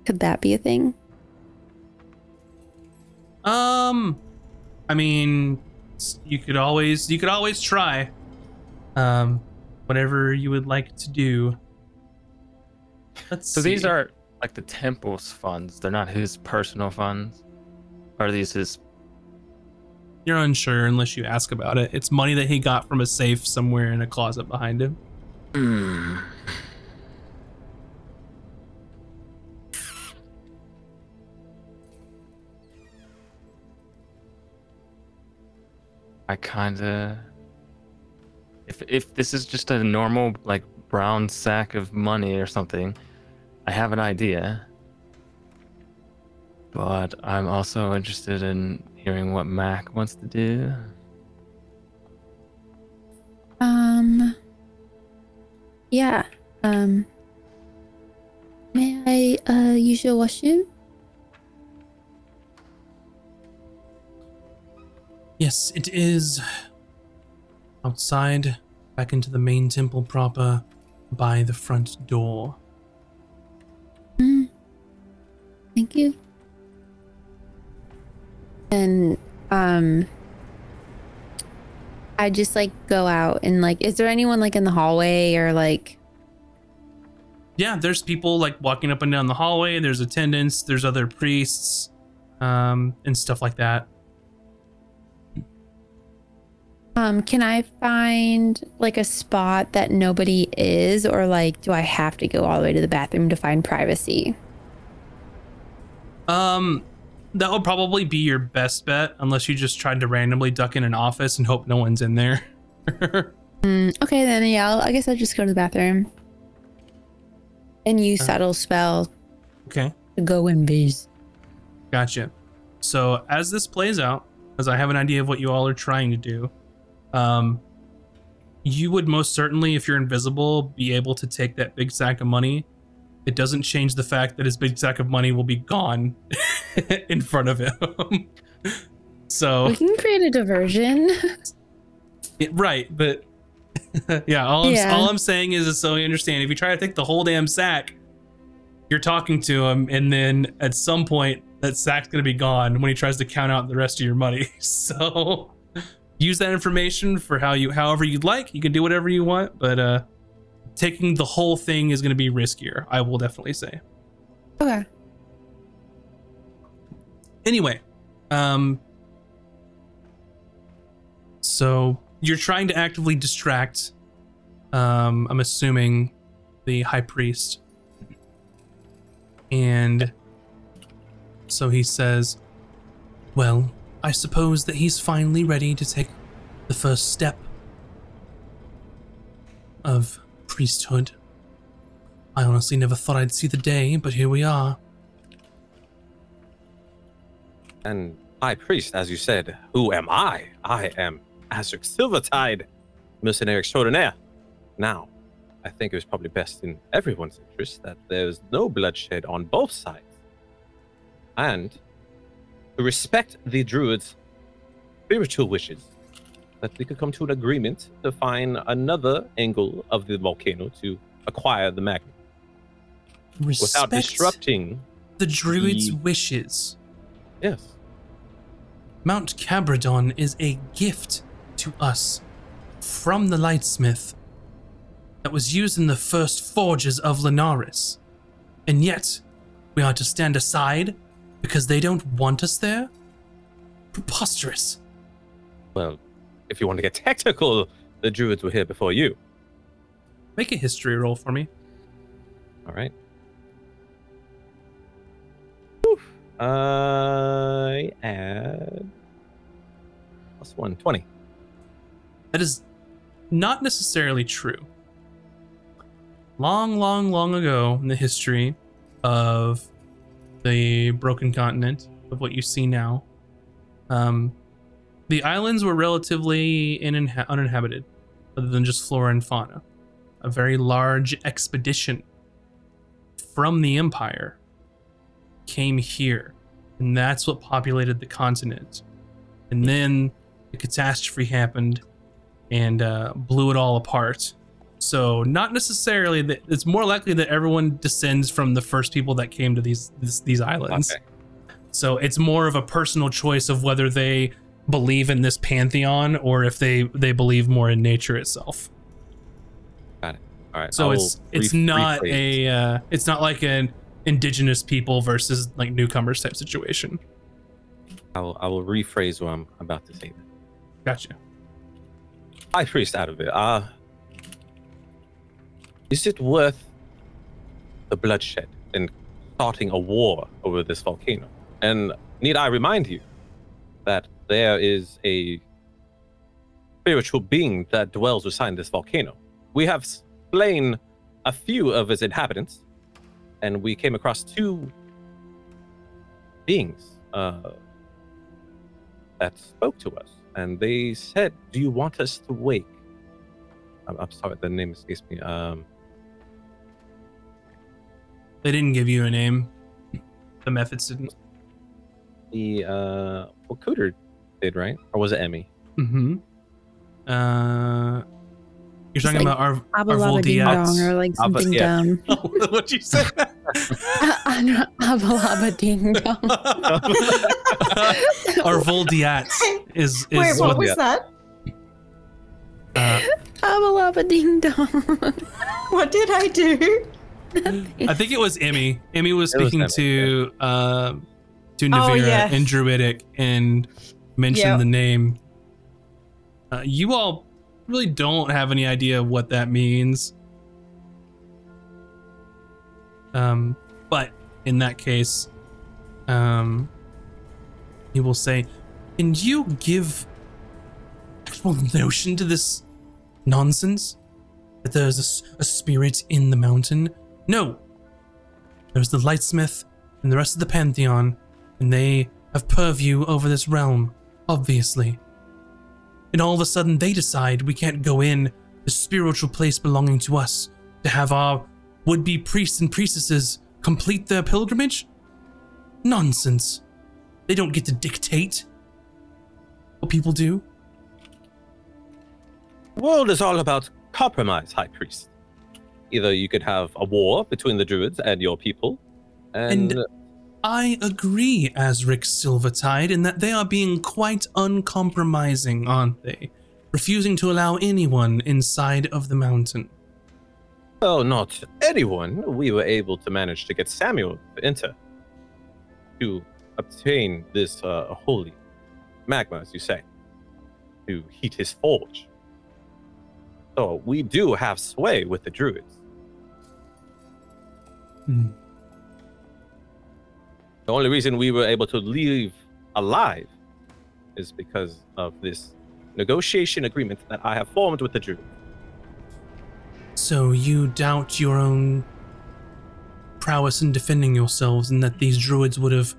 could that be a thing? Um, I mean, you could always you could always try. Um, whatever you would like to do. Let's So these are like the temple's funds. They're not his personal funds. Are these his? You're unsure unless you ask about it. It's money that he got from a safe somewhere in a closet behind him. Hmm. I kind of. If if this is just a normal like brown sack of money or something, I have an idea. But I'm also interested in hearing what Mac wants to do. Um Yeah. Um May I uh use your washroom? Yes, it is outside, back into the main temple proper, by the front door. Mm. Thank you. And um I just like go out and like is there anyone like in the hallway or like yeah, there's people like walking up and down the hallway. There's attendants. There's other priests, um, and stuff like that. um can I find like a spot that nobody is or like do I have to go all the way to the bathroom to find privacy? Um, that would probably be your best bet, unless you just tried to randomly duck in an office and hope no one's in there. Mm, okay then yeah, I'll, I guess I'll just go to the bathroom. And use Uh. subtle spell okay, to go invis. gotcha. So as this plays out, as I have an idea of what you all are trying to do, um, you would most certainly, if you're invisible, be able to take that big sack of money. It doesn't change the fact that his big sack of money will be gone in front of him. so We can create a diversion. Yeah, right, but yeah, all I'm, Yeah. all I'm saying is, is so you understand. If you try to take the whole damn sack, you're talking to him, and then at some point that sack's gonna be gone when he tries to count out the rest of your money. So use that information for how you, however you'd like. You can do whatever you want, but uh, taking the whole thing is gonna be riskier. I will definitely say. Okay. Anyway, um, so you're trying to actively distract. Um, I'm assuming the high priest, and so he says, "Well, I suppose that he's finally ready to take the first step of priesthood. I honestly never thought I'd see the day, but here we are." And High Priest, as you said, who am I? I am Azric Silvertide, mercenary extraordinaire. Now, I think it was probably best in everyone's interest that there's no bloodshed on both sides. And to respect the druid's spiritual wishes, that we could come to an agreement to find another angle of the volcano to acquire the magma without disrupting. the druid's the- wishes. Yes. Mount Cabradon is a gift to us from the Lightsmith that was used in the first forges of Linaris. And yet, we are to stand aside because they don't want us there? Preposterous. Well, if you want to get technical, the druids were here before you. Make a history roll for me. All right. I add plus one, 20. That is not necessarily true. Long, long, long ago in the history of the broken continent, of what you see now, um, the islands were relatively ininha- uninhabited, other than just flora and fauna. A very large expedition from the Empire came here, and that's what populated the continent. And then the catastrophe happened and uh, blew it all apart. So not necessarily that it's more likely that everyone descends from the first people that came to these this, these islands. Okay. So it's more of a personal choice of whether they believe in this pantheon or if they they believe more in nature itself. Got it. All right. So it's it's re- not a uh, it's not like an indigenous people versus like newcomers type situation. I will, I will rephrase what I'm about to say. Gotcha. High priest out of it. Uh, is it worth the bloodshed and starting a war over this volcano? And need I remind you that there is a spiritual being that dwells beside this volcano? We have slain a few of its inhabitants, and we came across two beings uh, that spoke to us, and they said, "Do you want us to wake?" I'm, I'm sorry, the name escapes me. Um, They didn't give you a name. The methods didn't. the uh, well, Cooter did right, or was it Emy? Mm-hmm. Uh, you're talking like about our Abba Labba Ding Dong or like Abba- something yeah. dumb. What'd you say? I know, Abba Labba Ding Dong. our Voldiats is is Wait, what what, was that? uh, Abba Labba Ding Dong. What did I do? I think it was Emy. Emy was It was speaking Emy, to uh, to Oh, Navira yes. and Druidic and mentioned Yep. the name. Uh, you all really don't have any idea what that means. Um, but in that case, um, he will say, "Can you give actual notion to this nonsense that there's a spirit in the mountain?" No. There's the Lightsmith and the rest of the Pantheon, and they have purview over this realm, obviously. And all of a sudden, they decide we can't go in the spiritual place belonging to us to have our would be priests and priestesses complete their pilgrimage? Nonsense. They don't get to dictate what people do. The world is all about compromise, High Priest. Either you could have a war between the druids and your people, and, And- I agree, Azric Silvertide, in that they are being quite uncompromising, aren't they? Refusing to allow anyone inside of the mountain. well, not anyone. We were able to manage to get Samuel to enter to obtain this uh, holy magma, as you say, to heat his forge. So we do have sway with the druids. Hmm. The only reason we were able to leave alive is because of this negotiation agreement that I have formed with the druids. So you doubt your own prowess in defending yourselves and that these druids would have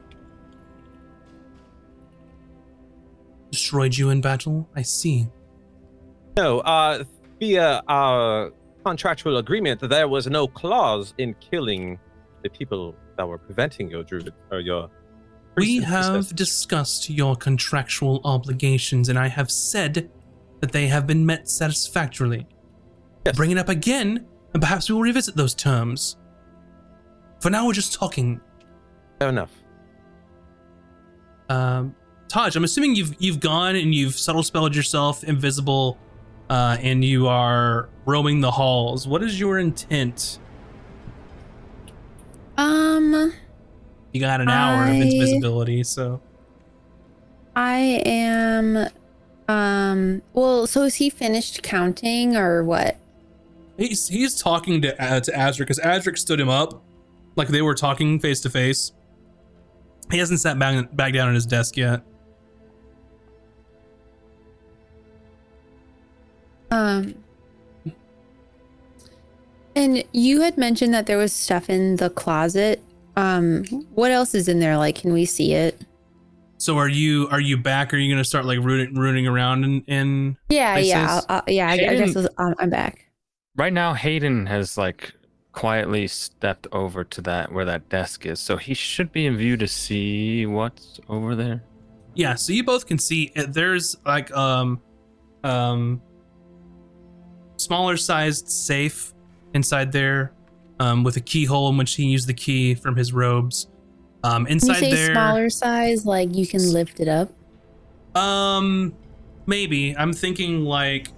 destroyed you in battle? I see. No, uh, via our contractual agreement, there was no clause in killing the people that were preventing your druid or your. We have discussed your contractual obligations, and I have said that they have been met satisfactorily. Yes. Bring it up again, and perhaps we will revisit those terms. For now, we're just talking. Fair enough. Um, Tahj, I'm assuming you've you've gone and you've subtle spelled yourself invisible, uh, and you are roaming the halls. What is your intent? Um, You got an hour of invisibility, so I am. Um. Well, so is he finished counting or what? he's he's talking to uh, to Azric because Azric stood him up, like they were talking face to face. He hasn't sat back back down at his desk yet. Um. And you had mentioned that there was stuff in the closet. Um, what else is in there? Like, can we see it? So are you are you back? Are you gonna start like rooting rooting around in in? Yeah, yeah, Places? I'll, I'll- yeah. I, I Haydan- guess I'm, I'm back. Right now, Haydan has like quietly stepped over to that where that desk is, so he should be in view to see what's over there. Yeah, so you both can see uh, there's like um um smaller sized safe inside there um with a keyhole in which he used the key from his robes. Um Can you say there smaller size? Like you can lift it up. um maybe I'm thinking like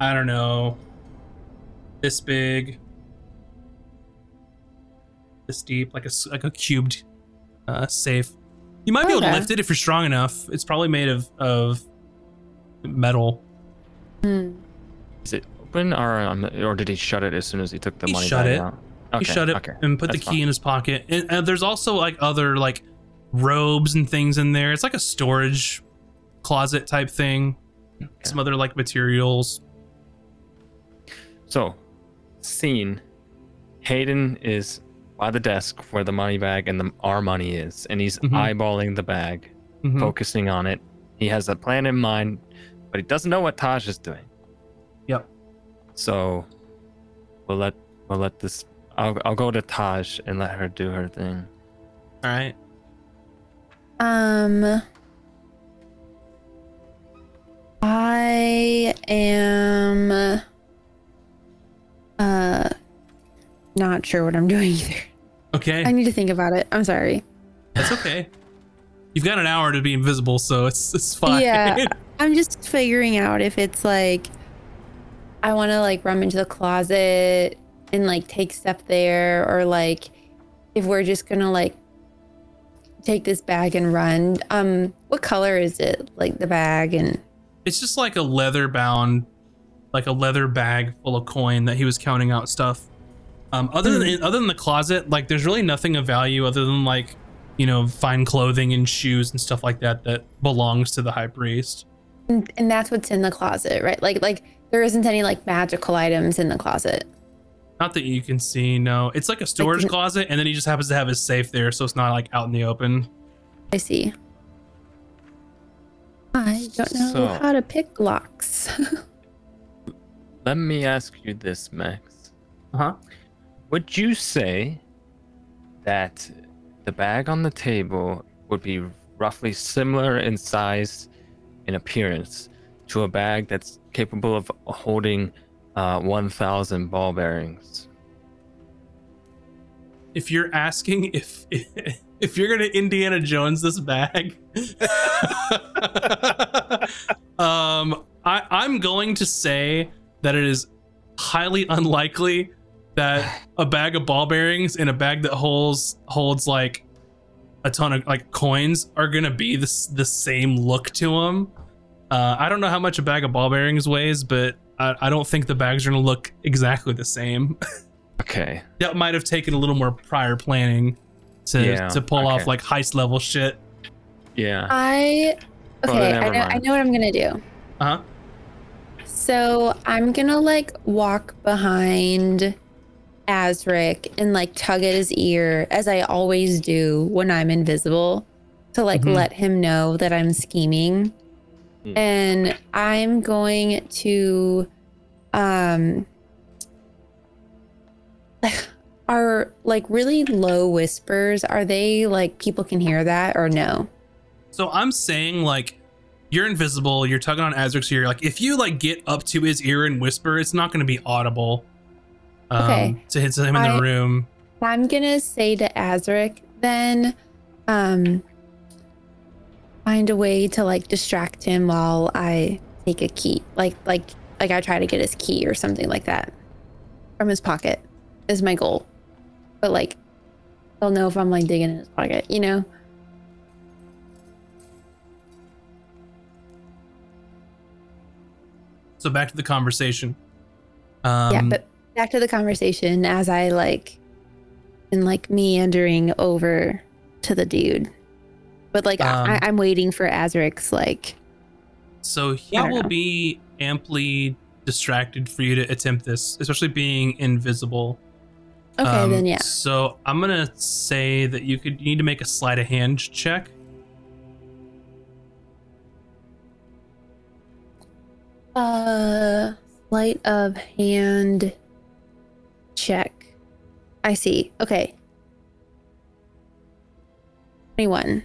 I don't know this big this deep like a s- like a cubed uh safe. You might be able to lift it if you're strong enough. It's probably made of of metal. Hmm. Is it open, or um, or did he shut it as soon as he took the He money shut bag it. out? he Okay, shut it okay, and put the key fine. in his pocket. And, and there's also like other like robes and things in there. It's like a storage closet type thing. Some other like materials. So, scene. Haydan is by the desk where the money bag and the our money is, and he's Mhm. eyeballing the bag, Mhm. focusing on it. He has a plan in mind, but he doesn't know what Tahj is doing. Yep. So, we'll let we'll let this. I'll I'll go to Tahj and let her do her thing. All right. Um, I am uh not sure what I'm doing either. Okay. I need to think about it. I'm sorry. That's okay. You've got an hour to be invisible, so it's it's fine. Yeah. I'm just figuring out if it's like I want to like rummage the closet and like take stuff there or like if we're just to like take this bag and run. Um what color is it? Like the bag and it's just like a leather bound, like a leather bag full of coin that he was counting out stuff. Um, other than other than the closet, like there's really nothing of value other than like you know fine clothing and shoes and stuff like that that belongs to the high priest. And, and that's what's in the closet, right? Like like there isn't any like magical items in the closet. Not that you can see, no. It's like a storage Like- closet, and then he just happens to have his safe there, so it's not like out in the open. I see. I don't know So- how to pick locks. Let me ask you this, Max. Uh huh. Would you say that the bag on the table would be roughly similar in size and appearance to a bag that's capable of holding uh, 1,000 ball bearings. If you're asking if if you're gonna Indiana Jones this bag, um, I, I'm going to say that it is highly unlikely that a bag of ball bearings in a bag that holds holds like a ton of like coins are gonna be the the same look to them. Uh, I don't know how much a bag of ball bearings weighs, but I, I don't think the bags are gonna look exactly the same. Okay. that might have taken a little more prior planning to Yeah, to pull off like heist level shit. Yeah. I okay. then I know. I know what I'm gonna do. Uh huh. So I'm gonna like walk behind Azric and like tug at his ear as I always do when I'm invisible to like Mhm. let him know that I'm scheming. Hmm. And I'm going to um are like really low whispers are they like people can hear that or no? So I'm saying like you're invisible, you're tugging on Azric's ear. Like if you like get up to his ear and whisper, it's not going to be audible. Um, Okay. To hit him in I- the room. I'm gonna say to Azric then um find a way to like distract him while I take a key. Like like like I try to get his key or something like that from his pocket is my goal. But like he'll know if I'm like digging in his pocket, you know? So back to the conversation. Um, yeah, but back to the conversation as I like and like meandering over to the dude. But like Um, I, I'm waiting for Azric's like So he I will know. be amply distracted for you to attempt this, especially being invisible. okay Um, then yeah. So I'm gonna say that you could you need to make a sleight of hand check. Uh, sleight of hand check. I see. Okay. 21.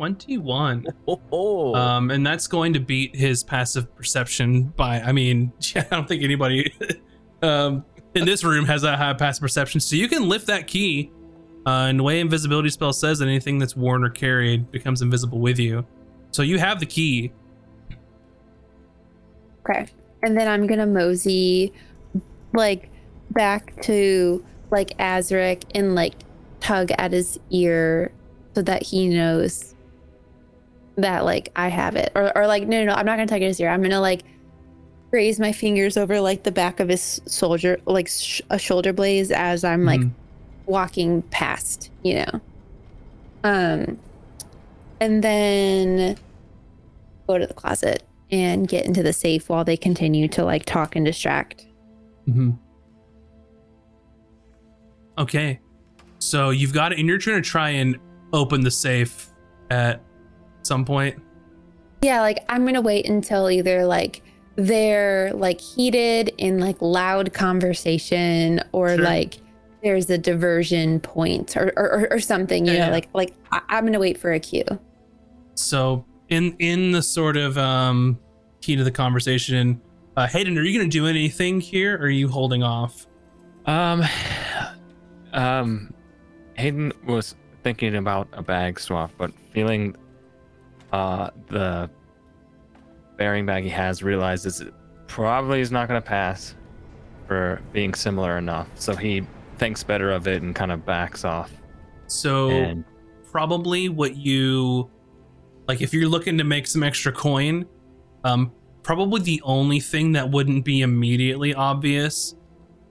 21. Oh, oh. Um, and that's going to beat his passive perception by, I mean, I don't think anybody um, in this room has that high passive perception. So you can lift that key. Uh, and the way invisibility spell says that anything that's worn or carried becomes invisible with you. So you have the key. Okay. And then I'm going to mosey like back to like Azric and like tug at his ear so that he knows that like I have it. Or, or like, no, no, no, I'm not going to tug at his ear. I'm going to like raise my fingers over like the back of his soldier, like sh- a shoulder blaze as I'm like Mhm. walking past, you know. Um and then go to the closet and get into the safe while they continue to like talk and distract. Mm-hmm. Okay. So you've got it, and you're trying to try and open the safe at some point. Yeah, like I'm gonna wait until either like they're like heated in like loud conversation or Sure. like there's a diversion point or or, or- or something, you Yeah, know, yeah. like like I- I'm gonna wait for a cue. So in in the sort of um key to the conversation, uh, Haydan, are you going to do anything here, or are you holding off? Um, um, Haydan was thinking about a bag swap, but feeling uh the bearing bag he has realizes it probably is not going to pass for being similar enough. So he thinks better of it and kind of backs off. So And probably what you like if you're looking to make some extra coin, um, probably the only thing that wouldn't be immediately obvious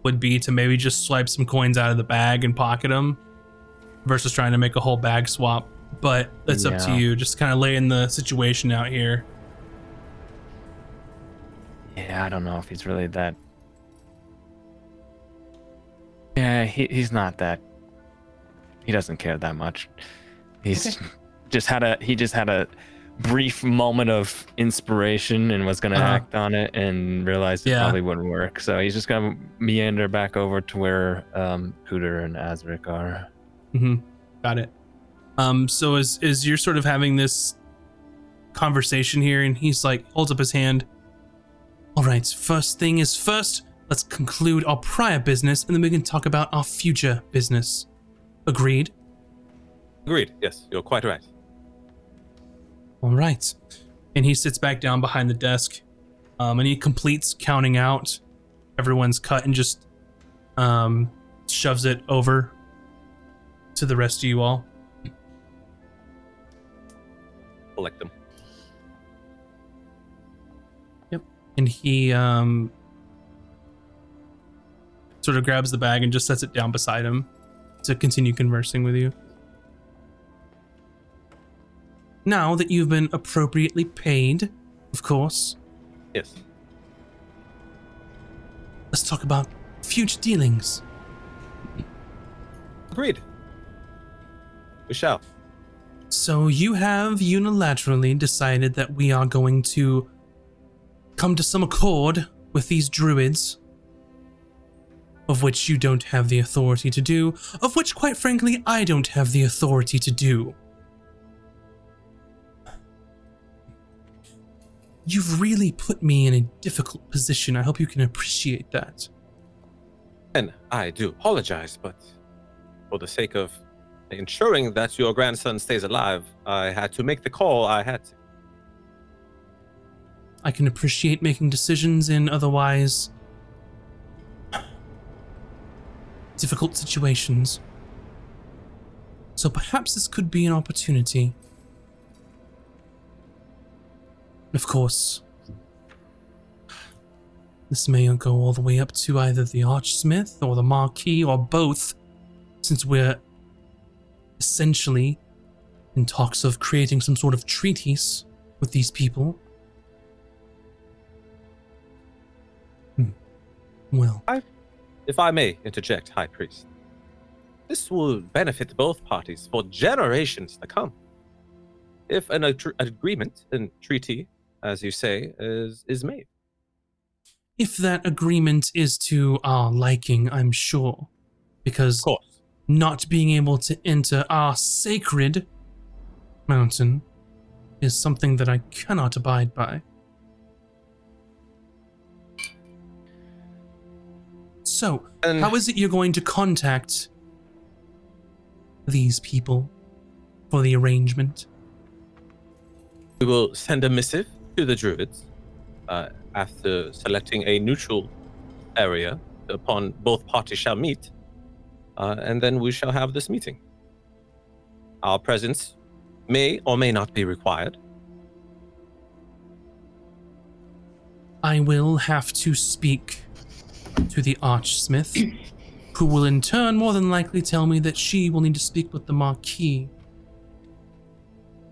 would be to maybe just swipe some coins out of the bag and pocket them versus trying to make a whole bag swap. But that's up to you. Just kind of laying the situation out here. yeah, I don't know if he's really that. Yeah, he, he's not that. He doesn't care that much. He's just had a he just had a brief moment of inspiration and was gonna Uh-huh. act on it and realized it Yeah. probably wouldn't work. So he's just gonna meander back over to where um Cooter and Azric are. Mm-hmm. Got it. Um, so as as you're sort of having this conversation here, and he's like holds up his hand. All right, first thing is first, let's conclude our prior business and then we can talk about our future business. Agreed? Agreed. Yes, you're quite right. All right. And he sits back down behind the desk um, and he completes counting out everyone's cut and just um, shoves it over to the rest of you all. Collect them. Yep. And he um sort of grabs the bag and just sets it down beside him to continue conversing with you. Now that you've been appropriately paid, of course, Yes. let's talk about future dealings. Agreed. We shall. So you have unilaterally decided that we are going to come to some accord with these druids, of which you don't have the authority to do, of which, quite frankly, I don't have the authority to do. You've really put me in a difficult position. I hope you can appreciate that. And I do apologize, but for the sake of ensuring that your grandson stays alive, I had to make the call I had to. I can appreciate making decisions in otherwise difficult situations. So perhaps this could be an opportunity. Of course, this may go all the way up to either the Archsmith or the Marquis or both, since we're essentially in talks of creating some sort of treaties with these people. Hmm. Well, If I may interject, High Priest, this will benefit both parties for generations to come. If an, ag- agreement and treaty, as you say, is, is made. if that agreement is to our liking, I'm sure. Because Of course. Not being able to enter our sacred mountain is something that I cannot abide by. So, And how is it you're going to contact these people for the arrangement? we will send a missive to the druids uh, after selecting a neutral area upon both parties shall meet, uh, and then we shall have this meeting. Our presence may or may not be required. I will have to speak to the Archsmith, who will in turn more than likely tell me that she will need to speak with the Marquis.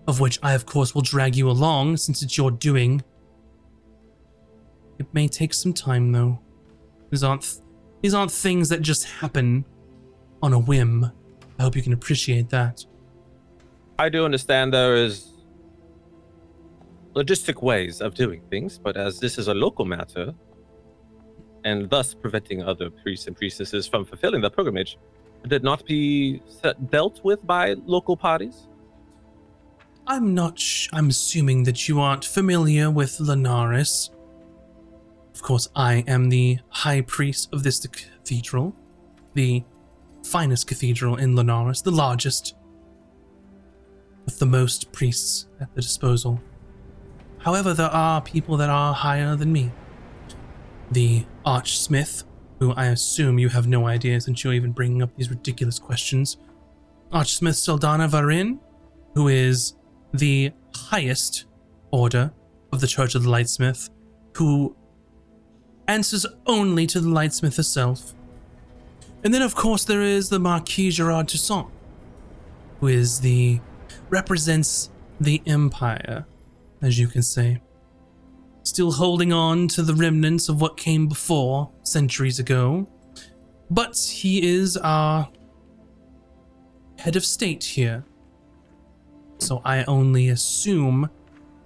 Of which I, of course, will drag you along since it's your doing. It may take some time, though. These aren't, these aren't things that just happen on a whim. I hope you can appreciate that. I do understand there is logistic ways of doing things, but as this is a local matter, and thus preventing other priests and priestesses from fulfilling the pilgrimage, did it not be dealt with by local parties? I'm not. Sh- I'm assuming that you aren't familiar with Linares. Of course, I am the high priest of this cathedral, the finest cathedral in Linares, the largest, with the most priests at the disposal. However, there are people that are higher than me. The Archsmith, who I assume you have no idea since you're even bringing up these ridiculous questions. Archsmith Saldana Varin, who is the highest order of the Church of the Lightsmith, who answers only to the Lightsmith herself. And then, of course, there is the Marquis Gerard Toussaint, who is the represents the Empire, as you can say. Still holding on to the remnants of what came before centuries ago, but he is our head of state here. So I only assume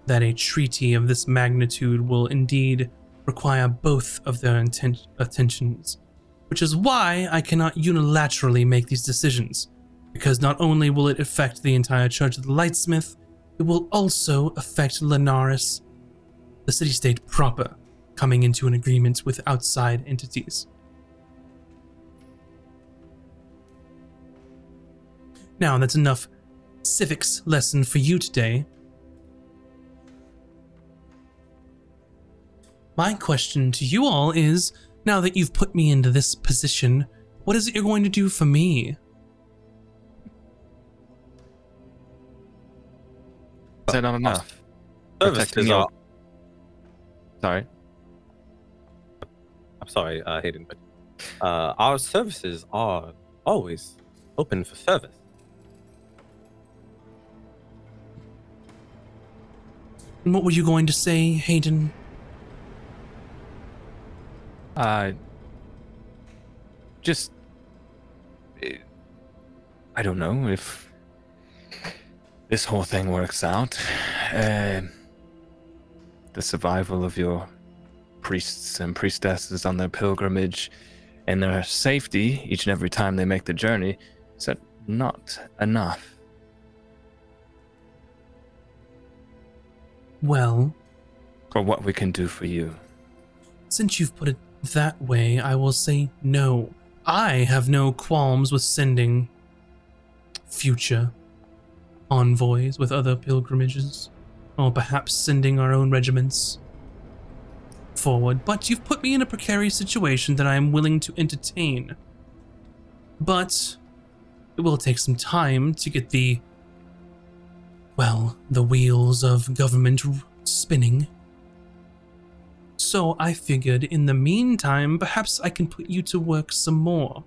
that a treaty of this magnitude will indeed require both of their attentions, which is why I cannot unilaterally make these decisions, because not only will it affect the entire Church of the Lightsmith, it will also affect Linares, the city state proper, coming into an agreement with outside entities. Now, that's enough civics lesson for you today. My question to you all is now that you've put me into this position, what is it you're going to do for me? Is that not enough? Services Protecting your- are. Sorry. I'm sorry, uh, Haydan, but uh, our services are always open for service. And what were you going to say, Haydan? Uh, just. I don't know if this whole thing works out. Uh, the survival of your priests and priestesses on their pilgrimage and their safety each and every time they make the journey is that not enough? Well, For what we can do for you. since you've put it that way, I will say no. I have no qualms with sending future envoys with other pilgrimages, or perhaps sending our own regiments forward. But you've put me in a precarious situation that I am willing to entertain. But it will take some time to get the well, the wheels of government spinning. So I figured in the meantime, perhaps I can put you to work some more.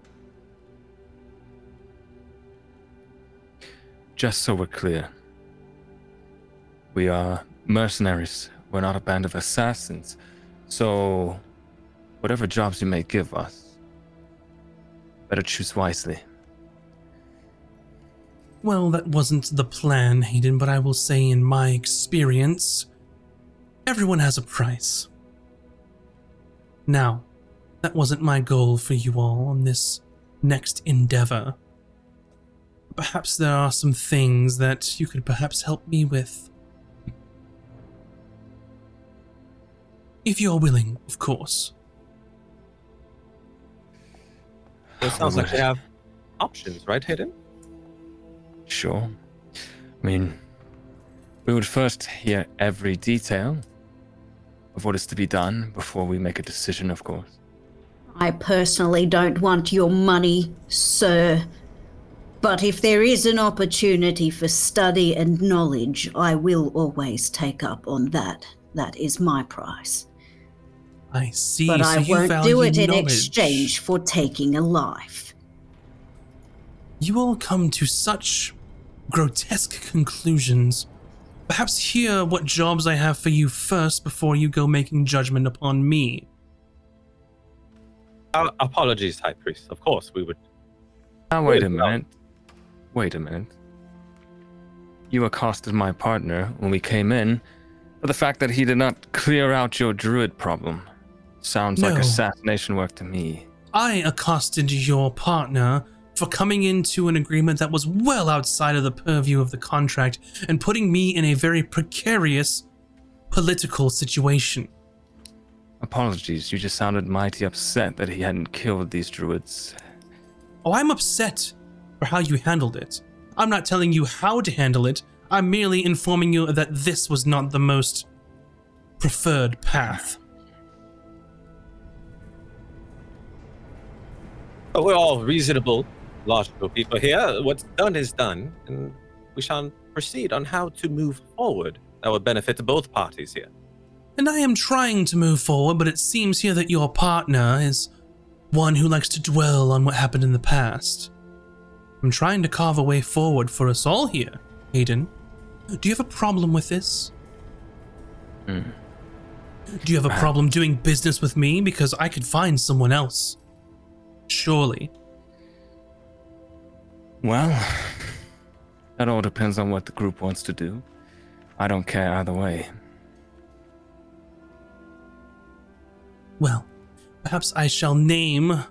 Just so we're clear, we are mercenaries. We're not a band of assassins. So, whatever jobs you may give us, better choose wisely. Well, that wasn't the plan, Haydan, but I will say in my experience, everyone has a price. Now, that wasn't my goal for you all on this next endeavor. Perhaps there are some things that you could perhaps help me with. If you're willing, of course. It sounds like we have options, right, Haydan? Sure. I mean, we would first hear every detail of what is to be done before we make a decision, of course. I personally don't want your money, sir. But if there is an opportunity for study and knowledge, I will always take up on that. That is my price. I see. but so I won't value do it in exchange for taking a life. You all come to such grotesque conclusions. Perhaps hear what jobs I have for you first before you go making judgment upon me. Uh, apologies, High Priest. Of course, we would. Now, wait a minute. Wait a minute. You accosted my partner when we came in for the fact that he did not clear out your druid problem. Sounds like assassination work to me. I accosted your partner for coming into an agreement that was well outside of the purview of the contract and putting me in a very precarious political situation. Apologies, you just sounded mighty upset that he hadn't killed these druids. Oh, I'm upset for how you handled it. I'm not telling you how to handle it. I'm merely informing you that this was not the most preferred path. We're all reasonable, logical people here. What's done is done, and we shall proceed on how to move forward. That would benefit both parties here. And I am trying to move forward, but it seems here that your partner is one who likes to dwell on what happened in the past. I'm trying to carve a way forward for us all here, Aiden. Do you have a problem with this? Hmm. Do you have a problem doing business with me? Because I could find someone else. Surely. Well, that all depends on what the group wants to do. I don't care either way. Well, perhaps I shall name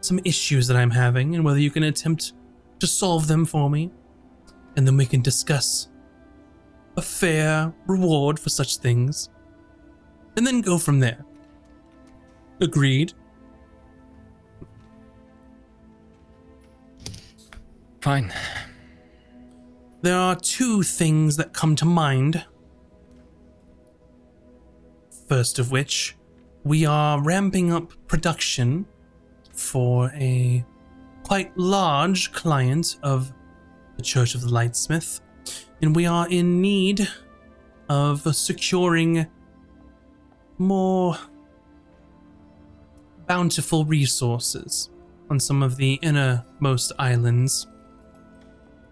some issues that I'm having and whether you can attempt to solve them for me. And then we can discuss a fair reward for such things. and then go from there. Agreed. Fine. There are two things that come to mind. First of which, we are ramping up production for a quite large client of the Church of the Lightsmith, and we are in need of securing more bountiful resources on some of the innermost islands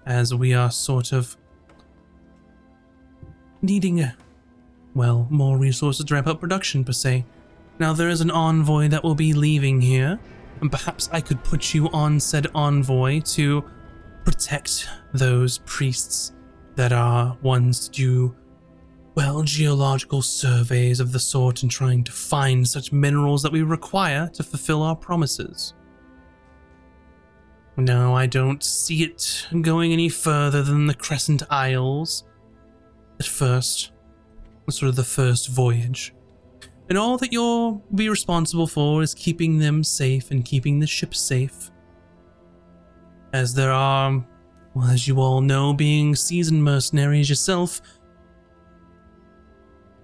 as we are sort of needing, well, more resources to ramp up production, per se. Now, there is an envoy that will be leaving here, and perhaps I could put you on said envoy to protect those priests that are ones to do, well, geological surveys of the sort and trying to find such minerals that we require to fulfill our promises. No, I don't see it going any further than the Crescent Isles. At first, sort of the first voyage. And all that you'll be responsible for is keeping them safe and keeping the ship safe. As there are, well, as you all know, being seasoned mercenaries yourself,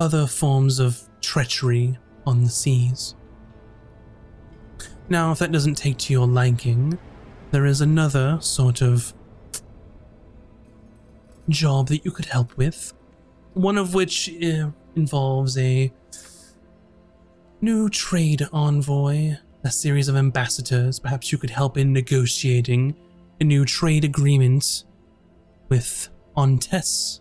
other forms of treachery on the seas. Now, if that doesn't take to your liking, there is another sort of job that you could help with. One of which uh, involves a new trade envoy, a series of ambassadors. Perhaps you could help in negotiating a new trade agreement with Ontes,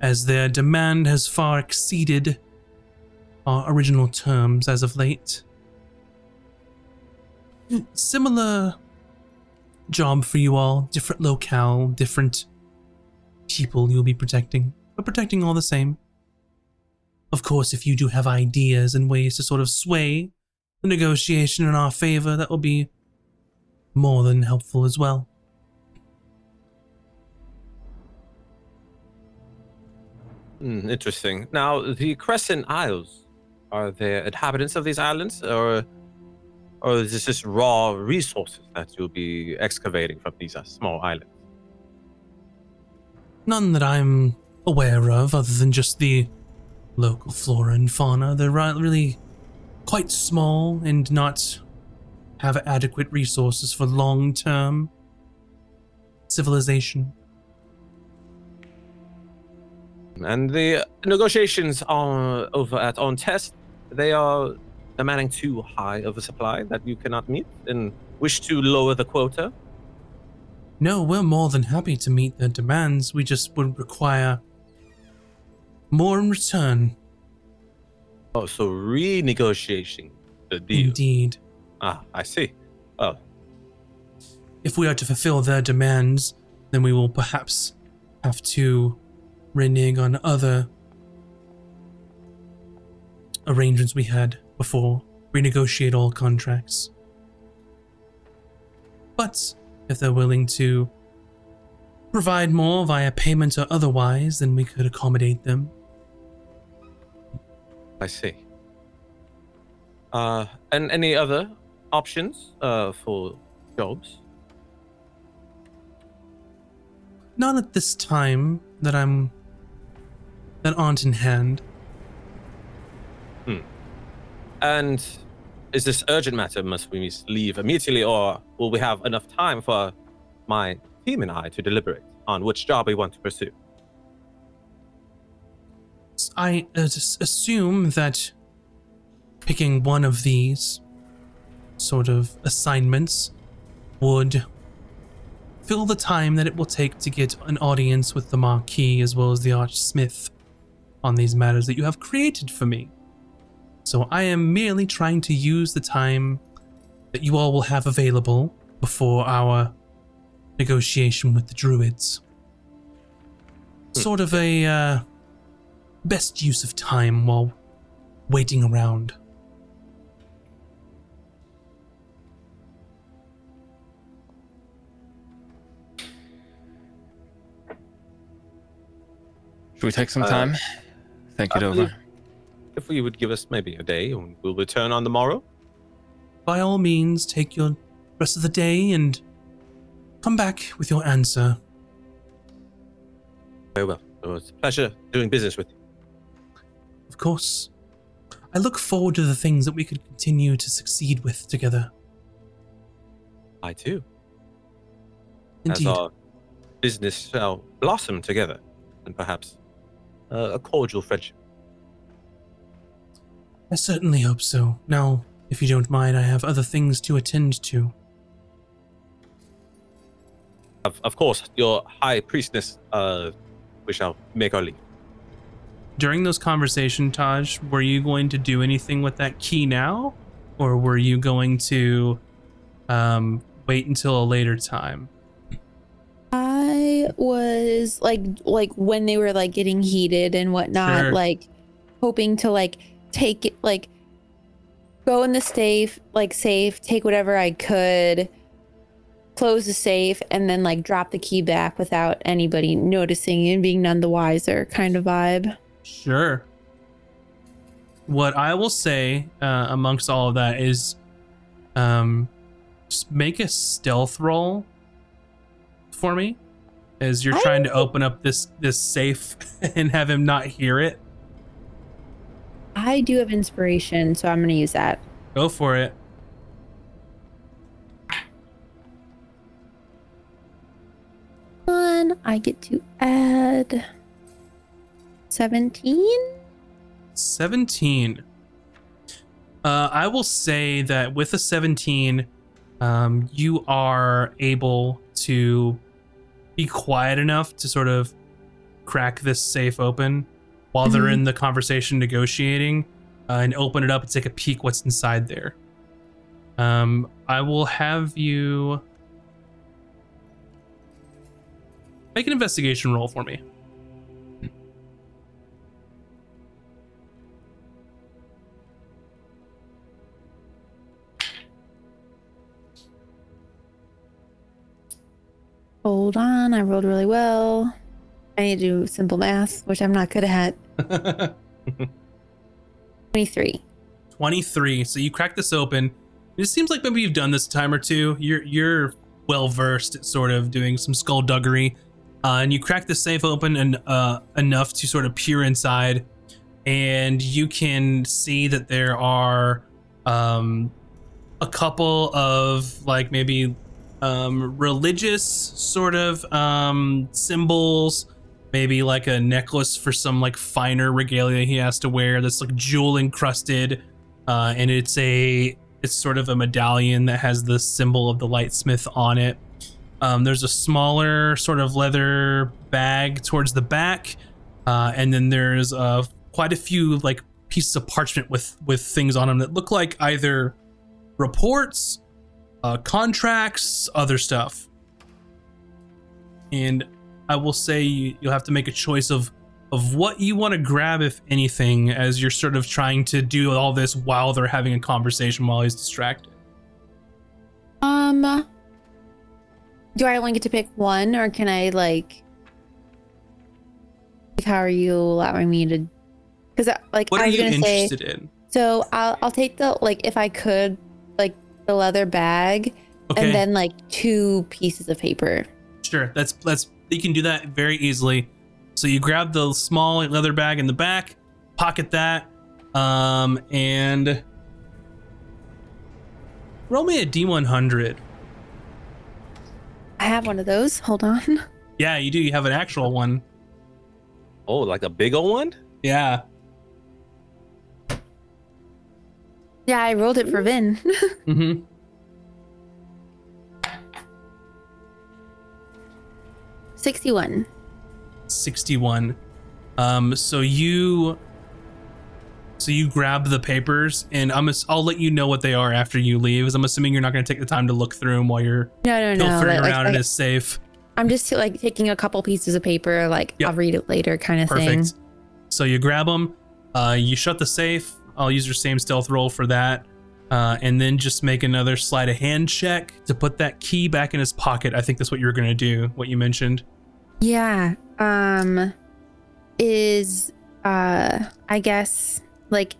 as their demand has far exceeded our original terms as of late. Similar job for you all, different locale, different people you'll be protecting, but protecting all the same. Of course, if you do have ideas and ways to sort of sway the negotiation in our favor, that will be more than helpful as well. Hmm, interesting. Now, the Crescent Isles, are there inhabitants of these islands, or, or is this just raw resources that you'll be excavating from these uh, small islands? None that I'm aware of, other than just the local flora and fauna. They're really quite small and not have adequate resources for long term civilization. And the negotiations on over at On Test, they are demanding too high of a supply that you cannot meet and wish to lower the quota. No, we're more than happy to meet their demands. We just would require more in return. Oh, so renegotiating the deal. Indeed. Ah, I see. Oh, If we are to fulfill their demands, then we will perhaps have to renege on other arrangements we had before, renegotiate all contracts. But if they're willing to provide more via payment or otherwise, then we could accommodate them. I see. Uh, and any other options uh, for jobs? Not at this time that I'm that aren't in hand. And is this urgent matter? Must we leave immediately, or will we have enough time for my team and I to deliberate on which job we want to pursue? I uh, assume that picking one of these sort of assignments would fill the time that it will take to get an audience with the Marquis as well as the Archsmith on these matters that you have created for me. So I am merely trying to use the time that you all will have available before our negotiation with the Druids. Sort of a uh, best use of time while waiting around. Should we take some Uh, time? Think it I over. If you would give us maybe a day, and we'll return on the morrow. By all means, take your rest of the day and come back with your answer. Very well. It was a pleasure doing business with you. Of course. I look forward to the things that we could continue to succeed with together. I too. Indeed. As our business shall blossom together, and perhaps uh, a cordial friendship. I certainly hope so. Now, if you don't mind, I have other things to attend to. Of, of course, your high priestess, uh, we shall make our leave. During those conversations, Tahj, were you going to do anything with that key now? Or were you going to um, wait until a later time? I was like like when they were like getting heated and whatnot, Sure. like hoping to like take it like go in the safe, like safe, take whatever I could, close the safe, and then like drop the key back without anybody noticing and being none the wiser kind of vibe. Sure. What I will say uh, amongst all of that is um, just make a stealth roll for me as you're trying to open up this this safe and have him not hear it. I do have inspiration, so I'm gonna use that. Go for it. One, I get to add 17. 17. Uh, I will say that with a 17, um, you are able to be quiet enough to sort of crack this safe open while they're Mhm. in the conversation negotiating uh, and open it up and take a peek what's inside there. Um, I will have you make an investigation roll for me. Hold on, I rolled really well. I need to do simple math, which I'm not good at. 23. 23. So you crack this open. It seems like maybe you've done this a time or two. You're you're well versed at sort of doing some skullduggery. Uh, and you crack the safe open and uh, enough to sort of peer inside, and you can see that there are um, a couple of like maybe um, religious sort of um, symbols, maybe like a necklace for some like finer regalia he has to wear that's like jewel encrusted, uh, and it's a it's sort of a medallion that has the symbol of the lightsmith on it. Um, there's a smaller sort of leather bag towards the back, uh, and then there's uh, quite a few like pieces of parchment with with things on them that look like either reports, uh, contracts, other stuff. And I will say you, you'll have to make a choice of of what you want to grab, if anything, as you're sort of trying to do all this while they're having a conversation while he's distracted. Um, do I only get to pick one, or can I like? like, How are you allowing me to? Because like What I are you gonna say, interested in? so I'll I'll take the like if I could like the leather bag Okay, and then like two pieces of paper. sure. That's that's you can do that very easily. So you grab the small leather bag in the back, pocket that, um, and roll me a d100. I have one of those. Hold on. Yeah, you do. You have an actual one. Oh, like a big old one? Yeah. Yeah, I rolled it for Vin. Mm-hmm. Sixty-one. 61 um so you so you grab the papers and i'm ass- i'll let you know what they are after you leave as i'm assuming you're not going to take the time to look through them while you're No, no, no. like- around like, in his safe I'm just like taking a couple pieces of paper, like Yep. I'll read it later, kind of thing. perfect thing. so you grab them uh you shut the safe i'll use your same stealth roll for that uh, and then just make another sleight of hand check to put that key back in his pocket. I think that's what you were going to do, what you mentioned. Yeah. Um, is uh, I guess like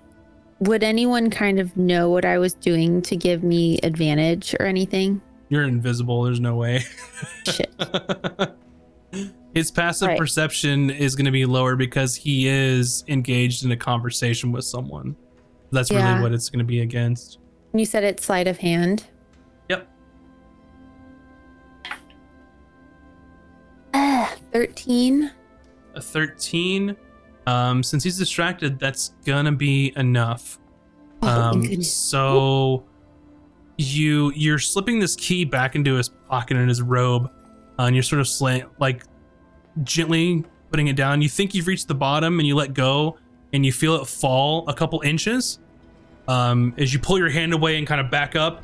would anyone kind of know what I was doing to give me advantage or anything? You're invisible. There's no way. Shit. His passive Right. perception is going to be lower because he is engaged in a conversation with someone. That's really Yeah. what it's going to be against. You said it's sleight of hand. Yep. Ah, 13. A 13. Um, since he's distracted, that's gonna be enough. Oh, Um, so you you're slipping this key back into his pocket in his robe, uh, and you're sort of slant like gently putting it down. You think you've reached the bottom, and you let go, and you feel it fall a couple inches. Um, as you pull your hand away and kind of back up,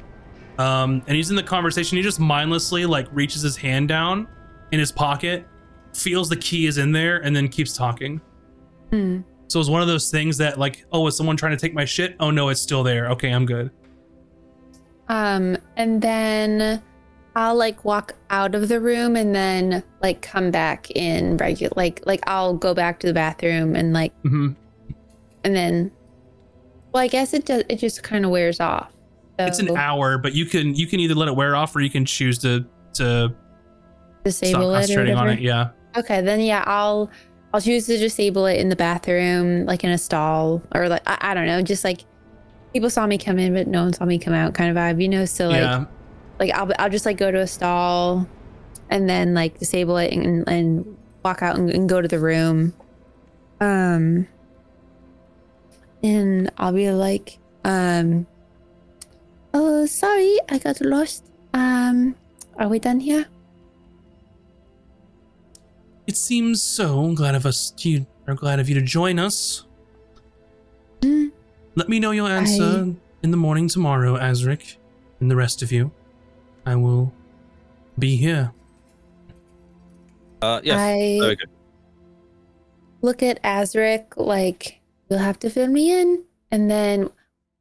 um, and he's in the conversation. He just mindlessly like reaches his hand down in his pocket, feels the key is in there, and then keeps talking. Hmm. So it's one of those things that like, oh, is someone trying to take my shit? Oh no, it's still there. Okay, I'm good. Um, and then I'll like walk out of the room and then like come back in regular like like I'll go back to the bathroom and like mm-hmm. and then well I guess it does it just kind of wears off. It's an hour, but you can you can either let it wear off or you can choose to to stop disable it or concentrating on whatever. it. Yeah. Okay, then yeah, I'll I'll choose to disable it in the bathroom, like in a stall, or like I, I don't know, just like people saw me come in, but no one saw me come out, kind of vibe, you know. So like yeah. like I'll I'll just like go to a stall, and then like disable it and and walk out and, and go to the room. Um, and I'll be like, um, oh sorry, I got lost. Um, are we done here? It seems so. Glad of us. You are glad of you to join us. Mm. Let me know your answer in the morning tomorrow, Azric, and the rest of you. I will be here. Uh, yes. I Very good. look at Azric like you'll have to fill me in and then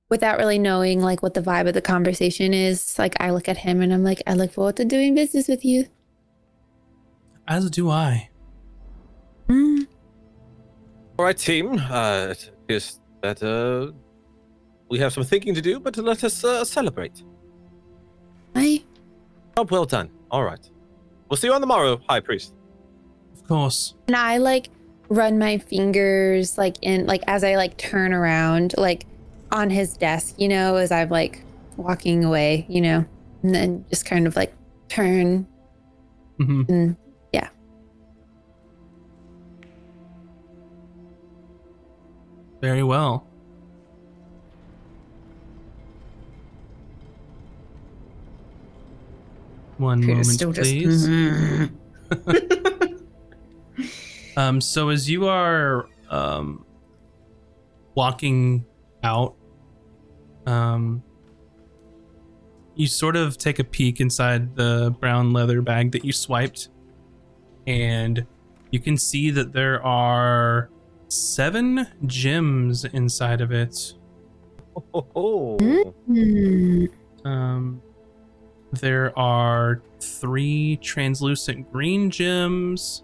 without really knowing like what the vibe of the conversation is like I look at him and I'm like I look forward to doing business with you As do I. mm. All right, team. Uh, it appears that uh, we have some thinking to do, but let us uh, celebrate. I Job well done. All right. We'll see you on the morrow, High Priest. Of course. and I like run my fingers like in like as I like turn around like on his desk you know as I'm like walking away you know and then just kind of like turn hmm and yeah Very well. One Peter's moment, still just. please. Um, so as you are um, walking out, um, you sort of take a peek inside the brown leather bag that you swiped, and you can see that there are seven gems inside of it. Oh. Um, there are three translucent green gems,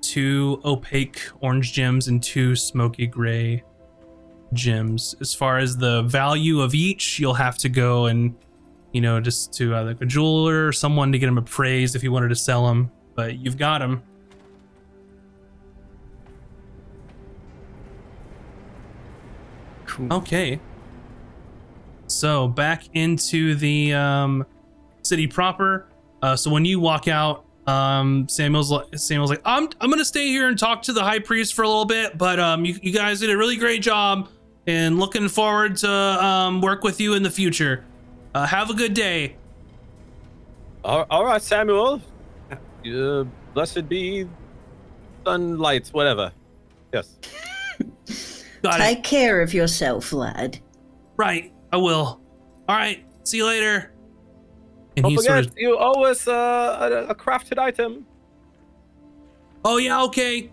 two opaque orange gems, and two smoky gray gems. As far as the value of each, you'll have to go and, you know, just to uh, like a jeweler or someone to get them appraised if you wanted to sell them. But you've got them. Cool. Okay. So back into the um, city proper. Uh, so when you walk out, um, Samuel's like, Samuel's like, I'm I'm gonna stay here and talk to the high priest for a little bit, but um, you, you guys did a really great job, and looking forward to um, work with you in the future. Uh, have a good day. All, all right, Samuel. Uh, blessed be sunlight, whatever. Yes. Got it. Take care of yourself, lad. Right, I will. All right, see you later. And Don't he forget, sort of, you owe us uh, a, a crafted item. oh yeah, okay.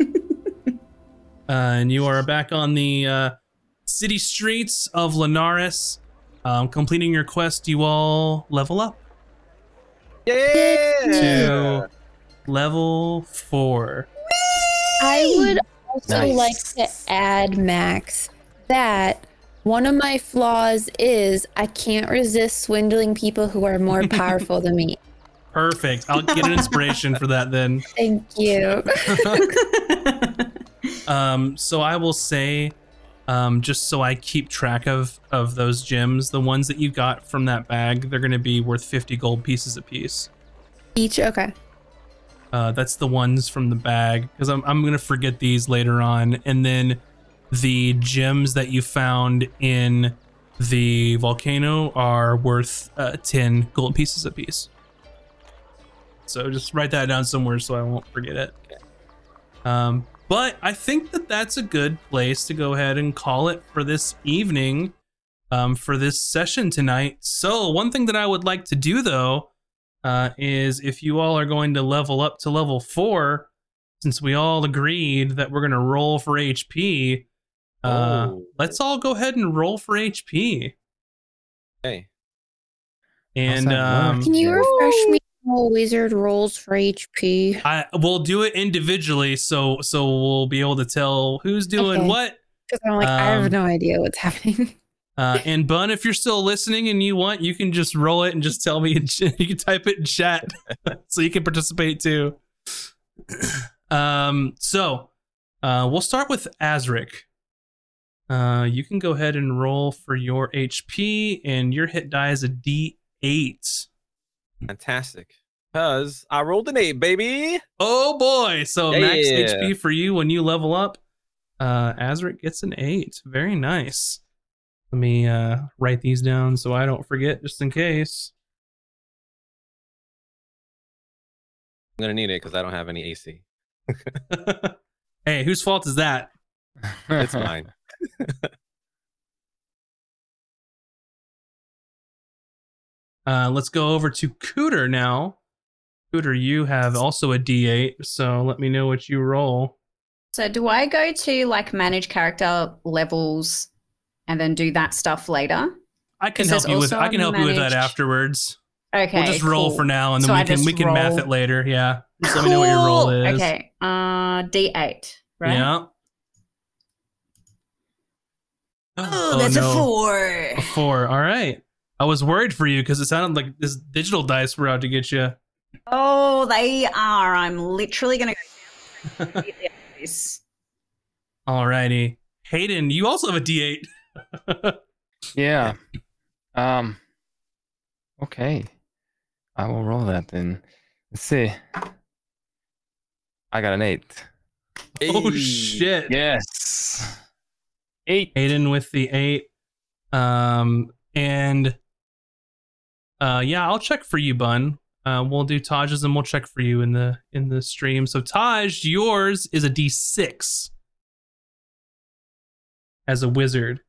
Uh, and you are back on the uh, city streets of Linares. Um, completing your quest, you all level up Yeah. to level four. I would also Nice. like to add, Max, that one of my flaws is I can't resist swindling people who are more powerful than me. Perfect. I'll get an inspiration for that then. Thank you. Um, so I will say, um, just so I keep track of of those gems, the ones that you got from that bag, they're going to be worth 50 gold pieces apiece. Each, okay. Uh, that's the ones from the bag because I'm I'm gonna forget these later on, and then the gems that you found in the volcano are worth uh, 10 gold pieces apiece. So just write that down somewhere so I won't forget it. Um, but I think that that's a good place to go ahead and call it for this evening, um, for this session tonight. So one thing that I would like to do though uh, is if you all are going to level up to level four, since we all agreed that we're going to roll for HP, uh, Oh. let's all go ahead and roll for HP. Hey, And that um, Can you refresh me how wizard rolls for HP? I we'll do it individually, so so we'll be able to tell who's doing Okay. what. Because I'm like, I Um, have no idea what's happening. Uh, and Bun, if you're still listening and you want, you can just roll it and just tell me. You can type it in chat, so you can participate too. um, so uh, we'll start with Azric. Uh, you can go ahead and roll for your HP, and your hit die is a D8. fantastic. Cause I rolled an eight, baby. Oh boy! So max HP for you when you level up. Uh, Azric gets an eight. Very nice. Let me uh, write these down so I don't forget, just in case. I'm gonna need it because I don't have any AC. hey, whose fault is that? It's mine. Uh, let's go over to Cooter now. Cooter, you have also a D8, so let me know what you roll. So do I go to like manage character levels and then do that stuff later? I can help you with. I can help you with that afterwards. Okay. we'll just roll cool. for now, and then So we I can we can math it later. Yeah, just let me know what your roll is. Okay. Uh D8, right? Yeah. Oh, that's a four. A four. All right. I was worried for you because it sounded like this digital dice were out to get you. Oh, they are. I'm literally gonna go down this. All righty. Haydan, you also have a D8. yeah. Um. Okay. I will roll that then. Let's see. I got an eight. oh Hey. shit. Yes. Eight. Haydan with the eight. Um and uh yeah, I'll check for you, Bun. Uh, we'll do Tahj's and we'll check for you in the in the stream. So Tahj, yours is a D6 as a wizard.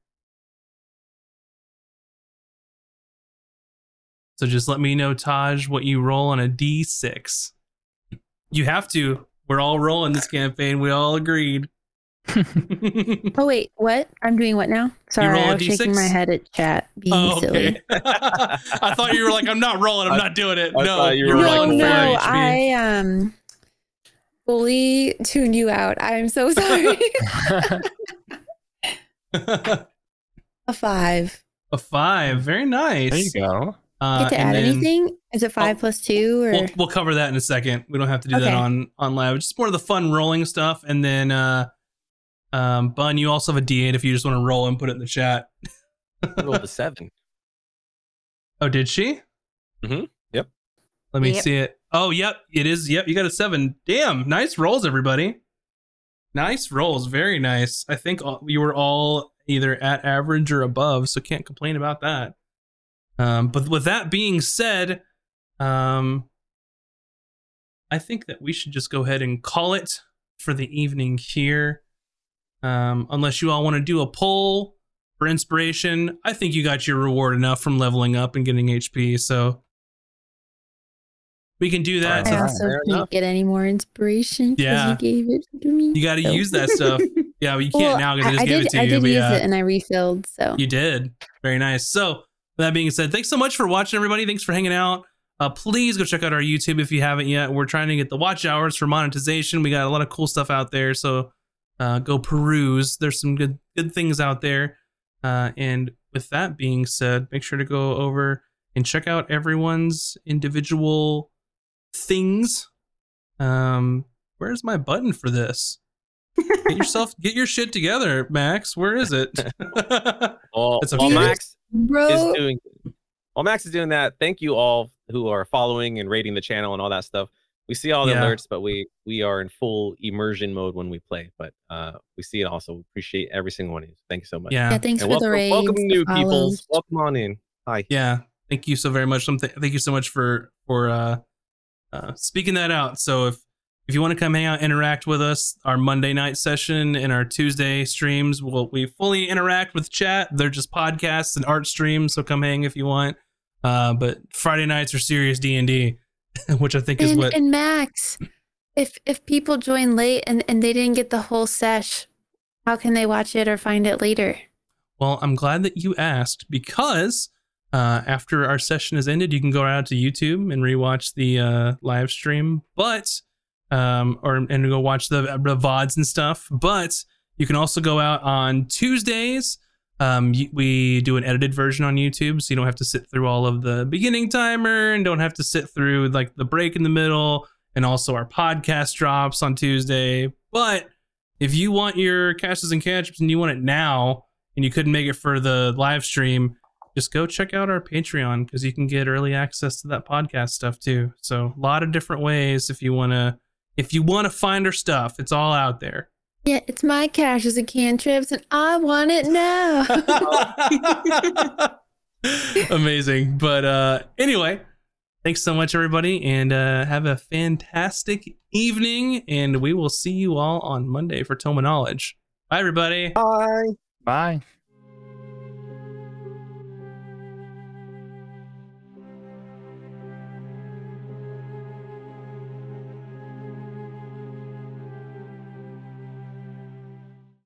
So just let me know, Tahj, what you roll on a D6. You have to. We're all rolling this campaign. We all agreed. Oh wait, what? I'm doing what now? Sorry, roll a I was shaking D6? my head at chat, being Oh, silly. okay. I thought you were like, I'm not rolling. I'm I- not doing it. I no, you you're were No, rolling like, no, HP. I um fully tuned you out. I'm so sorry. A five. a five. Very nice. There you go. Uh, Get to add then anything? Is it five Oh, plus two or? We'll, we'll cover that in a second. We don't have to do that on on live. Just more of the fun rolling stuff, and then uh, um, Bun, you also have a D8 if you just want to roll and put it in the chat. I rolled a seven. Oh, did she? Mm-hmm. Yep. Let me Yep. see it. Oh, yep, it is. Yep, you got a seven. Damn, nice rolls, everybody. Nice rolls, very nice. I think all, you were all either at average or above, so can't complain about that. Um, but with that being said, um, I think that we should just go ahead and call it for the evening here. Um, unless you all want to do a poll for inspiration, I think you got your reward enough from leveling up and getting HP, so we can do that. I Alright. also can't enough. get any more inspiration because Yeah. you gave it to me. You got to So- use that stuff. Yeah, well, you can't Well, now because I I, just I gave did. it to I you. did use yeah, it and I refilled. So you did. Very nice. So, that being said, thanks so much for watching, everybody. Thanks for hanging out. uh, please go check out our YouTube if you haven't yet. We're trying to get the watch hours for monetization. We got a lot of cool stuff out there, so uh, go peruse. There's some good good things out there. Uh, and with that being said, make sure to go over and check out everyone's individual things. Um, where's my button for this? Get yourself get your shit together, Max. Where is it? Well, It's a Max Bro, is doing while Max is doing that, thank you all who are following and rating the channel and all that stuff. We see all the Yeah. alerts, but we we are in full immersion mode when we play. But uh we see it also. We appreciate every single one of you. Thank you so much. yeah, yeah, thanks And for the welcome, raids. welcome new people. Welcome on in. Hi. yeah. Thank you so very much. Some th- thank you so much for for uh, uh, speaking that out. So if if you want to come hang out, interact with us, our Monday night session and our Tuesday streams, will we fully interact with chat. They're just podcasts and art streams, so come hang if you want. Uh, but Friday nights are serious D and D, which I think is And, what and Max, if if people join late and, and they didn't get the whole sesh, how can they watch it or find it later? Well, I'm glad that you asked because uh, after our session has ended, you can go out to YouTube and rewatch the uh, live stream, but um, or and go watch the, the vods and stuff. But you can also go out on Tuesdays. Um, we do an edited version on YouTube, so you don't have to sit through all of the beginning timer and don't have to sit through like the break in the middle. And also our podcast drops on Tuesday. But if you want your caches and catch-ups and you want it now, and you couldn't make it for the live stream, just go check out our Patreon because you can get early access to that podcast stuff too. So a lot of different ways if you wanna if you wanna find our stuff, it's all out there. Yeah, it's my Casters and Cantrips, and I want it now. Amazing. But uh anyway, thanks so much everybody and uh have a fantastic evening and we will see you all on Monday for Tome Knowledge. Bye everybody. Bye. Bye.